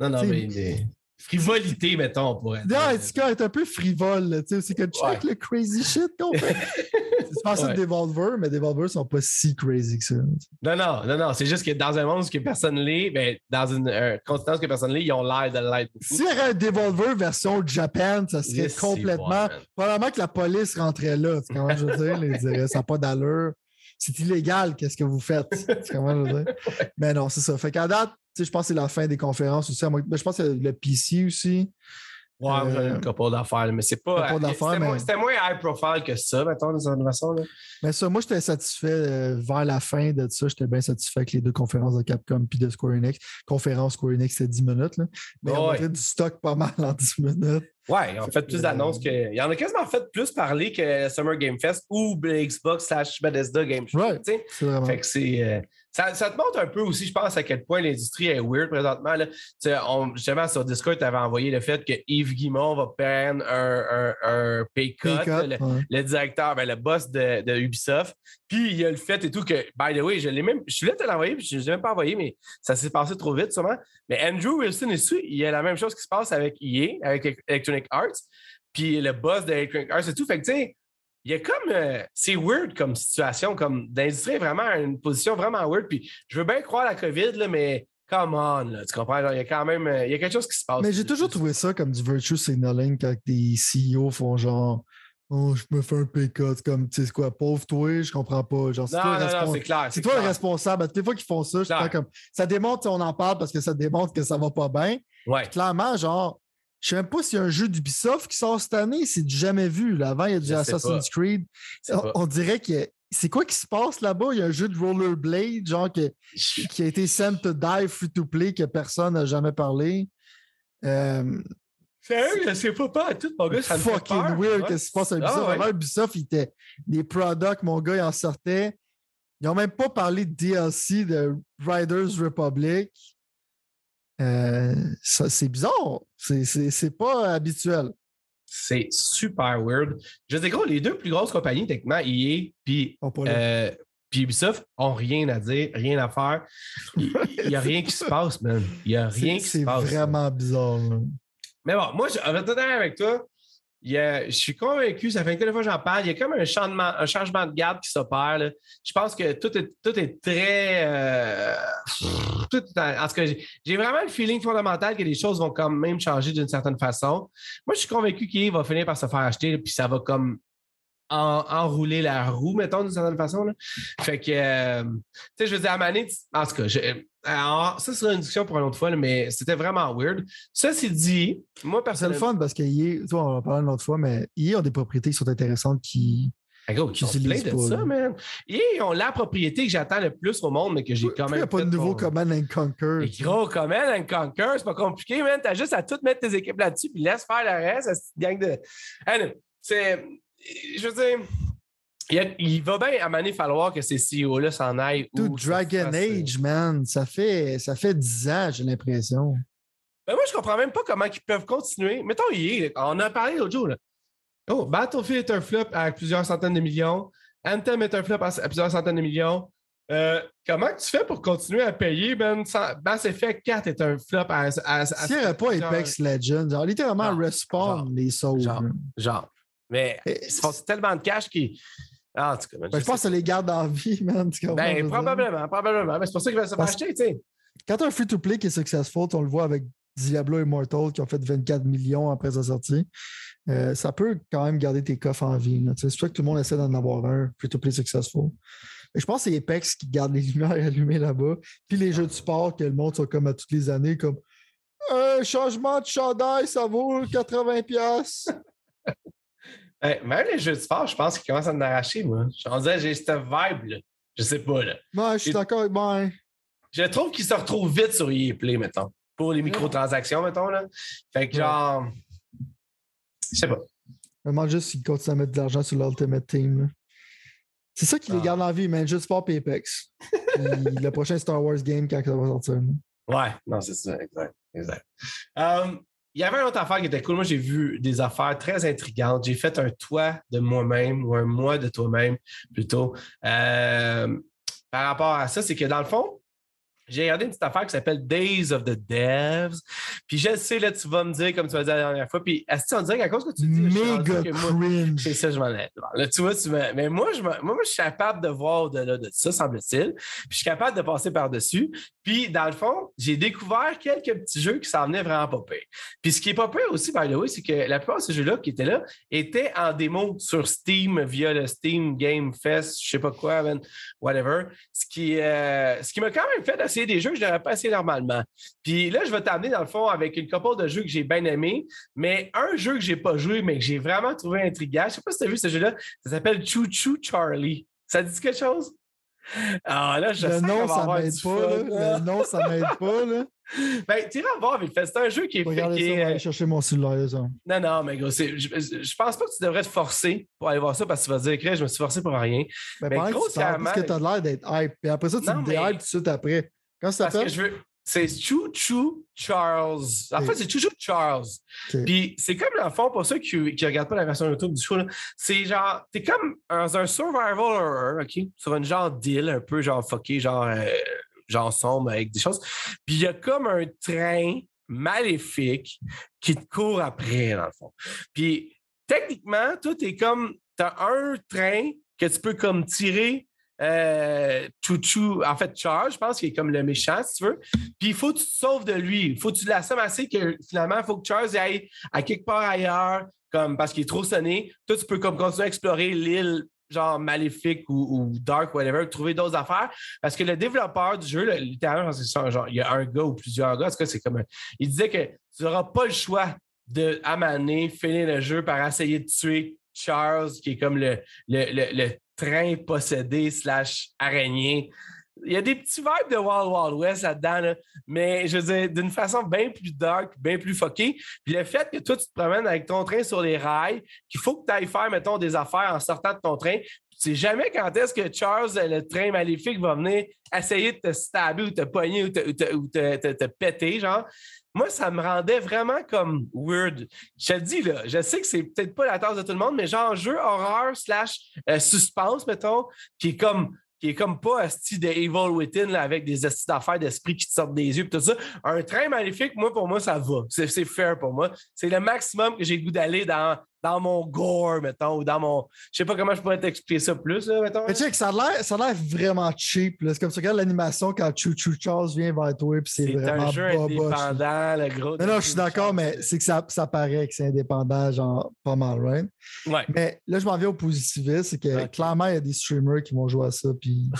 Non, non, t'sais- mais des frivolités, mettons, on pourrait Non. Etika est un peu frivole. là, tu sais, C'est que check Ouais. le crazy shit qu'on fait. tu penses Ouais. de Devolver, mais Devolver sont pas si crazy que ça. Non, non, non, non. C'est juste que dans un monde où que personne l'est, ben, dans une un continent où que personne l'est, ils ont l'air de l'être beaucoup. S'il y avait un Devolver version Japan, ça serait Yes, complètement. c'est bon. Probablement que la police rentrait là. Tu que je veux dire? Ils diraient ça n'a pas d'allure. C'est illégal, qu'est-ce que vous faites? Tu que je veux dire? Mais non, c'est ça. Fait qu'à date, je pense que c'est la fin des conférences aussi. à moins- ben, je pense que le PC aussi. Ouais, Euh, couple d'affaires, mais c'est pas. C'était moins, mais- high profile que ça, mettons, d'une façon. Là. Mais ça, moi, j'étais satisfait euh, vers la fin de ça. J'étais bien satisfait avec les deux conférences de Capcom puis de Square Enix. Conférence Square Enix, c'était 10 minutes. Là. Mais on montrait du stock pas mal en 10 minutes. Ouais, ont fait plus d'annonces que. Il y en a quasiment fait plus parler que Summer Game Fest ou Xbox slash Bethesda Game Show. Ouais. C'est vraiment. Fait que c'est. euh, ça, ça te montre un peu aussi, je pense, à quel point l'industrie est weird présentement. Là. On- justement, sur Discord, tu avais envoyé le fait que Yves Guimond va prendre un, un, un pay cut, Pay cut, là, le, ouais. le directeur, ben, le boss de, de Ubisoft. Puis il y a le fait et tout que, by the way, je l'ai même. Je suis là te l'envoyer, puis je ne l'ai même pas envoyé, mais ça s'est passé trop vite, sûrement. Mais Andrew Wilson ici, il y a la même chose qui se passe avec EA, avec Electronic Arts. Puis le boss de Electronic Arts et tout. Fait que, tu sais, il y a comme. euh, c'est weird comme situation, comme l'industrie est vraiment à une position vraiment weird. Puis je veux bien croire à la COVID, là, mais come on, là, tu comprends? Genre, Il y a quand même. euh, Il y a quelque chose qui se passe. Mais j'ai toujours trouvé ça comme du virtue signaling quand des CEO font genre Oh, je me fais un. C'est comme, tu sais, quoi, pauvre toi, je comprends pas. Genre, c'est toi, le non, respons- c'est clair. c'est toi le clair. responsable. À toutes les fois qu'ils font ça, je comme. Ça démontre, on en parle parce que ça démontre que ça va pas bien. Ouais. Clairement, genre, je sais même pas s'il y a un jeu d'Ubisoft qui sort cette année, c'est du jamais vu. Là. Avant, il y a du Assassin's Creed. On, dirait que. C'est quoi qui se passe là-bas? Il y a un jeu de rollerblade, genre, que- qui a été sent to die free to play que personne n'a jamais parlé. Euh, Sérieux, je sais pas, pas à tout, mon gars. Ça me fait fucking peur. weird Ouais. qu'est-ce qui se passe à Ah, Ubisoft. ouais. Avant Ubisoft, il était des products, mon gars, il en sortait. Ils n'ont même pas parlé de DLC de Riders Republic. Euh, c'est bizarre. C'est, c'est, c'est pas habituel. C'est super weird. Je dis gros, les deux plus grosses compagnies, techniquement, EA puis Oh, euh, Ubisoft, ont rien à dire, rien à faire. Il n'y a rien qui se passe, man. Il n'y a rien c'est, qui c'est se passe. vraiment bizarre. Mais bon, moi, je vais avec toi. Y a- je suis convaincu, ça fait une fois que j'en parle, il y a comme un changement, un changement de garde qui s'opère. Je pense que tout est, tout est très. euh, tout en tout cas, j'ai- vraiment le feeling fondamental que les choses vont quand même changer d'une certaine façon. Moi, je suis convaincu qu'il va finir par se faire acheter, puis ça va comme en- enrouler la roue, mettons, d'une certaine façon. Fait que, euh, tu sais, je veux dire, à Mané, en tout cas, je- alors, ça sera une discussion pour une autre fois, là, mais c'était vraiment weird. Ceci dit, moi, C'est le personnellement. fun parce que EA, toi, on en parlait une autre fois, mais EA ont des propriétés qui sont intéressantes qui, Ah, gros, qui J'utilise plein de pas, ça, là. man. Et ils ont la propriété que j'attends le plus au monde, mais que j'ai quand Il même. n'y a pas de nouveau Command and Conquer. Et gros, Command and Conquer, c'est pas compliqué, man. T'as juste à tout mettre tes équipes là-dessus, puis laisse faire le reste, cette gang de. Anyway, c'est. Je veux dire. Il, y a- il va bien à falloir que ces CEO-là s'en aillent. Tout Dragon Age, man, ça fait, ça fait 10 ans, j'ai l'impression. Ben moi, je comprends même pas comment ils peuvent continuer. Mettons, il est, on a parlé l'autre jour. Là. Oh, Battlefield est un flop à plusieurs centaines de millions. Anthem est un flop à, à plusieurs centaines de millions. Euh, comment tu fais pour continuer à payer, Ben? Sans- Mass Effect 4 est un flop à. à, à- S'il n'y aurait pas Apex Legends, genre littéralement Genre, Respawn genre, les sauve. genre. Genre. Mais ils se font tellement de cash qu'ils. Ah, en tout cas, man, Ben, je pense que ça les garde en vie, man. Ben, probablement, probablement. Mais c'est pour ça qu'ils veulent se faire acheter, tu sais. Quand un free-to-play qui est successful, on le voit avec Diablo Immortal qui ont fait 24 millions après sa sortie, euh, ça peut quand même garder tes coffres en vie. C'est sûr que tout le monde essaie d'en avoir un free-to-play successful. Et je pense que c'est Apex qui garde les lumières allumées là-bas. Puis les jeux de sport que le monde sont comme à toutes les années, comme un changement de chandail, ça vaut 80$. Ben, même les jeux de sport, je pense qu'ils commencent à en arracher, moi. On dirait j'ai cette vibe-là. Je sais pas, là. Ouais, je suis d'accord avec ben, Je trouve qu'ils se retrouvent vite sur EA Play, mettons. Pour les microtransactions, mettons, là. Fait que Ouais. genre. Je sais pas. Je me demande juste s'ils continuent à mettre de l'argent sur l'Ultimate Team. là. C'est ça qui les Ah. garde en vie, man. Juste sport Apex. Le prochain Star Wars game quand ça va sortir. là. Ouais, non, c'est ça, exact. exact. Euh, Il y avait une autre affaire qui était cool. Moi, j'ai vu des affaires très intrigantes. J'ai fait un toit de moi-même ou un moi de toi-même plutôt. Euh, par rapport à ça, c'est que dans le fond, j'ai regardé une petite affaire qui s'appelle Days of the Devs. Puis je sais, là, tu vas me dire, comme tu m'as dit la dernière fois, puis est-ce que on dirait qu'à cause que tu dis, Méga cringe. c'est ça, je m'en ai. Là, tu vois, tu me- mais moi, je me- moi, je suis capable de voir au-delà de ça, semble-t-il. Puis je suis capable de passer par-dessus. Puis, dans le fond, j'ai découvert quelques petits jeux qui s'en venaient vraiment pas pire. Puis, ce qui est pas pire aussi, by the way, c'est que la plupart de ces jeux-là qui étaient là étaient en démo sur Steam via le Steam Game Fest, je sais pas quoi, man, whatever. Ce qui, euh, qui m'a quand même fait d'essayer des jeux que je n'aurais pas essayé normalement. Puis là, je vais t'amener, dans le fond, avec une couple de jeux que j'ai bien aimés, mais un jeu que j'ai pas joué, mais que j'ai vraiment trouvé intriguant. Je sais pas si tu as vu ce jeu-là. Ça s'appelle Choo Choo Charlie. Ça dit quelque chose? Ah, là, je Le nom, ça m'aide pas. là. Le nom, ça m'aide pas. Là. Ben, tu iras voir vite fait. C'est un jeu qui est fait. Qui est, va euh, aller chercher mon cellulaire. Ça. Non, non, mais gros, je, je pense pas que tu devrais te forcer pour aller voir ça parce que tu vas te dire que je me suis forcé pour rien. Ben, Mais que tu parles, parce que tu as l'air d'être hype. Puis après ça, tu Non, me mais- déhypes tout de suite après. Quand ça Parce que je veux. C'est Choo Choo Charles. En fait, c'est Choo Choo Charles. Puis c'est comme, dans le fond, pour ceux qui, qui regardent pas la version YouTube du show, c'est genre, t'es comme dans un survival horror, OK? Sur une genre d'île un peu genre fucké, genre, euh, genre sombre avec des choses. Puis il y a comme un train maléfique qui te court après, dans le fond. Puis techniquement, toi, t'es comme, t'as un train que tu peux comme tirer euh, Chouchou, en fait, Charles, je pense qu'il est comme le méchant, si tu veux. Puis il faut que tu te sauves de lui. Il faut que tu l'assommes assez que finalement, il faut que Charles aille à quelque part ailleurs, comme parce qu'il est trop sonné. Toi, tu peux comme continuer à explorer l'île genre maléfique ou, ou dark, whatever, trouver d'autres affaires. Parce que le développeur du jeu, littéralement, ça, genre, il y a un gars ou plusieurs gars, en tout c'est comme Il disait que tu n'auras pas le choix de finir le jeu par essayer de tuer Charles, qui est comme le, le- le train possédé slash araignée. Il y a des petits vibes de Wild Wild West là-dedans, là, mais je veux dire, d'une façon bien plus dark, bien plus fuckée. Puis le fait que toi, tu te promènes avec ton train sur les rails, qu'il faut que tu ailles faire, mettons, des affaires en sortant de ton train, sais jamais quand est-ce que Charles, le train maléfique, va venir essayer de te stabber ou te pogner ou te, te- te- te- te péter. Moi, ça me rendait vraiment comme weird. Je te dis, là, je sais que c'est peut-être pas la tasse de tout le monde, mais genre jeu horreur slash euh, suspense, mettons, qui est comme qui est comme pas asti de Evil Within là, avec des asti d'affaires d'esprit qui te sortent des yeux tout ça. Un train maléfique, moi, pour moi, ça va. C'est fair pour moi. C'est le maximum que j'ai goût d'aller dans, dans mon gore, mettons, ou dans mon. Je sais pas comment je pourrais t'expliquer ça plus, là, mettons. Mais ça a l'air- ça a l'air vraiment cheap. là. C'est comme ça, regarde l'animation quand Choo Choo Charles vient vers toi, puis c'est C'est vraiment un jeu indépendant, le gros. Non, non, je suis d'accord, mais c'est que ça, ça paraît que c'est indépendant, genre pas mal, right? Ouais. Mais là, je m'en viens au positivisme, c'est que clairement, il y a des streamers qui vont jouer à ça, puis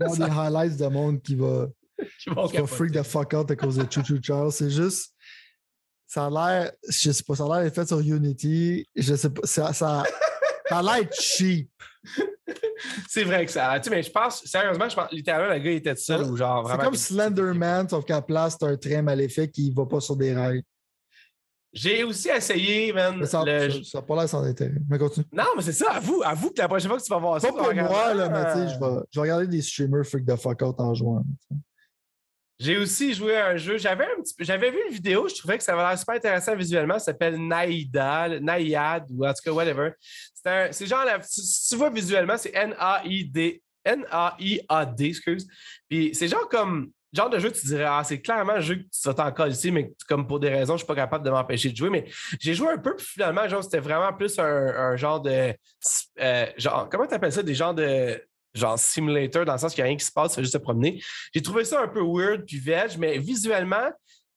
il y a des highlights de monde qui va, Qui vont qui va freak the fuck out à cause de Choo Choo Charles. C'est juste, ça a l'air, je sais pas, ça a l'air fait sur Unity. Je sais pas, ça, ça, Ça a l'air cheap. c'est vrai que ça. Tu sais, mais je pense, sérieusement, je pense, littéralement, le gars il était seul ou genre C'est comme Slenderman, sauf qu'à la place, c'est un train maléfique qui va pas sur des rails. J'ai aussi essayé, man. Mais ça le- ça- ça a pas l'air sans intérêt. Mais continue. Non, mais c'est ça, avoue, avoue que la prochaine fois que tu vas voir ça, Pas pour moi, là, mais tu sais, je vais, regarder des streamers freak the fuck out en jouant. J'ai aussi joué à un jeu. J'avais un petit j'avais vu une vidéo, je trouvais que ça avait l'air super intéressant visuellement. Ça s'appelle Naïda, Naïad, ou en tout cas, whatever. C'est genre, la- si tu vois visuellement, c'est N-A-I-D, N-A-I-A-D, excuse. Puis c'est genre comme, genre de jeu, tu dirais, ah, c'est clairement un jeu que tu vas t'en ici, mais comme pour des raisons, je suis pas capable de m'empêcher de jouer. Mais j'ai joué un peu, puis finalement, genre, c'était vraiment plus un, genre de, euh, genre, comment tu appelles ça, des genres de, genre simulator, dans le sens qu'il n'y a rien qui se passe, c'est juste se promener. J'ai trouvé ça un peu weird puis veg, mais visuellement,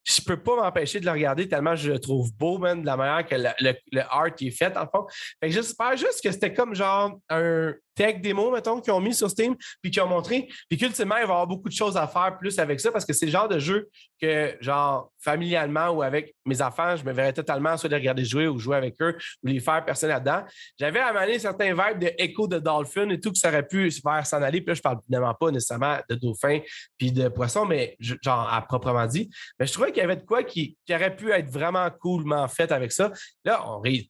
je peux pas m'empêcher de le regarder tellement je le trouve beau, man, de la manière que le, le- le art est fait, en fond. Fait que j'espère juste que c'était comme genre un tech démo, mettons, qu'ils ont mis sur Steam, puis qu'ils ont montré, puis qu'ultimement, il va y avoir beaucoup de choses à faire plus avec ça, parce que c'est le genre de jeu que, genre, familialement ou avec mes enfants, je me verrais totalement soit les regarder jouer ou jouer avec eux ou les faire personne là-dedans. J'avais amené certains vibes de Echo de Dolphin et tout, que ça aurait pu se faire s'en aller. Puis là, je parle évidemment pas nécessairement de dauphin puis de poisson, mais genre à proprement dit. Mais je trouvais qu'il y avait de quoi qui, qui aurait pu être vraiment coolment fait avec ça. Là,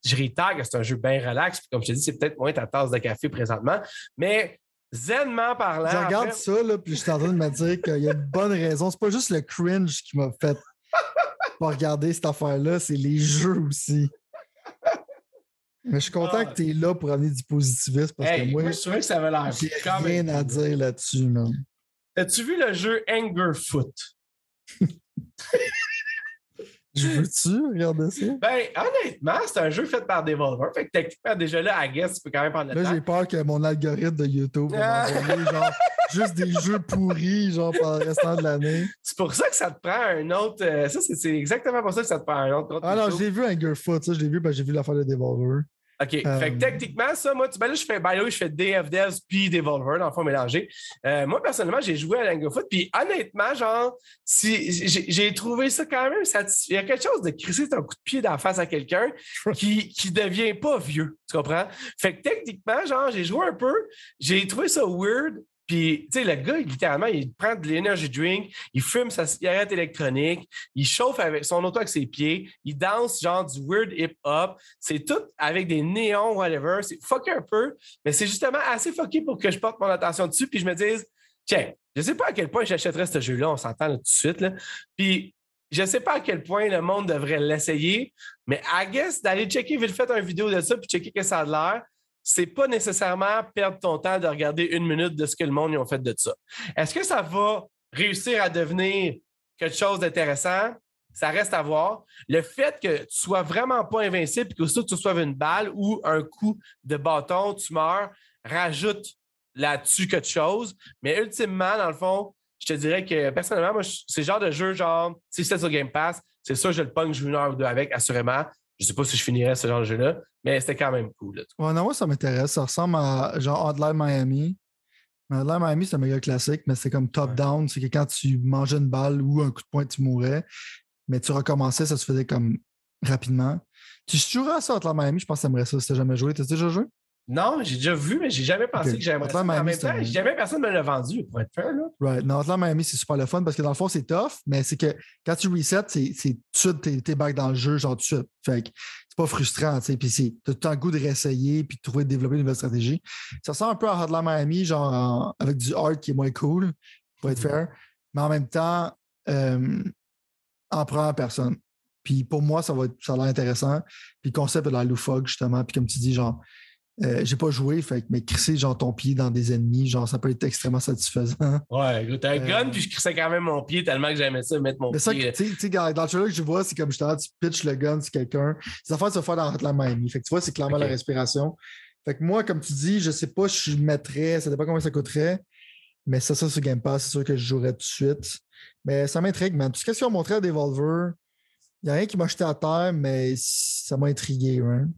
je retag, c'est un jeu bien relax. Puis comme je te dis, c'est peut-être moins ta tasse de café présentement. Mais zenement parlant. Je regarde après- ça, là, puis je suis en train de me dire qu'il y a une bonne raison. C'est pas juste le cringe qui m'a fait pas regarder cette affaire-là, c'est les jeux aussi. Mais je suis content Ah. que tu es là pour amener du positivisme parce Hey, que moi, moi, je trouvais que ça avait l'air j'ai rien même à dire là-dessus, man. As-tu vu le jeu Angerfoot? Je veux-tu regarder ça? Ben, honnêtement, c'est un jeu fait par Devolver. Fait que techniquement, déjà là, I guess, tu peux quand même prendre le Là, temps. j'ai peur que mon algorithme de YouTube va Ah. m'envoyer genre juste des jeux pourris genre pendant le restant de l'année. C'est pour ça que ça te prend un autre. euh, ça, c'est- exactement pour ça que ça te prend un autre. Ah non, compte je l'ai vu Angerfoot, ça, je l'ai vu, ben, j'ai vu l'affaire de Devolver. OK. Fait que Euh, techniquement, ça, moi, tu, ben là, je fais, by the way, je fais DF Devs puis Devolver, dans le fond, mélangé. Euh, moi, personnellement, j'ai joué à Langofoot, puis honnêtement, genre, si, j'ai trouvé ça quand même satisfaisant. Il y a quelque chose de crisser un coup de pied d'en face à quelqu'un qui, qui devient pas vieux. Tu comprends? Fait que techniquement, genre, j'ai joué un peu, j'ai trouvé ça weird. Puis, tu sais, le gars, littéralement, il prend de l'énergie drink, il fume sa cigarette électronique, il chauffe avec son auto avec ses pieds, il danse genre du weird hip-hop. C'est tout avec des néons, whatever. C'est fucké un peu, mais c'est justement assez fucké pour que je porte mon attention dessus puis je me dise, tiens, je sais pas à quel point j'achèterais ce jeu-là, on s'entend tout de suite. Là. Puis, je sais pas à quel point le monde devrait l'essayer, mais I guess d'aller checker vite fait une vidéo de ça puis checker que ça a l'air, c'est pas nécessairement perdre ton temps de regarder une minute de ce que le monde y ont fait de ça. Est-ce que ça va réussir à devenir quelque chose d'intéressant? Ça reste à voir. Le fait que tu sois vraiment pas invincible et que que tu reçoives une balle ou un coup de bâton, tu meurs, rajoute là-dessus quelque chose. Mais ultimement, dans le fond, je te dirais que personnellement, moi, c'est le genre de jeu, genre, si c'était sur Game Pass, c'est sûr, je le pogne, je joue une heure ou deux avec, assurément. Je sais pas si je finirais ce genre de jeu-là, mais c'était quand même cool. là. Ouais, non, moi, ça m'intéresse. Ça ressemble à genre Hotline Miami. Hotline Miami, c'est un méga classique, mais c'est comme top-down. C'est que quand tu mangeais une balle ou un coup de poing, tu mourais. Mais tu recommençais, ça se faisait comme rapidement. Tu jouerais à ça, Hotline Miami, je pense que t'aimerais ça si t'as jamais joué. T'as déjà joué? Non, j'ai déjà vu, mais j'ai jamais pensé que j'aimerais ça. En même temps, jamais personne me l'a vendu, pour être fair. Là. Right. Non, Hotline Miami, c'est super le fun parce que dans le fond, c'est tough, mais c'est que quand tu resets, c'est tout de suite, t'es- t'es back dans le jeu, genre tout de suite. Fait que c'est pas frustrant, tu sais. Puis c'est- tout le temps le goût de réessayer puis de trouver, de développer une nouvelle stratégie. Ça ressemble un peu à Hotline Miami, genre en- avec du art qui est moins cool, pour être Mhm. fair, mais en même temps, euh, en première personne. Puis pour moi, ça va être, ça a l'air intéressant. Puis le concept de la loufoque, justement. Puis comme tu dis, genre, euh, j'ai pas joué, fait que, mais crisser genre ton pied dans des ennemis, genre, ça peut être extrêmement satisfaisant. Ouais, écoute, un Euh, gun, puis je crissais quand même mon pied tellement que j'aimais ça, mettre mon Mais ça, pied. tu sais- tu sais, dans dans le trailer que je vois, c'est comme justement, tu pitches le gun sur quelqu'un. Les affaires se font dans Hotline Miami. Fait que tu vois, c'est clairement la respiration. Fait que moi, comme tu dis, je sais pas si je mettrais, ça dépend combien ça coûterait, mais ça, ça sur Game Pass, c'est sûr que je jouerais tout de suite. Mais ça m'intrigue, man. Tout ce qu'ils ont montré à Devolver, il n'y a rien qui m'a jeté à terre, mais ça m'a intrigué, hein.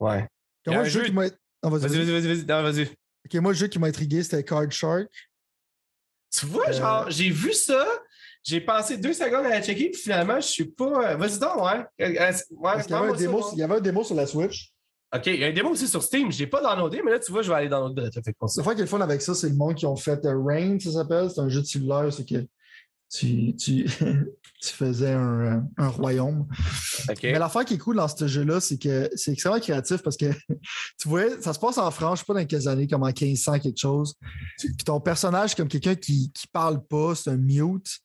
Ouais. Il moi, le jeu jeu- qui m'a. Ah, vas-y, Vas-y, vas-y. vas-y. Ok, moi, le jeu qui m'a intrigué, c'était Card Shark. Tu vois, Euh, genre, j'ai vu ça, j'ai pensé deux secondes à la checker, puis finalement, je suis pas. Vas-y donc, ouais. Euh, euh, ouais, qu'il y avait, un démo, il y avait un démo sur la Switch. OK, il y a un démo aussi sur Steam. Je l'ai pas downloadé, mais là, tu vois, je vais aller downloader. Ça fait Le fait qui est le fun avec ça, c'est le monde qui ont fait euh, Rain, ça s'appelle. C'est un jeu de cellulaire, c'est que tu, tu, tu faisais un, euh, un royaume. Mais l'affaire qui est cool dans ce jeu-là, c'est que c'est extrêmement créatif parce que tu vois, ça se passe en France, je sais pas dans quelles années, comme en 1500 quelque chose. Puis ton personnage, comme quelqu'un qui, qui parle pas, c'est un mute.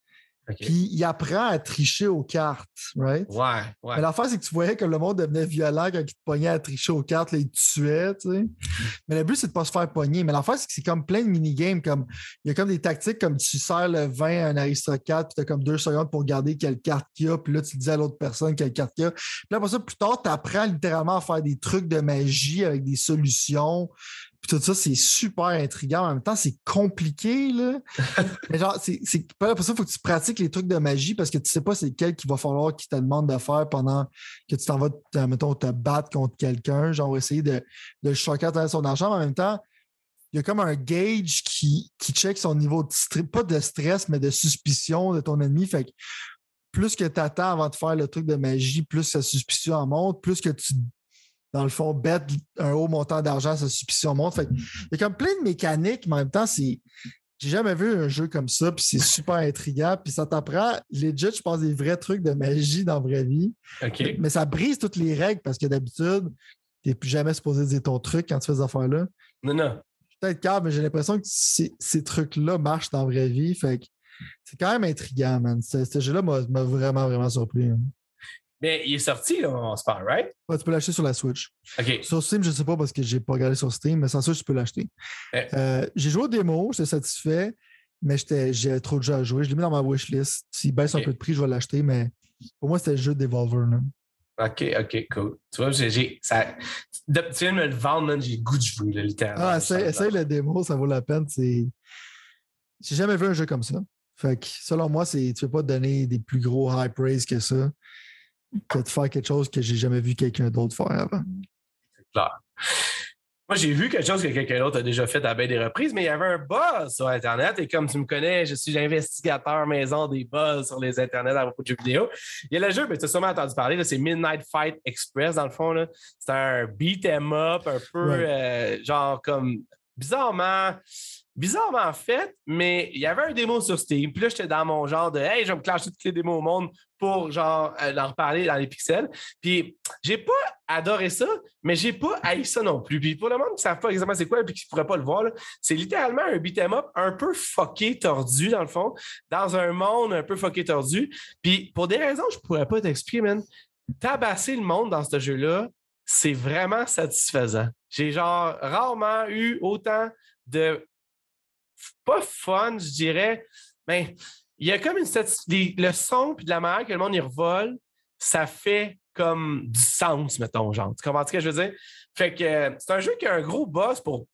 Puis il apprend à tricher aux cartes, right? Ouais, ouais. Mais l'affaire, c'est que tu voyais que le monde devenait violent quand il te pognait à tricher aux cartes, là, il te tuait, tu sais. Mais le but, c'est de pas se faire pogner. Mais l'affaire, c'est que c'est comme plein de minigames. Comme, il y a comme des tactiques comme tu sers le vin à un aristocrate, puis tu as comme deux secondes pour regarder quelle carte il y a, puis là, tu dis à l'autre personne quelle carte il y a. Puis là, après ça, plus tard, tu apprends littéralement à faire des trucs de magie avec des solutions. Puis tout ça, c'est super intriguant. En même temps, c'est compliqué, là. Mais genre, c'est, c'est, après ça, il faut que tu pratiques les trucs de magie parce que tu sais pas c'est quel qu'il va falloir qu'il te demande de faire pendant que tu t'en vas, te, mettons, te battre contre quelqu'un, genre essayer de, de choquer à travers son argent, mais en même temps, il y a comme un gauge qui, qui check son niveau de stress, pas de stress, mais de suspicion de ton ennemi. Fait que plus que tu attends avant de faire le truc de magie, plus sa suspicion en monte, plus que tu, dans le fond, bêtes un haut montant d'argent, sa suspicion monte. Fait il y a comme plein de mécaniques, mais en même temps, c'est. J'ai jamais vu un jeu comme ça, puis c'est super intriguant, puis ça t'apprend legit, je pense, des vrais trucs de magie dans la vraie vie. OK. Mais ça brise toutes les règles parce que d'habitude, tu n'es plus jamais supposé dire ton truc quand tu fais ces affaires-là. Non, non. Peut-être calme, mais j'ai l'impression que ces, trucs-là marchent dans la vraie vie. Fait que c'est quand même intriguant, man. Ce, ce jeu-là m'a m'a vraiment, vraiment surpris. hein. Mais il est sorti, là, on se parle, right? Ouais, tu peux l'acheter sur la Switch. OK. Sur Steam, je ne sais pas parce que je n'ai pas regardé sur Steam, mais sans Switch, tu peux l'acheter. Ouais. Euh, j'ai joué au démo, j'étais satisfait, mais j'ai trop de jeux à jouer. Je l'ai mis dans ma wishlist. S'il baisse un peu de prix, je vais l'acheter, mais pour moi, c'était le jeu de Devolver. là. OK, OK, cool. Tu vois, j'ai. j'ai- ça, tu viens de me le vendre, man, j'ai le goût de jouer, là, littéralement. Ah, essaye, essaye le démo, ça vaut la peine. C'est... J'ai jamais vu un jeu comme ça. Fait que selon moi, c'est... tu ne peux pas donner des plus gros high praise que ça, que de faire quelque chose que j'ai jamais vu quelqu'un d'autre faire avant. clair. Moi, j'ai vu quelque chose que quelqu'un d'autre a déjà fait à bien des reprises, mais il y avait un buzz sur Internet. Et comme tu me connais, je suis investigateur maison des buzz sur les Internets à propos de jeux vidéo. Il y a le jeu, mais tu as sûrement entendu parler, là, c'est Midnight Fight Express, dans le fond. C'est un beat 'em up, un peu Ouais. euh, genre comme bizarrement. Bizarrement fait, mais il y avait un démo sur Steam. Puis là, j'étais dans mon genre de Hey, je vais me clencher toutes les démos au monde pour genre euh, en reparler dans les pixels. Puis j'ai pas adoré ça, mais j'ai pas haï ça non plus. Puis pour le monde qui ne savent pas exactement c'est quoi et qui ne pourrait pas le voir, c'est littéralement un beat'em up un peu fucké, tordu, dans le fond, dans un monde un peu fucké, tordu. Puis pour des raisons je pourrais pas t'expliquer, man, tabasser le monde dans ce jeu-là, c'est vraiment satisfaisant. J'ai genre rarement eu autant de pas fun, je dirais, mais il y a comme une des- le son puis de la manière que le monde y revole, ça fait comme du sens, mettons, genre. Tu comprends ce que je veux dire? Fait que euh, c'est un jeu qui a un gros boss pour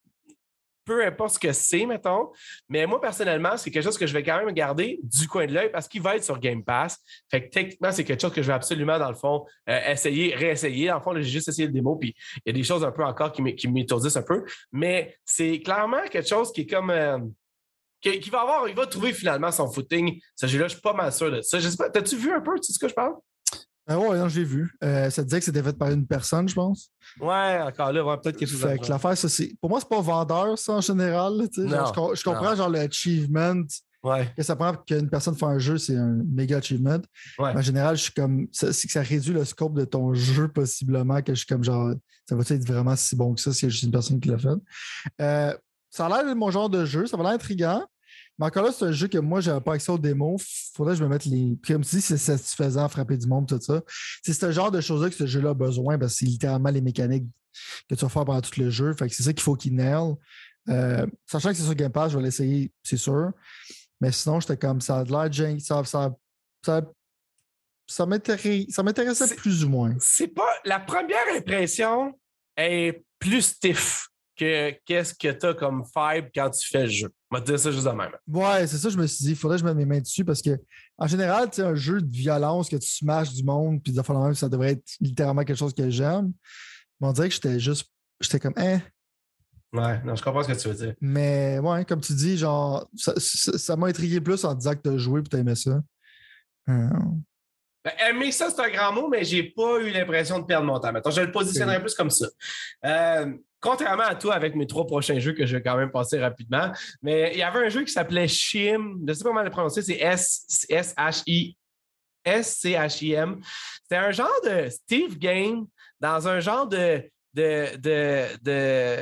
peu importe ce que c'est, mettons. Mais moi, personnellement, c'est quelque chose que je vais quand même garder du coin de l'œil parce qu'il va être sur Game Pass. Fait que techniquement, c'est quelque chose que je vais absolument, dans le fond, euh, essayer, réessayer. Dans le fond, j'ai juste essayé le démo, puis il y a des choses un peu encore qui m'é- qui m'étourdissent un peu. Mais c'est clairement quelque chose qui est comme. euh, qui, qui va avoir, il va trouver finalement son footing. Ce jeu-là, je suis pas mal sûr de ça. Je sais pas, t'as-tu vu un peu, tu sais ce que je parle? Ah ouais, non, je l'ai vu. Euh, ça disait que c'était fait par une personne, je pense. Ouais, encore là, il va y avoir peut-être quelque chose Fait que l'affaire, ça, c'est. Pour moi, c'est pas vendeur, ça, en général. là. Genre, je, com- je comprends, genre, l'achievement Ouais, que ça prend qu'une personne fasse un jeu, c'est un méga achievement. ouais. En général, je suis comme. ça- C'est que ça réduit le scope de ton jeu, possiblement, que je suis comme genre. Ça va être vraiment si bon que ça s'il y a juste une personne qui l'a fait? Euh, ça a l'air de mon genre de jeu, ça va l'air intriguant. Mais encore là, c'est un jeu que moi, j'avais pas accès aux démos. Faudrait que je me mette les. Puis comme tu dis, c'est satisfaisant, frapper du monde, tout ça. C'est ce genre de choses-là que ce jeu-là a besoin, parce que c'est littéralement les mécaniques que tu vas faire pendant tout le jeu. Fait que c'est ça qu'il faut qu'il nail. Euh, sachant que c'est sur Game Pass, je vais l'essayer, c'est sûr. Mais sinon, j'étais comme ça a l'air de ça, ça, ça, ça ça m'intéressait plus ou moins. c'est pas. La première impression est plus stiff que qu'est-ce que tu as comme vibe quand tu fais le jeu? On va te dire ça juste de même. Ouais, c'est ça, je me suis dit, il faudrait que je mette mes mains dessus parce que, en général, tu sais, un jeu de violence que tu smashes du monde, puis de même, ça devrait être littéralement quelque chose que j'aime. Mais on dirait que j'étais juste, j'étais comme, hein? Ouais, non, je comprends ce que tu veux dire. Mais ouais, comme tu dis, genre, ça m'a intrigué plus en disant que tu as joué et tu aimé ça. Euh, Ben, aimer ça, c'est un grand mot, mais j'ai pas eu l'impression de perdre mon temps. Mettons, je le positionnerais plus comme ça. Euh, contrairement à toi avec mes trois prochains jeux que je vais quand même passer rapidement, mais il y avait un jeu qui s'appelait Shim. Je ne sais pas comment le prononcer, c'est S-H-I. S-C-H-I-M. C'était un genre de Steve Game dans un genre de. de, de, de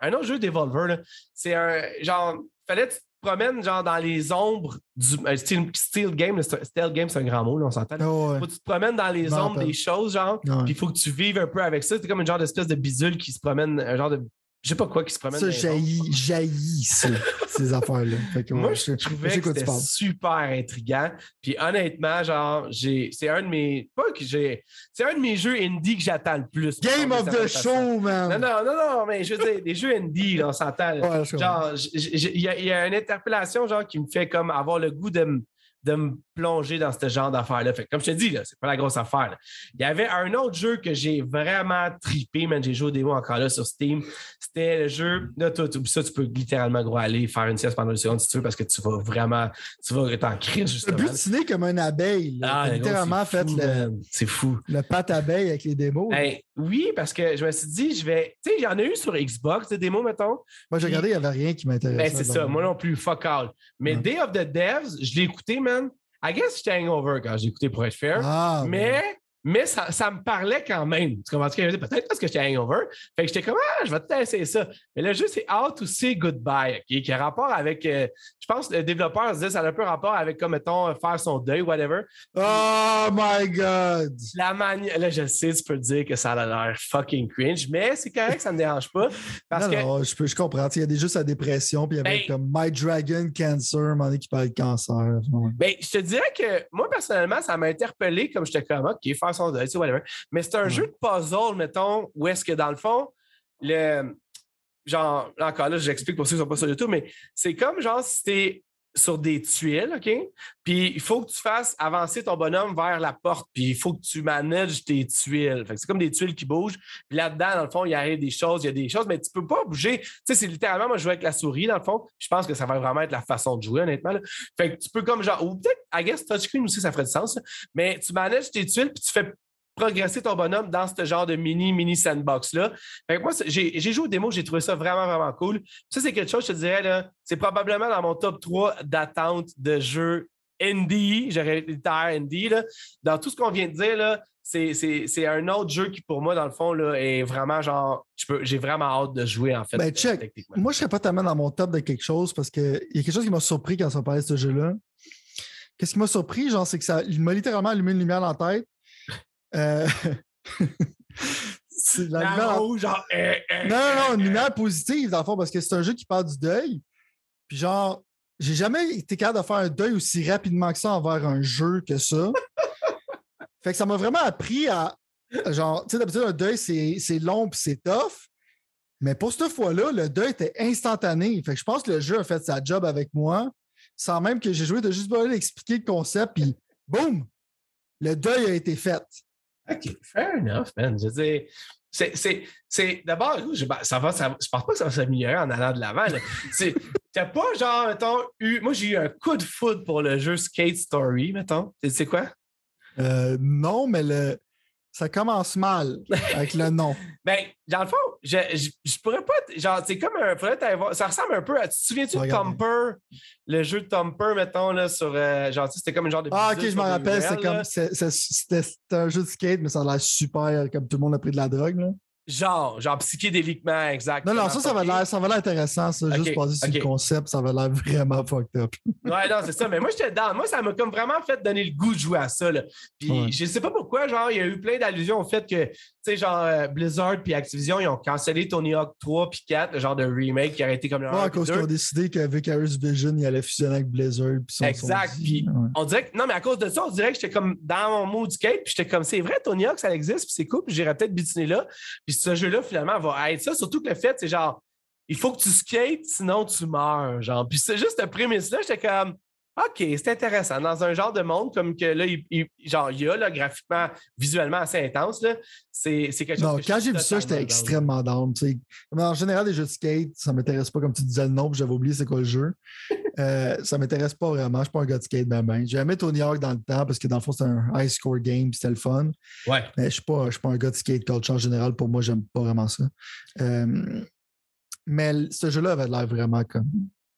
un autre jeu d'Evolver. C'est un genre. Fallait promènes genre dans les ombres du un style, style game. Stealth game, c'est un grand mot, là, on s'entend. Oh, ouais. Faut que tu te promènes dans les ombres des choses, genre. Puis il faut que tu vives un peu avec ça. C'est comme une genre d'espèce de bisule qui se promène, un genre de. Je sais pas quoi qui se promène. Ça, jaillit, jaillit, ça, ces affaires-là. Fait que, Moi, ouais, je trouvais que c'était super intriguant. Puis honnêtement, genre, j'ai, c'est un de mes, pas que j'ai, c'est un de mes jeux indie que j'attends le plus. Game of the show, man! Non, non, non, non, mais je veux dire, les jeux indie, là, on s'entend. Ouais. Genre, il y, y a une interpellation, genre, qui me fait comme avoir le goût de me de me plonger dans ce genre d'affaires-là. Fait que, comme je te dis, c'est pas la grosse affaire. là. Il y avait un autre jeu que j'ai vraiment tripé, man. J'ai joué au démo encore là sur Steam. C'était le jeu. Là, toi, tu- ça, tu peux littéralement gros aller faire une sieste pendant une seconde si tu veux parce que tu vas vraiment. Tu vas être en crise, T'as justement. butiné comme une abeille. là. Ah, littéralement fait fou, le. C'est fou. le pâte abeille avec les démos. Hey, oui, parce que je me suis dit, je vais. Tu sais, il y en a eu sur Xbox, des démos, mettons. Moi, j'ai regardé, il n'y avait rien qui m'intéressait. Ben, c'est ça, moi non plus, fuck all. Mais Ouais. Day of the Devs, je l'ai écouté, man. I guess j'étais hangover quand j'ai écouté pour être fair. Ah, ouais. Mais ça, ça me parlait quand même. Tu comprends? Peut-être parce que j'étais hangover. Fait que j'étais comme, ah, je vais peut-être essayer ça. Mais le jeu, c'est How to Say Goodbye? Qui a rapport avec, euh, je pense, le développeur se dit, ça a un peu rapport avec, comme, mettons, faire son deuil, whatever. Oh my God! La manière, là, je sais, tu peux dire que ça a l'air fucking cringe, mais c'est correct, ça ne me dérange pas. Parce non, que, non, je, peux, je comprends. Il y a des jeux sur la dépression, puis il y avait Ben- comme My Dragon Cancer, donné qui parlait de cancer. Ouais. Ben, je te dirais que moi, personnellement, ça m'a interpellé comme j'étais comme, OK, faire son deuil, tu sais, whatever. Mais c'est un Ouais. jeu de puzzle, mettons, où est-ce que dans le fond, le. Genre, encore là, j'explique pour ceux qui ne sont pas sur YouTube, mais c'est comme genre si t'es sur des tuiles, OK? Puis il faut que tu fasses avancer ton bonhomme vers la porte, puis il faut que tu manages tes tuiles. Fait c'est comme des tuiles qui bougent. Puis là-dedans, dans le fond, il arrive des choses, il y a des choses, mais tu peux pas bouger. Tu sais, c'est littéralement, moi, je joue avec la souris, dans le fond. Je pense que ça va vraiment être la façon de jouer, honnêtement. Fait que tu peux comme genre, ou peut-être, I guess, touchscreen aussi, ça ferait du sens. Mais tu manages tes tuiles, puis tu fais progresser ton bonhomme dans ce genre de mini, mini sandbox-là. Fait que moi, j'ai j'ai joué au démo, j'ai trouvé ça vraiment, vraiment cool. Ça, c'est quelque chose, je te dirais, là, c'est probablement dans mon top 3 d'attente de jeux indie, j'aurais littéraire indie, là. Dans tout ce qu'on vient de dire, là, c'est- c'est c'est un autre jeu qui, pour moi, dans le fond, là, est vraiment genre, je peux- j'ai vraiment hâte de jouer, en fait. Ben, euh, check. Moi, je serais pas tellement dans mon top de quelque chose parce qu'il y a quelque chose qui m'a surpris quand on parlait de ce jeu-là. Qu'est-ce qui m'a surpris, genre, c'est que ça il m'a littéralement allumé une lumière dans la tête. Euh, c'est la lumière en- rouge, genre, euh, euh, Non, non, non, euh, une lumière positive, dans le fond, parce que c'est un jeu qui parle du deuil. Puis genre, j'ai jamais été capable de faire un deuil aussi rapidement que ça envers un jeu que ça. fait que ça m'a vraiment appris à. Genre, tu sais, d'habitude, un deuil, c'est c'est long puis c'est tough. Mais pour cette fois-là, le deuil était instantané. Fait que je pense que le jeu a fait sa job avec moi, sans même que j'ai joué de juste pas expliquer le concept, puis boum! Le deuil a été fait. OK, fair enough, man. Je veux dire, c'est, c'est, c'est d'abord, ça va, ça, je pense pas que ça va s'améliorer en allant de l'avant. C'est, t'as pas, genre, mettons, eu. Moi, j'ai eu un coup de foudre pour le jeu Skate Story, mettons. Sais quoi? Euh, non, mais le, ça commence mal avec le nom. Ben, dans le fond, je, je, je pourrais pas. Genre, c'est comme un. Ça ressemble un peu à. Tu te souviens-tu de. Thumper? Le jeu de Thumper, mettons, là, sur. euh, genre, c'était comme un genre de. Ah, ok, je m'en rappelle. C'est comme, c'était un jeu de skate, mais ça a l'air super, comme tout le monde a pris de la drogue. Là. Genre, genre psychédéliquement, exact. Non, non, ça, ça va l'air, ça va l'air intéressant, ça. Juste passer sur ok. le concept, ça va l'air vraiment fucked up. Ouais, non, c'est ça. Mais moi, j'étais dans. Moi, ça m'a comme vraiment fait donner le goût de jouer à ça. Là. Puis, Ouais. je sais pas pourquoi, genre, il y a eu plein d'allusions au fait que, tu sais, genre, euh, Blizzard puis Activision, ils ont cancellé Tony Hawk 3 puis 4, le genre de remake qui aurait été comme le 1 à cause 2. qu'ils ont décidé que Vicarious Vision, il allait fusionner avec Blizzard. puis ils sont Exact, puis- ouais. On dirait que, non, mais à cause de ça, on dirait que j'étais comme dans mon mood skate, puis j'étais comme, c'est vrai, Tony Hawk, ça existe, puis c'est cool, puis j'irais peut-être butiner là. Puis ce jeu-là, finalement, va être ça. Surtout que le fait, c'est genre, il faut que tu skates, sinon tu meurs. Genre, puis c'est juste cette prémisse-là, j'étais comme, OK, c'est intéressant. Dans un genre de monde comme que là, il, genre, il y a là, graphiquement, visuellement assez intense, là, c'est, quelque chose Non, que quand j'ai vu ça, j'étais extrêmement down. tu sais. Comme En général, les jeux de skate, ça m'intéresse pas, comme tu disais le nom, puis j'avais oublié c'est quoi le jeu. Euh, ça m'intéresse pas vraiment. Je suis pas un gars de skate, ben ben. Aimé Tony Hawk dans le temps parce que dans le fond, c'était un high score game, puis c'était le fun. Ouais. Mais je suis pas, pas un gars de skate culture en général. Pour moi, j'aime pas vraiment ça. Euh, mais ce jeu-là avait l'air vraiment comme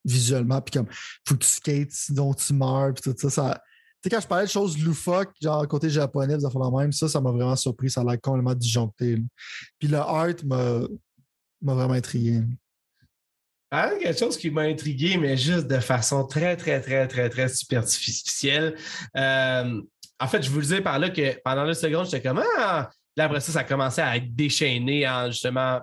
visuellement, puis comme faut que tu skates, sinon tu meurs, puis tout ça. ça tu sais, quand je parlais de choses loufoques, genre côté japonais, affaires de même, ça, ça m'a vraiment surpris. Ça a l'air complètement disjoncté. Puis le art m'a m'a vraiment intrigué. Ah, quelque chose qui m'a intrigué, mais juste de façon très, très, très, très, très superficielle. Euh, en fait, je vous le disais par là que pendant deux secondes, j'étais comme Ah! Là, après ça, ça commençait à être déchaîné en justement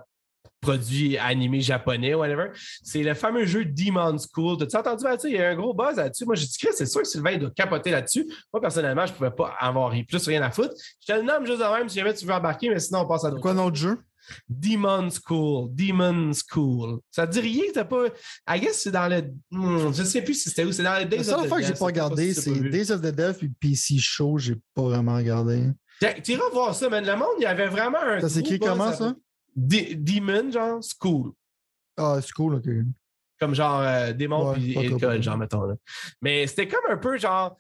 produits animés japonais, whatever. C'est le fameux jeu Demon's School. T'as-tu entendu Mathieu? Il y a un gros buzz là-dessus. Moi, j'ai dit, c'est sûr que Sylvain doit capoter là-dessus. Moi, personnellement, je ne pouvais pas avoir plus rien à foutre. Je te le nomme juste de même si jamais tu veux embarquer, mais sinon, on passe à d'autres Quoi, autre jeu? Demon's School. Demon's School. Ça te dit rien? T'as pas. I guess c'est dans le. Hmm, je sais plus si c'était où. C'est dans les Days La seule of the fois que j'ai pas regardé, c'est. Days of the Death puis PC Show, j'ai pas vraiment regardé. Tiens, Tu iras voir ça, man. Le monde, il y avait vraiment un. Ça s'écrit comment, ça? De- Demon, genre, School. Ah, c'est cool, ok. Comme genre euh, démon puis école, genre, mettons. Là. Mais c'était comme un peu genre.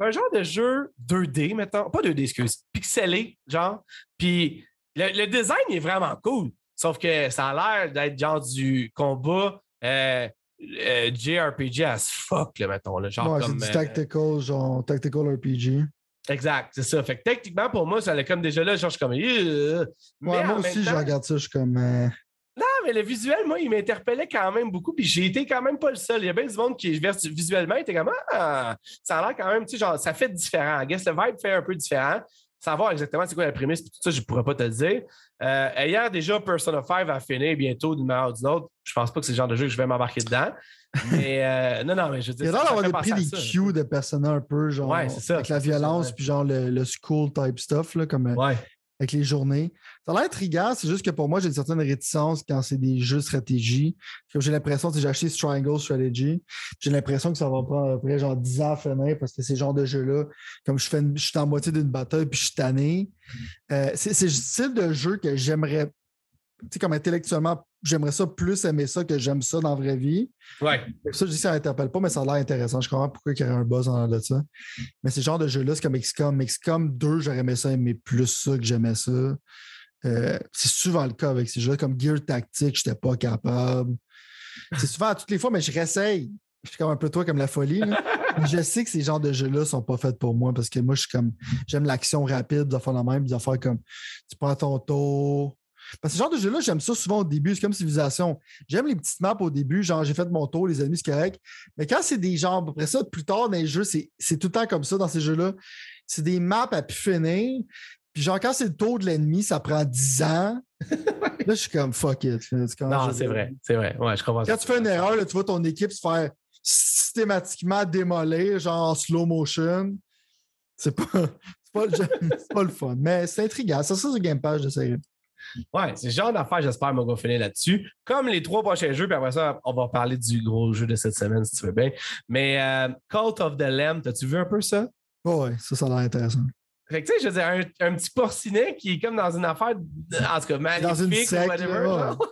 Un genre de jeu 2D, mettons. Pas 2D, excuse. Pixelé, genre. Puis le, le design est vraiment cool. Sauf que ça a l'air d'être genre du combat euh, euh, JRPG as fuck, là, mettons. Là, genre Ouais, comme, du euh, tactical, genre tactical RPG. Exact, c'est ça. Fait que techniquement, pour moi, ça allait comme déjà là, genre, je suis comme. Euh, mais Ouais, moi aussi, je regarde ça, je suis comme. euh, Non, mais le visuel, moi, il m'interpellait quand même beaucoup. Puis j'ai été quand même pas le seul. Il y a bien du monde qui, visuellement, était comme Ah, ça a l'air quand même, tu sais, genre, ça fait différent. I guess le vibe fait un peu différent. Savoir exactement c'est quoi la prémisse, tout ça, je pourrais pas te le dire. Euh, ayant déjà Persona 5 à finir bientôt d'une manière ou d'une autre, je pense pas que c'est le genre de jeu que je vais m'embarquer dedans. mais euh, non, non, mais je veux Il y dire. a l'air ça d'avoir fait des cues de personnages un peu, genre. Ouais, c'est ça, Avec la violence, puis genre le, le school type stuff, là, comme euh, Ouais. Avec les journées. Ça a l'air intriguant, c'est juste que pour moi, j'ai une certaine réticence quand c'est des jeux stratégie. Comme j'ai l'impression, sais, j'ai acheté Triangle Strategy, j'ai l'impression que ça va prendre à peu près genre 10 ans à finir parce que ces genres de jeux-là, comme je suis en moitié d'une bataille puis je suis tanné. Euh, c'est le style de jeu que j'aimerais, tu sais, comme intellectuellement, j'aimerais ça plus aimer ça que j'aime ça dans la vraie vie. Ouais. Ça, je dis ça n'interpelle pas, mais ça a l'air intéressant. Je comprends pourquoi il y aurait un buzz en de ça. Mais ce genre de jeu-là, c'est comme XCOM. XCOM 2, j'aurais aimé ça, aimer plus ça que j'aimais ça. Euh, c'est souvent le cas avec ces jeux comme Gear Tactic, je n'étais pas capable. C'est souvent à toutes les fois, mais je réessaye. Je suis comme un peu toi, comme la folie. là. Mais je sais que ces genres de jeux-là sont pas faits pour moi parce que moi, je suis comme. J'aime l'action rapide, de faire la même, de faire comme tu prends ton tour. Parce que ce genre de jeu-là, j'aime ça souvent au début. C'est comme civilisation. J'aime les petites maps au début, genre j'ai fait mon tour, les ennemis, c'est correct. Mais quand c'est des genres, après ça, plus tard dans les jeux, c'est tout le temps comme ça dans ces jeux-là. C'est des maps à pu finir. Puis genre, quand c'est le tour de l'ennemi, ça prend 10 ans. là, je suis comme fuck it. Non, c'est vrai. C'est vrai. Ouais, je comprends. Quand tu fais une erreur, là, tu vois ton équipe se faire systématiquement démolir, genre en slow motion. C'est pas, pas, le pas le fun. Mais c'est intriguant. Ça, c'est Game Pass, j'essaierai. Ouais, c'est le genre d'affaire, j'espère, qu'on va finir là-dessus. Comme les trois prochains jeux, puis après ça, on va parler du gros jeu de cette semaine, si tu veux bien. Mais euh, Cult of the Lamb, as-tu vu un peu ça? Oh, ouais, ça, ça a l'air intéressant. Fait que, tu sais, je veux dire, un, un petit porcinet qui est comme dans une affaire, en tout cas, maléfique Dans une ou whatever. là, ouais.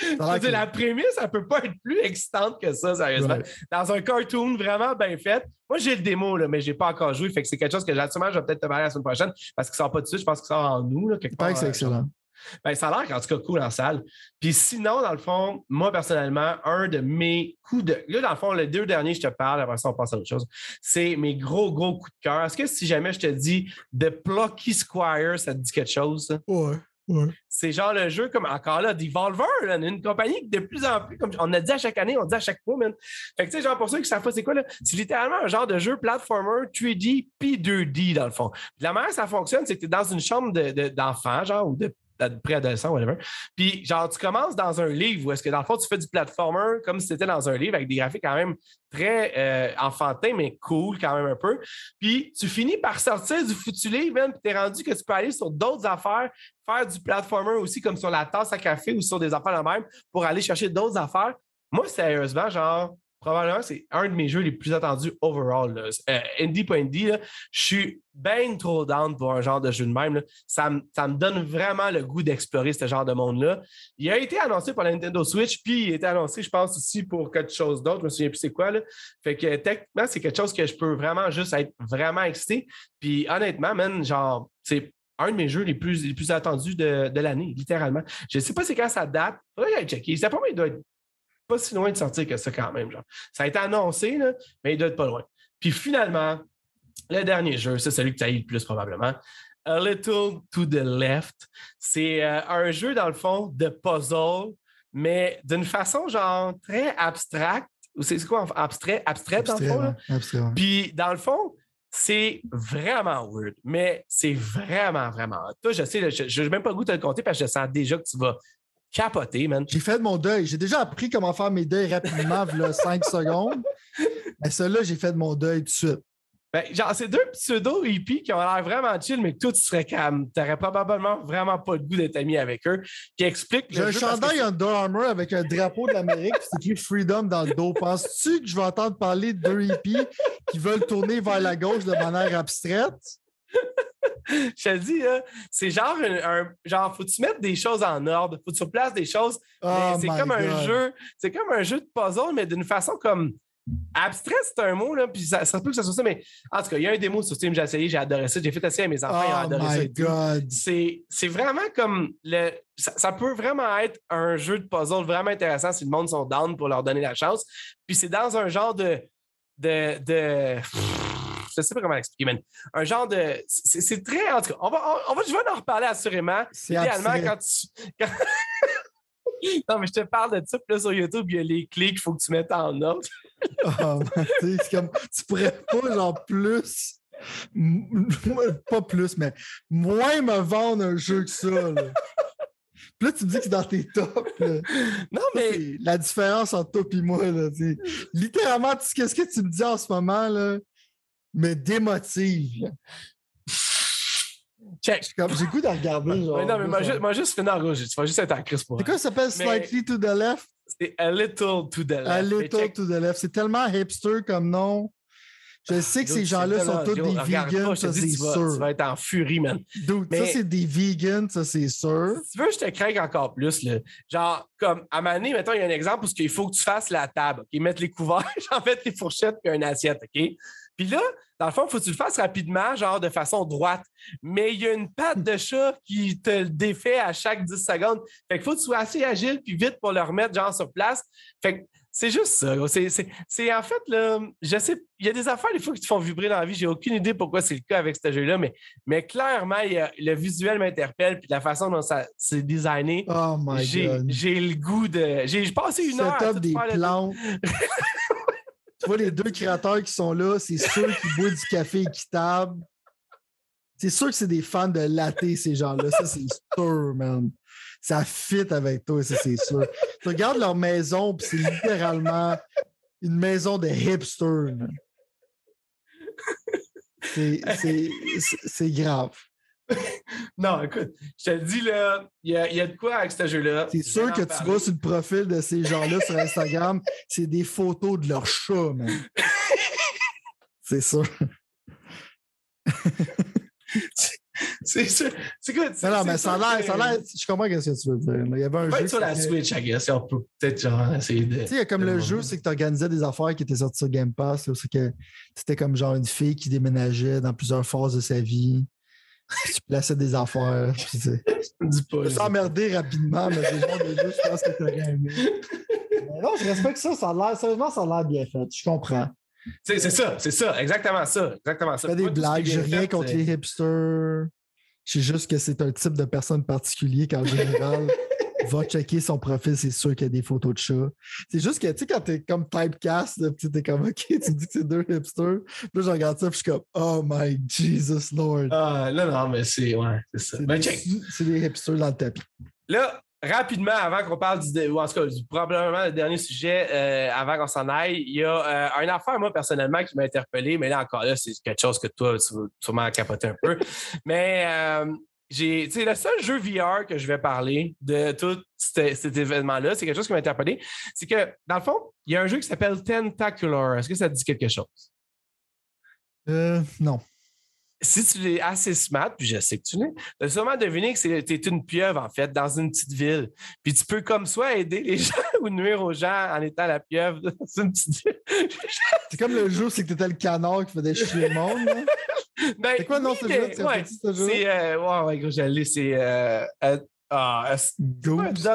Je veux dire, la prémisse, elle peut pas être plus excitante que ça, sérieusement. Ouais. Dans un cartoon vraiment bien fait. Moi, j'ai le démo, là, mais j'ai pas encore joué. Fait que c'est quelque chose que j'assurément, je vais peut-être te parler la semaine prochaine parce qu'il sort pas tout de suite. Je pense qu'il sort en nous, là, quelque part. que c'est euh, excellent. Ben, ça a l'air en tout cas cool en salle. Puis sinon, dans le fond, moi personnellement, un de mes coups de. Là, dans le fond, les deux derniers, je te parle, après ça, on passe à autre chose. C'est mes gros, gros coups de cœur. Est-ce que si jamais je te dis The Plucky Squire, ça te dit quelque chose? ça? Ouais. Ouais. C'est genre le jeu comme encore là, Devolver, là, une compagnie qui de plus en plus, comme on a dit à chaque année, on dit à chaque fois, man. Fait que tu sais, genre pour ceux qui savent pas c'est quoi, là, c'est littéralement un genre de jeu platformer 3D puis 2D dans le fond. Puis la manière que ça fonctionne, c'est que tu es dans une chambre de- de- d'enfants, genre, ou de de préadolescents, whatever. Puis, genre, tu commences dans un livre où est-ce que, dans le fond, tu fais du platformer comme si tu étais dans un livre avec des graphiques quand même très euh, enfantins, mais cool quand même un peu. Puis, tu finis par sortir du foutu livre, man, puis t'es rendu que tu peux aller sur d'autres affaires, faire du platformer aussi, comme sur la tasse à café ou sur des affaires de même, pour aller chercher d'autres affaires. Moi, sérieusement, genre, probablement, c'est un de mes jeux les plus attendus overall. Euh, indie je suis bien trop down pour un genre de jeu de même. Ça, me, ça me donne vraiment le goût d'explorer ce genre de monde-là. Il a été annoncé pour la Nintendo Switch, puis il a été annoncé, je pense, aussi pour quelque chose d'autre. Je me souviens plus c'est quoi. Fait que techniquement, c'est quelque chose que je peux vraiment juste être vraiment excité. Puis honnêtement, man, genre, c'est un de mes jeux les plus, les plus attendus de, de l'année, littéralement. Je ne sais pas c'est quand ça date. Faudrait aller checker. Ça pas, il doit être pas si loin de sortir que ça quand même. Genre. Ça a été annoncé, là, mais il doit être pas loin. Puis finalement, le dernier jeu, c'est celui que tu as eu le plus probablement. A Little to the Left. C'est euh, un jeu, dans le fond, de puzzle, mais d'une façon genre très abstracte. C'est quoi abstrait, abstrait, dans le fond? Puis dans le fond, c'est vraiment weird, mais c'est vraiment, vraiment. Toi, je sais, je n'ai même pas le goût de te le compter parce que je sens déjà que tu vas capoter, man. J'ai fait mon deuil. J'ai déjà appris comment faire mes deuils rapidement, voilà 5 secondes. Mais celui-là, j'ai fait mon deuil tout de suite. Ben, genre, c'est deux pseudo-hippies qui ont l'air vraiment chill, mais que toi, tu serais calme. T'aurais probablement vraiment pas le goût d'être ami avec eux. Qui explique. J'ai un chandail Under Armour avec un drapeau de l'Amérique, c'est écrit Freedom dans le dos. Penses-tu que je vais entendre parler de deux hippies qui veulent tourner vers la gauche de manière abstraite? je te dis, c'est genre un, genre, faut tu mettre des choses en ordre, faut que tu replaces des choses. Oh c'est comme un jeu, c'est comme un jeu de puzzle, mais d'une façon comme Abstrait, c'est un mot, là, puis ça, ça peut que ça soit ça, mais en tout cas, il y a un démo sur Steam, j'ai essayé, j'ai adoré ça, j'ai fait essayer à mes enfants, ils ont oh adoré ça. C'est vraiment comme le. Ça, peut vraiment être un jeu de puzzle vraiment intéressant si le monde sont down pour leur donner la chance. Puis c'est dans un genre de. de, de je sais pas comment l'expliquer, mais un genre de. C'est très. En tout cas, on va, on, va, je vais en reparler assurément. Idéalement, quand tu. Non, mais je te parle de ça, puis là, sur YouTube, il y a les clés qu'il faut que tu mettes en ordre. oh, c'est comme, tu pourrais pas, genre, plus, pas plus, mais moins me vendre un jeu que ça, là. Puis là, tu me dis que c'est dans tes tops. Non, mais. La différence entre toi et moi, là, littéralement, qu'est-ce que tu me dis en ce moment, là, me démotive. Check. J'ai goût de regarder. Genre, non, mais moi, juste, moi, juste finir en rouge. Tu vas juste être en crise pour C'est quoi ça s'appelle Slightly to the Left? C'est A Little to the Left. A Little to the Left. C'est tellement hipster comme nom. Je sais que ces gens-là sont tous des vegans, ça c'est sûr. Tu vas être en furie, man. Dude, ça c'est des vegans, ça c'est sûr. Si tu veux, je te crains encore plus. Là. Genre, comme à Mané, mettons, il y a un exemple où il faut que tu fasses la table, OK? Mettre les couverts, en fait, les fourchettes puis une assiette, OK? Puis là, dans le fond, il faut que tu le fasses rapidement, genre de façon droite. Mais il y a une patte de chat qui te le défait à chaque 10 secondes. Fait qu'il faut que tu sois assez agile puis vite pour le remettre genre sur place. Fait que c'est juste ça. C'est en fait, là, je sais, il y a des affaires des fois qui te font vibrer dans la vie. J'ai aucune idée pourquoi c'est le cas avec ce jeu-là, mais, mais clairement, le visuel m'interpelle puis la façon dont ça s'est designé. Oh J'ai le goût de. J'ai passé une heure à des plantes. tu vois les deux créateurs qui sont là, c'est sûr qu'ils boivent du café équitable. C'est sûr que c'est des fans de latte, ces gens-là. Ça, c'est sûr, man. Ça fit avec toi, ça, c'est sûr. Tu regardes leur maison, puis c'est littéralement une maison de hipster. C'est grave. non, écoute, je te dis, là, il y a, de quoi avec ce jeu-là. C'est sûr que tu vas sur le profil de ces gens-là sur Instagram, c'est des photos de leur chat, man. c'est sûr. c'est sûr. C'est quoi? Non, non, mais ça a l'air. Je comprends ce que tu veux dire. Il y avait un jeu. sur la Switch, I guess. On peut peut-être genre essayer de. Tu sais, comme le jeu, c'est que tu organisais des affaires qui étaient sorties sur Game Pass. C'est que c'était comme genre une fille qui déménageait dans plusieurs phases de sa vie tu plaçais des affaires. Puis, Dis pas. S'emmerder rapidement, mais des gens de jeu, je pense que tu aurais aimé. Mais non, je respecte ça. ça a l'air, sérieusement, ça a l'air bien fait. Je comprends. C'est ça, c'est ça, exactement ça. Exactement ça. Fais des blagues, j'ai rien contre les hipsters. Je sais juste que c'est un type de personne particulier qu'en général, va checker son profil, c'est sûr qu'il y a des photos de chat. C'est juste que, tu sais, quand t'es comme typecast, tu t'es comme, OK, tu dis que c'est deux hipsters. Puis là, je regarde ça, puis je suis comme, oh my Jesus Lord. Ah, non, non, mais c'est, ouais, c'est ça. Ben, c'est des hipsters dans le tapis. Là, rapidement, avant qu'on parle du, ou en tout cas, probablement le dernier sujet, euh, avant qu'on s'en aille, il y a euh, une affaire, moi, personnellement, qui m'a interpellé, mais là, encore là, c'est quelque chose que toi, tu veux sûrement capoter un peu. mais euh, j'ai, le seul jeu VR que je vais parler de tout cet, cet événement-là. C'est quelque chose qui m'a interpellé. C'est que, dans le fond, il y a un jeu qui s'appelle Tentacular. Est-ce que ça te dit quelque chose? Euh, non. Si tu es assez smart, puis je sais que tu l'es, tu as sûrement deviné que tu es une pieuvre, en fait, dans une petite ville. Puis tu peux comme soit aider les gens ou nuire aux gens en étant la pieuvre dans une petite ville. C'est comme le jeu, c'est que t'étais le canard qui faisait chier le monde. là. Ben, C'est quoi le nom de ce oui, jeu? Tu ouais, ce? C'est. Euh, ouais, ouais, gros, j'allais, c'est. Euh, euh, ah, c'est Goose.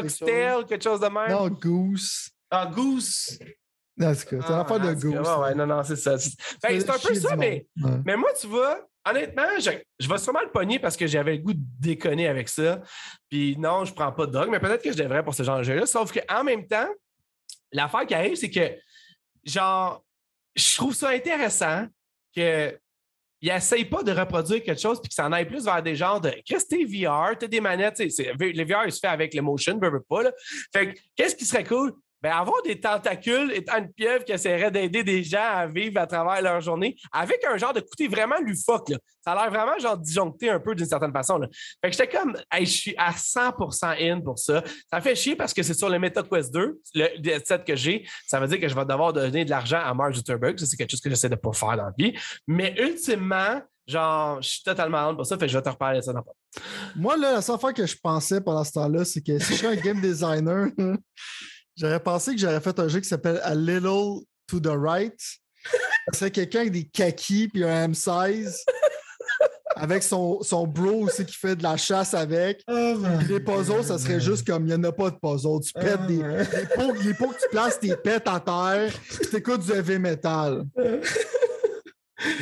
quelque chose? De même? Non, Goose. Ah, Goose. Non, c'est? C'est Ah, affaire de Goose. ouais, ouais, non, non, c'est ça. C'est ben, c'est un peu ça, mais, Ouais. mais moi, tu vois, honnêtement, je, je vais sûrement le pogner parce que j'avais le goût de déconner avec ça. Puis non, je prends pas de drogue, mais peut-être que je devrais pour ce genre de jeu-là. Sauf qu'en même temps, l'affaire qui arrive, c'est que, genre, je trouve ça intéressant que il essaye pas de reproduire quelque chose puis que ça en aille plus vers des genres de qu'est-ce que VR, t'as des manettes, tu sais, c'est- le VR il se fait avec le motion, pas. Là. Qu'est-ce qui serait cool? Ben, avoir des tentacules étant une pieuvre qui essaierait d'aider des gens à vivre à travers leur journée avec un genre de côté vraiment lufoque. Là. Ça a l'air vraiment genre disjoncté un peu d'une certaine façon. Là. Fait que j'étais comme, je suis à 100% in pour ça. Ça fait chier parce que c'est sur le MetaQuest 2, le headset que j'ai. Ça veut dire que je vais devoir donner de l'argent à Mark Zuckerberg. Ça, c'est quelque chose que j'essaie de pas faire dans la vie. Mais ultimement, genre, je suis totalement in pour ça. Fait je vais te reparler de ça dans pas. Moi, là, la seule fois que je pensais pendant ce temps-là, c'est que si je suis un game designer, j'aurais pensé que j'aurais fait un jeu qui s'appelle A Little to the Right. C'est quelqu'un avec des kakis puis un M16 avec son, son bro aussi qui fait de la chasse avec. Puis les puzzles, ça serait juste comme il n'y en a pas de puzzle. Tu pètes des. Les pots, les pots que tu places, t'es pètes à terre, puis t'écoutes du heavy metal.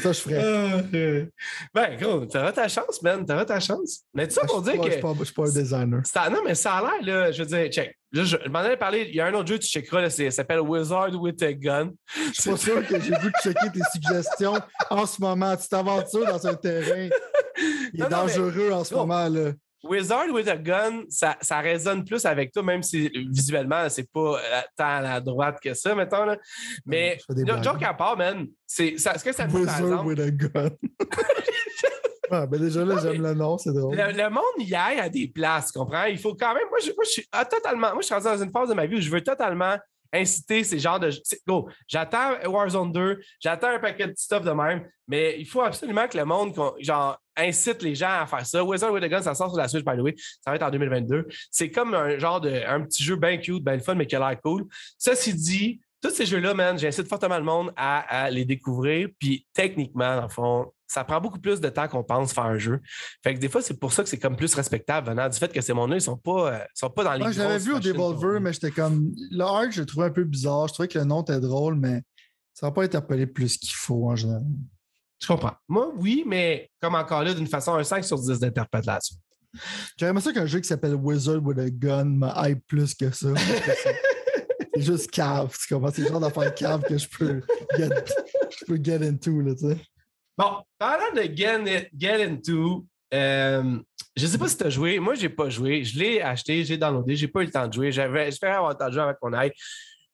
Ça, je ferais. Ben, gros, t'auras ta chance, man. T'auras ta chance. Mais tout ça pour dire que. je suis pas un designer. Ça, non, mais ça a l'air, là, je veux dire, check. Là, je, je m'en avais parlé, il y a un autre jeu, tu checkeras, là, ça s'appelle Wizard with a Gun. Je suis pas sûr que j'ai de checker tes suggestions en ce moment. Tu t'aventures dans un terrain qui est Non, non, mais- dangereux en ce Non. moment. Là. Wizard with a Gun, ça, ça résonne plus avec toi, même si visuellement, c'est pas euh, tant à la droite que ça, mettons. Là. Mais, joke à part, man, c'est, ça, ce que ça me fait, par Wizard exemple, with a gun. Ah, ben déjà là, j'aime le nom, c'est drôle. le, le monde y aille à des places, tu comprends? Il faut quand même. Moi, je, moi, je suis ah, totalement. Moi, je suis rendu dans une phase de ma vie où je veux totalement inciter ces genres de. Go, j'attends Warzone 2, j'attends un paquet de stuff de même, mais il faut absolument que le monde genre, incite les gens à faire ça. Wizard with a Gun, ça sort sur la Switch, by the way. Ça va être en 2022. C'est comme un genre de. un petit jeu bien cute, bien fun, mais qui a l'air cool. Ceci dit, tous ces jeux-là, man, j'incite fortement le monde à, à les découvrir. Puis techniquement, dans le fond, ça prend beaucoup plus de temps qu'on pense faire un jeu. Fait que des fois, c'est pour ça que c'est comme plus respectable venant du fait que ces mondes-là, ils sont pas, euh, sont pas dans les Moi, grosses vu au Devolver, mais j'étais comme. Le art, je le trouvais un peu bizarre. Je trouvais que le nom était drôle, mais ça n'a pas interpellé plus qu'il faut en général. Je comprends. Moi, oui, mais comme encore là, d'une façon, un 5 sur 10 d'interprétation. Aimé ça qu'un jeu qui s'appelle Wizard with a Gun me hype plus que ça. c'est- C'est juste cave, tu comprends? C'est le genre d'affaire cave que je peux get, je peux get into, là, tu sais. Bon, parlant de Get, Into, euh, je sais pas si tu as joué. Moi, j'ai pas joué. Je l'ai acheté, j'ai downloadé, j'ai pas eu le temps de jouer. J'avais, j'espérais avoir le temps de jouer avant qu'on aille.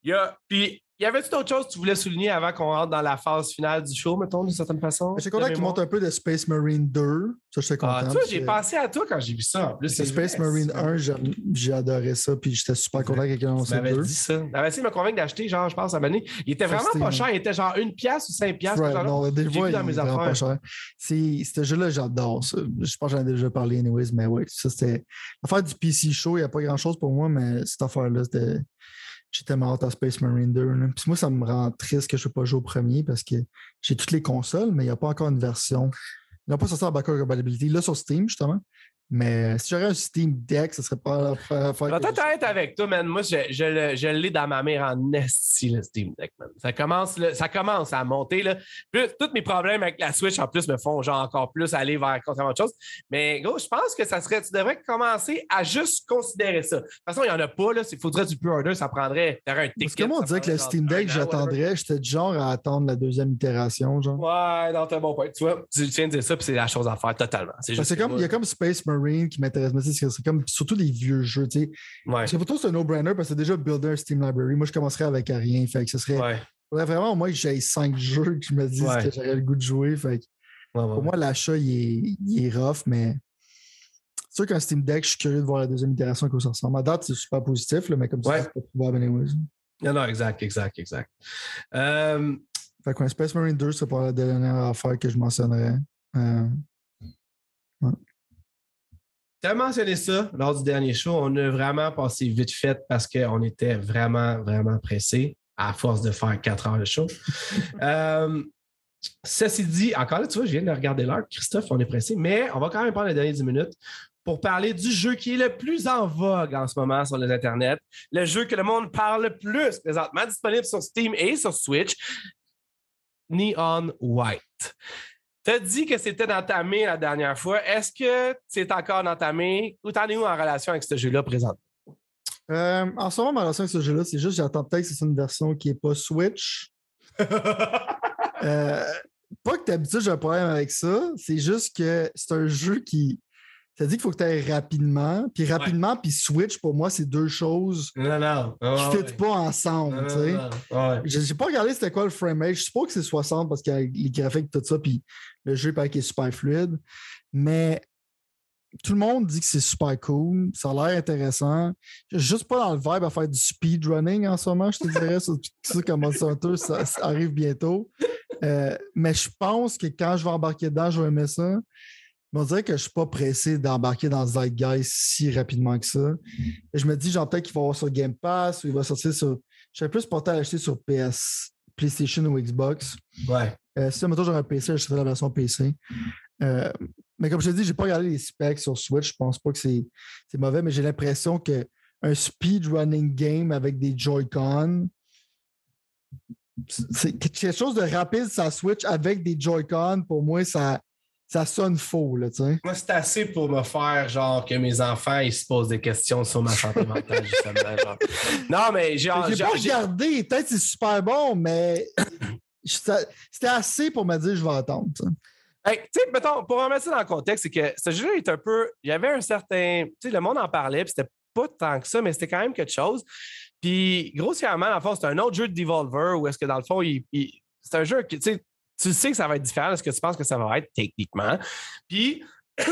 Il y a, puis, y avait-tu d'autres choses que tu voulais souligner avant qu'on rentre dans la phase finale du show, mettons, d'une certaine façon? J'étais content de qu'il mémoire? monte un peu de Space Marine 2. Ça, j'étais content. Ah, tu vois, parce j'ai que- pensé à toi quand j'ai vu ça. En plus, Space vrai, Marine c'est- 1, j'aime- j'ai adoré ça, puis j'étais super content qu'il ait Tu annoncé m'avais 2. dit ça. T'avais essayé de me convaincre d'acheter, genre, je pense, à Mané. Il était vraiment Fasting. pas cher. Il était genre une pièce ou cinq pièces. Ouais, non, des fois, il dans est mes vraiment pas affaires. cher. Ce jeu-là, j'adore ça. Je pense que j'en ai déjà parlé anyways, mais oui, ça c'était. L'affaire du PC Show, il n'y a pas grand-chose pour moi, mais cette affaire-là, c'était. J'étais mort à Space Marine 2. là. Puis moi, ça me rend triste que je ne peux pas jouer au premier parce que j'ai toutes les consoles, mais il n'y a pas encore une version. Ils n'ont pas sorti en backward compatibility. Là, sur Steam, justement. Mais si j'aurais un Steam Deck, ce serait pas peut-être être avec toi, man. Moi, je, je l'ai dans ma mère en esti, le Steam Deck, man. Ça commence, là- ça commence à monter. Là. Plus, tous mes problèmes avec la Switch, en plus, me font genre encore plus aller vers contrairement autre chose. Mais gros, je pense que ça serait, tu devrais commencer à juste considérer ça. De toute façon, il n'y en a pas. Il faudrait du pre-order. Ça prendrait. Un ticket. Parce que moi, on dirait que le Steam Deck, j'attendrais. J'étais du genre à attendre la deuxième itération, genre. Ouais, non, t'as un bon point. Tu vois, tu viens de dire ça, puis c'est la chose à faire totalement. C'est comme, il y a comme Space Marine qui m'intéresse, mais c'est c'est comme surtout des vieux jeux, tu sais. Ouais. Parce que pour toi, c'est un no-brainer parce que c'est déjà builder Steam Library. Moi, je commencerais avec rien. Fait que ce serait. Ouais. vraiment que j'aille cinq jeux que je me Ouais. que j'aurais le goût de jouer. Fait que pour moi, l'achat, il est, il est rough, mais sûr qu'un Steam Deck, je suis curieux de voir la deuxième itération, quoi ça ressemble. À date, c'est super positif, là, mais comme ça, c'est pas probable anyways. Non, non, exact, exact, exact. Euh, Fait qu'un Space Marine 2, c'est pas la dernière affaire que je mentionnerais. Euh, Tu as mentionné ça lors du dernier show. On a vraiment passé vite fait parce qu'on était vraiment, vraiment pressé à force de faire quatre heures de show. Euh, ceci dit, encore là, tu vois, je viens de regarder l'heure. Christophe, on est pressé, mais on va quand même prendre les dernières 10 minutes pour parler du jeu qui est le plus en vogue en ce moment sur les internets. Le jeu que le monde parle le plus présentement, disponible sur Steam et sur Switch. Neon White. Tu as dit que c'était dans ta main la dernière fois. Est-ce que c'est encore dans ta main ou t'en es où en relation avec ce jeu-là présent? euh, en ce moment, ma relation avec ce jeu-là, c'est juste j'attends peut-être que c'est une version qui n'est pas Switch. Euh, pas que d'habitude j'ai un problème avec ça, c'est juste que c'est un jeu qui. Ça dit qu'il faut que tu ailles rapidement. Puis rapidement, puis Switch, pour moi, c'est deux choses non, non. qui ne fit pas ensemble. Ouais. J'ai j'ai pas regardé c'était quoi le framerate. Je suppose que c'est 60 parce qu'il y a les graphiques tout ça, puis le jeu paraît qu'il est super fluide. Mais tout le monde dit que c'est super cool. Ça a l'air intéressant. Je suis juste pas dans le vibe à faire du speedrunning en ce moment, je te dirais. ça, ça comme Monster Hunter, ça, ça arrive bientôt. Euh, mais je pense que quand je vais embarquer dedans, je vais aimer ça. Mais on dirait que je suis pas pressé d'embarquer dans Zeitgeist si rapidement que ça. Et je me dis, genre, peut-être qu'il va avoir sur Game Pass ou il va sortir sur. Je serais plus porté à l'acheter sur PS, PlayStation ou Xbox. Ouais. Euh, si maintenant j'aurais un PC, je serais la version PC. Euh, mais comme je te dis, j'ai pas regardé les specs sur Switch. Je pense pas que c'est mauvais, mais j'ai l'impression que un speedrunning game avec des Joy-Con, c'est quelque chose de rapide sur Switch avec des Joy-Con, pour moi, ça, ça sonne faux, là, tu sais. Moi, c'est assez pour me faire, genre, que mes enfants, ils se posent des questions sur ma santé mentale, justement. genre. Non, mais. J'ai genre, pas regardé, peut-être c'est super bon, mais c'était assez pour me dire je vais attendre. tu sais. Hey, sais, mettons, pour remettre ça dans le contexte, c'est que ce jeu est un peu. Il y avait un certain. Tu sais, le monde en parlait, puis c'était pas tant que ça, mais c'était quand même quelque chose. Puis, grossièrement, le fond, c'est un autre jeu de Devolver où est-ce que, dans le fond, il- il- c'est un jeu qui, tu sais, tu sais que ça va être différent de ce que tu penses que ça va être techniquement. Puis,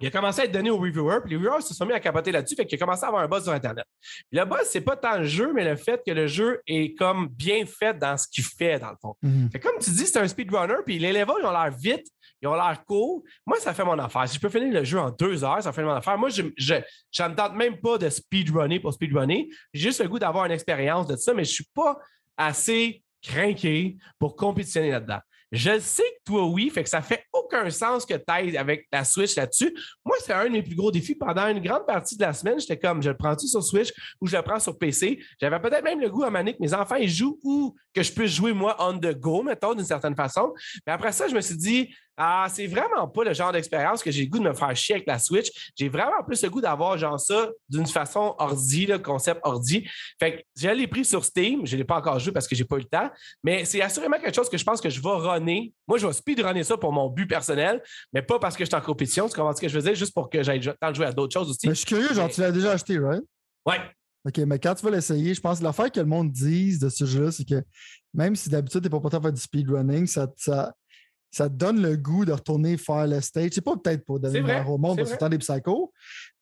il a commencé à être donné aux reviewers, puis les reviewers se sont mis à capoter là-dessus, fait qu'il a commencé à avoir un buzz sur Internet. Puis le buzz, c'est pas tant le jeu, mais le fait que le jeu est comme bien fait dans ce qu'il fait, dans le fond. Fait que comme tu dis, c'est un speedrunner, puis les levels, ils ont l'air vite, ils ont l'air cool. Moi, ça fait mon affaire. Si je peux finir le jeu en deux heures, ça fait mon affaire. Moi, je je, je ne tente même pas de speedrunner pour speedrunner. J'ai juste le goût d'avoir une expérience de ça, mais je ne suis pas assez craqué pour compétitionner là-dedans. Je sais que toi, oui, fait que ça fait aucun sens que tu ailles avec la Switch là-dessus. Moi, c'est un de mes plus gros défis. Pendant une grande partie de la semaine, j'étais comme, je le prends-tu sur Switch ou je le prends sur PC? J'avais peut-être même le goût à manier que mes enfants ils jouent ou que je puisse jouer moi on the go, mettons, d'une certaine façon. Mais après ça, je me suis dit, ah, c'est vraiment pas le genre d'expérience que j'ai le goût de me faire chier avec la Switch. J'ai vraiment plus le goût d'avoir genre ça d'une façon ordi, le concept ordi. Fait que je l'ai pris sur Steam. Je ne l'ai pas encore joué parce que j'ai pas eu le temps. Mais c'est assurément quelque chose que je pense que je vais runner. Moi, je vais speedrunner ça pour mon but personnel, mais pas parce que je suis en compétition. Tu comprends ce que je veux dire? Juste pour que j'aille le temps de jouer à d'autres choses aussi. Mais je suis curieux, genre, tu l'as déjà acheté, right? Ouais. OK, mais quand tu vas l'essayer, je pense que l'affaire que le monde dise de ce jeu-là, c'est que même si d'habitude, tu n'es pas porté à faire du speedrunning, ça, ça, ça te donne le goût de retourner faire le stage. C'est pas peut-être pour devenir meilleur au monde parce que des psychos,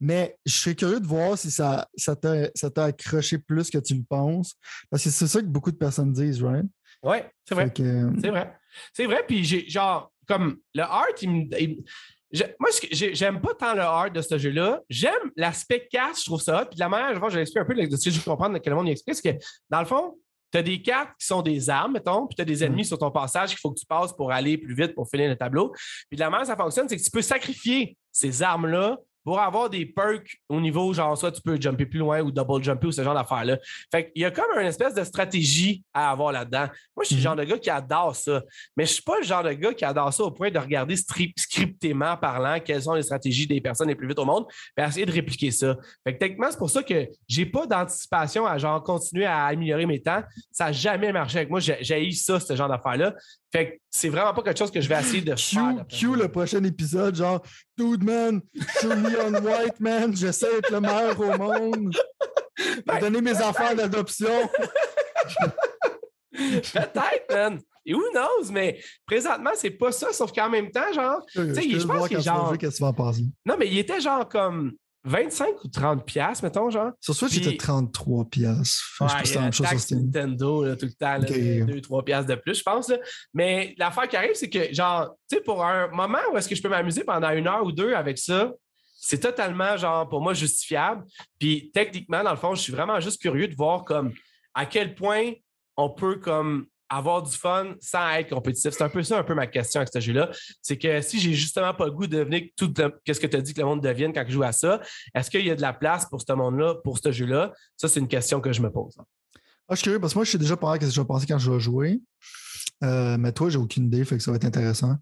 mais je serais curieux de voir si ça, ça t'a accroché plus que tu le penses. Parce que c'est ça que beaucoup de personnes disent, right? Ouais, c'est vrai. Que, C'est vrai. C'est vrai. Puis j'ai genre, comme le art, il me. il- moi, j'aime pas tant le art de ce jeu-là. J'aime l'aspect cash, je trouve ça hot. Puis de la manière, je vais l'expliquer un peu de ce que je veux comprendre que le monde y explique, c'est que dans le fond, tu as des cartes qui sont des armes, mettons, puis tu as des ennemis sur ton passage qu'il faut que tu passes pour aller plus vite pour finir le tableau. Puis de la manière ça fonctionne, c'est que tu peux sacrifier ces armes-là pour avoir des perks au niveau, genre, soit tu peux jumper plus loin ou double jumper ou ce genre d'affaires-là. Fait qu'il y a comme une espèce de stratégie à avoir là-dedans. Moi, je suis le Mhm. genre de gars qui adore ça. Mais je suis pas le genre de gars qui adore ça au point de regarder scriptément parlant quelles sont les stratégies des personnes les plus vite au monde et essayer de répliquer ça. Fait que techniquement, c'est pour ça que j'ai pas d'anticipation à genre continuer à améliorer mes temps. Ça n'a jamais marché avec moi. J'ai eu ça, ce genre d'affaires-là. Fait que c'est vraiment pas quelque chose que je vais essayer de Q, faire. Q le prochain épisode, genre, dude man, show me on white man, j'essaie d'être le meilleur au monde. Ben, donner mes enfants d'adoption. Peut-être, man. who knows, mais présentement, c'est pas ça, sauf qu'en même temps, genre. Je, sais, je pense qu'il que genre- tu passer? Non, mais il était genre comme 25 ou 30 piastres, mettons, genre. Sur Switch, c'était 33 piastres. Je si c'était la même chose sur Steam. Nintendo là, tout le temps, Ok. 2-3 piastres de plus, je pense. là. Mais l'affaire qui arrive, c'est que, genre, tu sais, pour un moment où est-ce que je peux m'amuser pendant une heure ou deux avec ça, c'est totalement, genre, pour moi, justifiable. Puis techniquement, dans le fond, je suis vraiment juste curieux de voir, comme, à quel point on peut, comme, avoir du fun sans être compétitif. C'est un peu ça, un peu ma question avec ce jeu-là. C'est que si j'ai justement pas le goût de devenir tout qu'est-ce que tu as dit que le monde devienne quand je joue à ça, est-ce qu'il y a de la place pour ce monde-là, pour ce jeu-là? Ça, c'est une question que je me pose. Ah, je suis curieux parce que moi, je sais déjà ce que je vais penser quand je vais jouer. Euh, mais toi, j'ai aucune idée, fait que ça va être intéressant.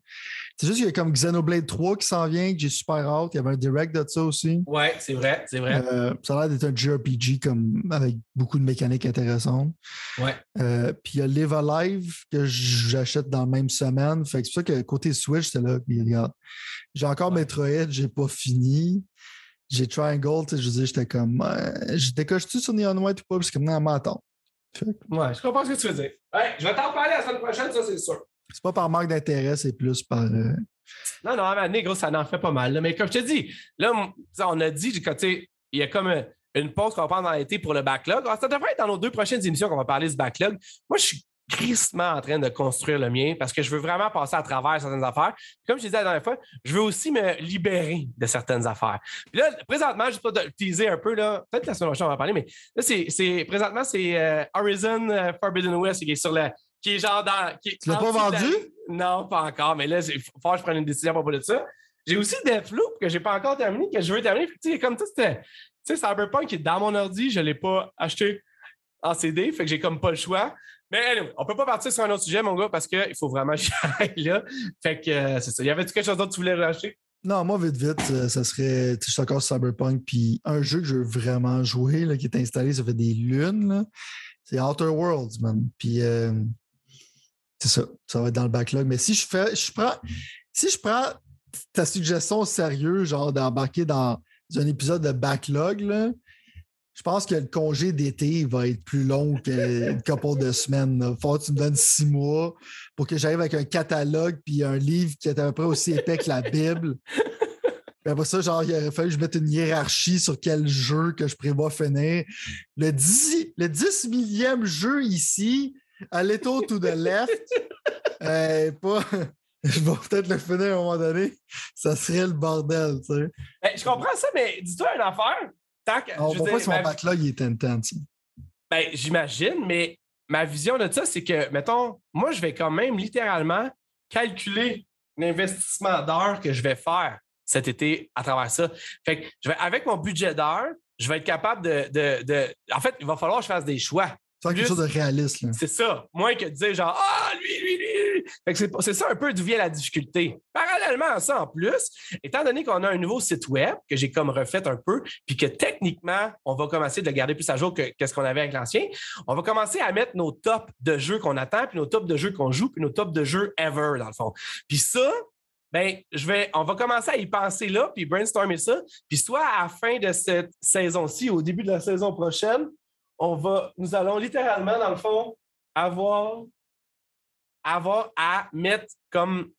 C'est juste qu'il y a comme Xenoblade 3 qui s'en vient, que j'ai super hâte. Il y avait un direct de ça aussi. Ouais, c'est vrai, c'est vrai. Euh, ça a l'air d'être un JRPG comme, avec beaucoup de mécaniques intéressantes. Ouais. Euh, puis il y a Live Alive que j'achète dans la même semaine. Fait que c'est pour ça que côté Switch, c'était là. puis regarde, j'ai encore Ouais. Metroid, j'ai pas fini. J'ai Triangle, tu sais, je dire, j'étais comme. euh, je décoche-tu sur Neon White ou pas? Puis c'est comme, non, Ouais, je comprends ce que tu veux dire. Ouais, je vais t'en parler la semaine prochaine, ça, c'est sûr. C'est pas par manque d'intérêt, c'est plus par. euh, Non, non, à un donné, gros, ça en fait pas mal. là. Mais comme je te dis, là, on a dit il y a comme euh, une pause qu'on va prendre dans l'été pour le backlog. Alors, ça devrait être dans nos deux prochaines émissions qu'on va parler de ce backlog. Moi, je suis tristement en train de construire le mien parce que je veux vraiment passer à travers certaines affaires. Puis comme je disais la dernière fois, je veux aussi me libérer de certaines affaires. Puis là, présentement, juste pour te teaser un peu, là, peut-être la semaine prochaine, on va en parler, mais là, c'est, présentement, c'est euh, Horizon euh, Forbidden West qui est sur le. qui est genre dans. Qui Tu l'as pas la- vendu? Non, pas encore, mais là, il faut que je prenne une décision à propos de ça. J'ai aussi Deathloop que j'ai pas encore terminé, que je veux terminer. Sais, comme ça, c'était. Tu sais, Cyberpunk qui est dans mon ordi, je l'ai pas acheté en CD, fait que j'ai comme pas le choix. Mais anyway, on peut pas partir sur un autre sujet, mon gars, parce qu'il faut vraiment que j'aille là. Fait que euh, c'est ça. Y avait-tu quelque chose d'autre que tu voulais racheter? Non, moi, vite, vite, ça serait. Je suis encore Cyberpunk, puis un jeu que je veux vraiment jouer, là, qui est installé, ça fait des lunes, c'est Outer Worlds, man. Puis, euh, c'est ça, ça va être dans le backlog. Mais si je fais. Je prends, si je prends ta suggestion au sérieux, genre d'embarquer dans un épisode de backlog, là, je pense que le congé d'été va être plus long qu'une couple de semaines. là. Faut que tu me donnes six mois pour que j'arrive avec un catalogue puis un livre qui est à peu près aussi épais que la Bible. Puis après ça, genre, il aurait fallu que je mette une hiérarchie sur quel jeu que je prévois finir. Le 10, le 10 millième jeu ici, a little to the left, euh, pas, je vais peut-être le finir à un moment donné. Ça serait le bordel, tu sais. Ben, je comprends ça, mais dis-toi une affaire. Tant que, On je voit pas ma- backlog il est intense. Ben, j'imagine, mais ma vision de ça, c'est que, mettons, moi, je vais quand même littéralement calculer l'investissement d'heures que je vais faire cet été à travers ça. Fait que je vais, avec mon budget d'heures, je vais être capable de, de- de- En fait, il va falloir que je fasse des choix. C'est quelque chose de réaliste. C'est ça. Moins que de dire genre Ah, lui, lui, lui. C'est, ça un peu d'où vient la difficulté. Parallèlement à ça, en plus, étant donné qu'on a un nouveau site web que j'ai comme refait un peu, puis que techniquement, on va commencer de le garder plus à jour que qu'est-ce qu'on avait avec l'ancien, on va commencer à mettre nos tops de jeux qu'on attend, puis nos tops de jeux qu'on joue, puis nos tops de jeux ever, dans le fond. Puis ça, ben, je vais, on va commencer à y penser là, puis brainstormer ça. Puis soit à la fin de cette saison-ci, au début de la saison prochaine, on va, nous allons littéralement, dans le fond, avoir, avoir à mettre comme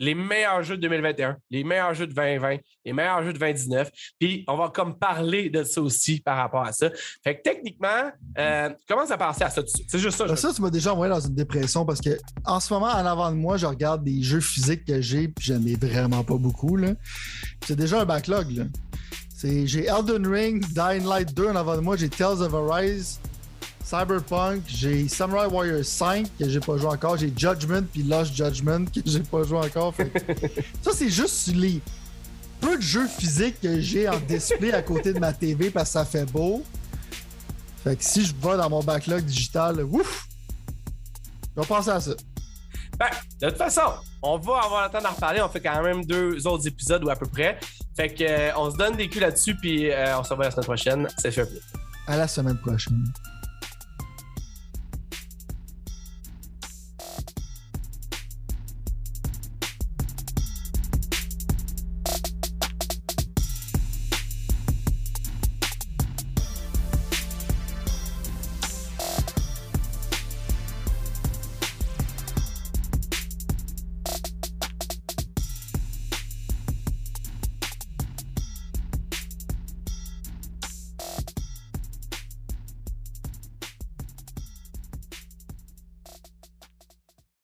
les meilleurs jeux de 2021, les meilleurs jeux de 2020, les meilleurs jeux de 2019. Puis on va comme parler de ça aussi par rapport à ça. Fait que techniquement, euh, commence à penser à ça tout de suite? C'est juste ça. je- Ça, tu m'as déjà envoyé dans une dépression parce que en ce moment, en avant de moi, je regarde des jeux physiques que j'ai, puis j'en ai vraiment pas beaucoup. C'est déjà un backlog. là. J'ai Elden Ring, Dying Light 2 en avant de moi, j'ai Tales of Arise, Cyberpunk, j'ai Samurai Warriors 5 que j'ai pas joué encore, j'ai Judgment puis Lost Judgment que j'ai pas joué encore. Fait ça, c'est juste les peu de jeux physiques que j'ai en display à côté de ma TV parce que ça fait beau. Fait que si je vais dans mon backlog digital, ouf! Je vais penser à ça. Ben, de toute façon, on va avoir le temps d'en reparler. On fait quand même deux autres épisodes ou à peu près. Fait que, euh, on se donne des culs là-dessus, puis euh, on se revoit la semaine prochaine. C'est fait. À la semaine prochaine.